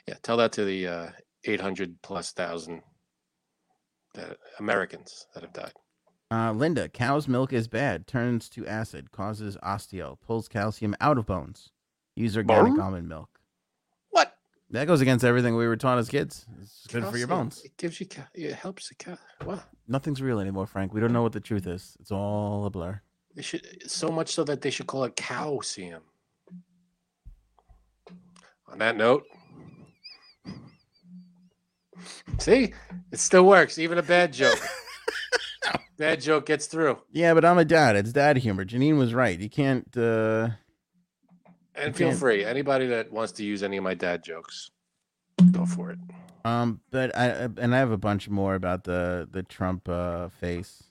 Yeah, tell that to the uh, 800 plus thousand that Americans that have died. Uh, Linda, cow's milk is bad. Turns to acid. Causes osteo. Pulls calcium out of bones. Use organic Bone? almond milk. What? That goes against everything we were taught as kids. It's good for your bones. It gives you. ca- It helps the cat. What? Nothing's real anymore, Frank. We don't know what the truth is. It's all a blur. They should so much so that they should call it calcium. On that note, see, it still works. Even a bad joke. bad joke gets through. Yeah, but I'm a dad. It's dad humor. Janine was right. You can't. Uh... And feel can't- free. Anybody that wants to use any of my dad jokes, go for it. Um, but I I- and I have a bunch more about the the Trump uh, face.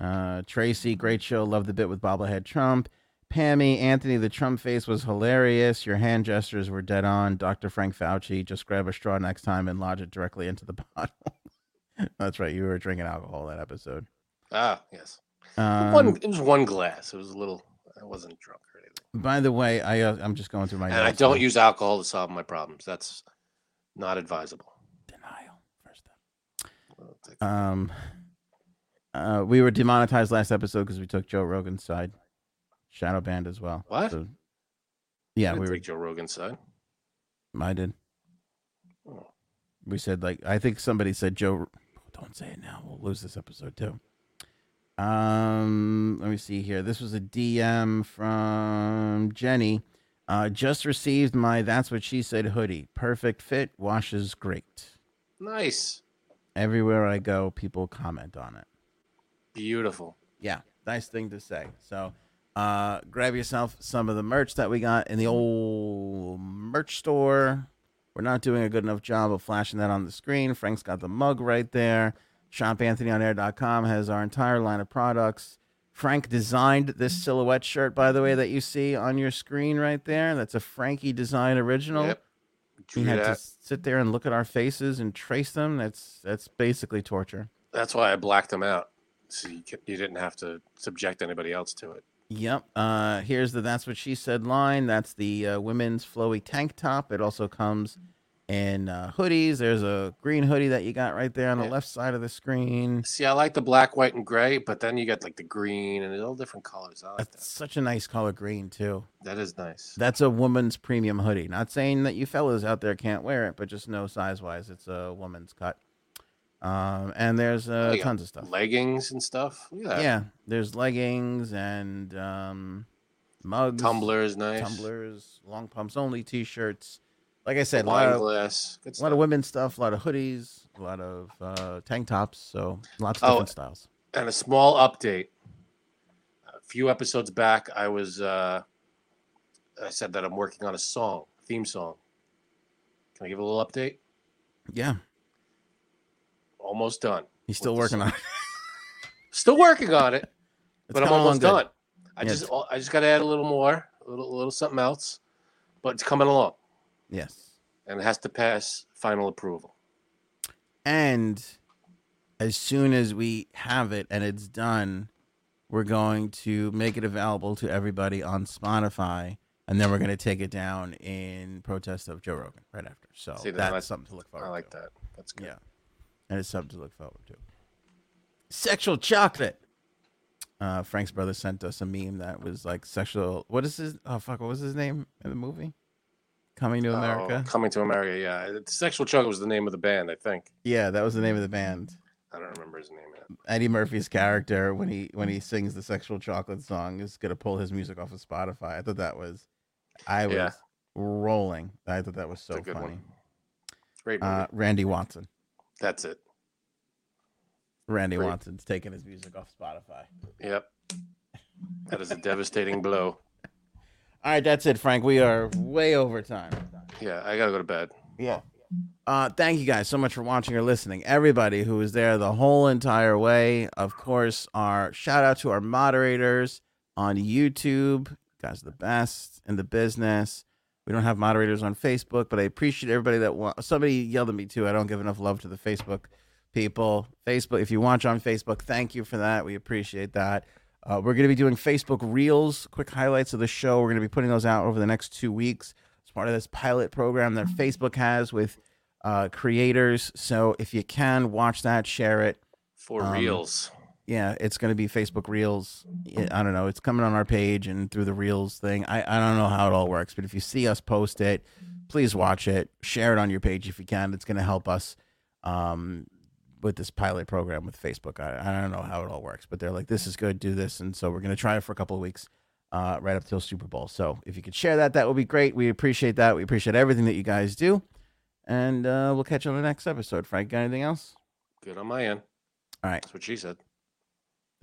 Uh, Tracy, great show. Love the bit with bobblehead Trump. Pammy, Anthony, the Trump face was hilarious. Your hand gestures were dead on. Dr. Frank Fauci, just grab a straw next time and lodge it directly into the bottle. That's right. You were drinking alcohol that episode. Ah, yes. Um, one. It was one glass. It was a little. I wasn't drunk or anything. By the way, I uh, I'm just going through my. And I don't now. use alcohol to solve my problems. That's not advisable. denial. First step. Um, uh, we were demonetized last episode because we took Joe Rogan's side, shadow banned as well. What? So, yeah, didn't we were. take Joe Rogan's side. I did. Oh. We said like I think somebody said Joe. Don't say it now. We'll lose this episode too. Um, let me see here. This was a DM from Jenny. Uh, just received my "That's What She Said" hoodie. Perfect fit. Washes great. Nice. Everywhere I go, people comment on it. Beautiful. yeah, nice thing to say. So, uh, grab yourself some of the merch that we got in the old merch store. We're not doing a good enough job of flashing that on the screen. Frank's got the mug right there. ShopAnthonyonair.com has our entire line of products. Frank designed this silhouette shirt, by the way, that you see on your screen right there. That's a Frankie design original. Yep. He Drew had to sit there and look at our faces and trace them. That's that's basically torture. That's why I blacked them out. So you, you didn't have to subject anybody else to it. Yep. Uh, here's the "That's What She Said" line. That's the uh, women's flowy tank top. It also comes in uh, hoodies. There's a green hoodie that you got right there on the Yeah. left side of the screen. See, I like the black, white, and gray, but then you got like the green and all different colors. I like That's such a nice color green too. that. That is nice. That's a woman's premium hoodie. Not saying that you fellas out there can't wear it, but just know size wise, it's a woman's cut. Um, and there's uh, Oh, tons of stuff. Leggings and stuff. That. Yeah, there's leggings and um, mugs, Tumblers, nice. tumblers, long pumps only t-shirts. Like I said, a lot of, glass. Good a stuff. lot of women's stuff, a lot of hoodies, a lot of uh, tank tops. So lots of Oh, different styles. and a small update. A few episodes back, I was uh, I said that I'm working on a song, theme song. Can I give a little update? Yeah, Almost done. he's still working on it. Still working on it, It's but I'm almost done. I Yeah, just it's- I just got to add a little more, a little, a little something else, but it's coming along, Yes. and it has to pass final approval. And as soon as we have it and it's done, we're going to make it available to everybody on Spotify. And then we're going to take it down in protest of Joe Rogan right after. So See, that's- something to look forward I like to. that. That's good. Yeah. And it's something to look forward to. Sexual chocolate. Uh, Frank's brother sent us a meme that was like sexual. What is his? Oh, fuck. What was his name in the movie? Coming to Oh, America. coming to America. Yeah, Sexual Chocolate was the name of the band, I think. Yeah, that was the name of the band. I don't remember his name. Yet. Eddie Murphy's character when he when he sings the sexual chocolate song is gonna pull his music off of Spotify. I thought that was I was Yeah. rolling. I thought that was so funny. one. Great movie. Uh, Randy Watson. That's it. Randy Great. Watson's taking his music off Spotify. Yep. That is a devastating blow. All right, that's it, Frank. We are way over time. Yeah, I gotta go to bed. Yeah. Uh, thank you guys so much for watching or listening. Everybody who was there the whole entire way. Of course, our shout out to our moderators on YouTube. You guys are the best in the business. We don't have moderators on Facebook, but I appreciate everybody that wa- somebody yelled at me too. I don't give enough love to the Facebook people. Facebook, if you watch on Facebook, thank you for that. We appreciate that. Uh, we're going to be doing Facebook Reels, quick highlights of the show. We're going to be putting those out over the next two weeks as part of this pilot program that Facebook has with uh, creators. So if you can watch that, share it. For Um, reals. Yeah, it's going to be Facebook Reels. I don't know. It's coming on our page and through the Reels thing. I, I don't know how it all works, but if you see us post it, please watch it. Share it on your page if you can. It's going to help us um, with this pilot program with Facebook. I, I don't know how it all works, but they're like, this is good, do this. And so we're going to try it for a couple of weeks uh, right up till Super Bowl. So if you could share that, that would be great. We appreciate that. We appreciate everything that you guys do. And uh, we'll catch you on the next episode. Frank, got anything else? Good on my end. All right. That's what she said.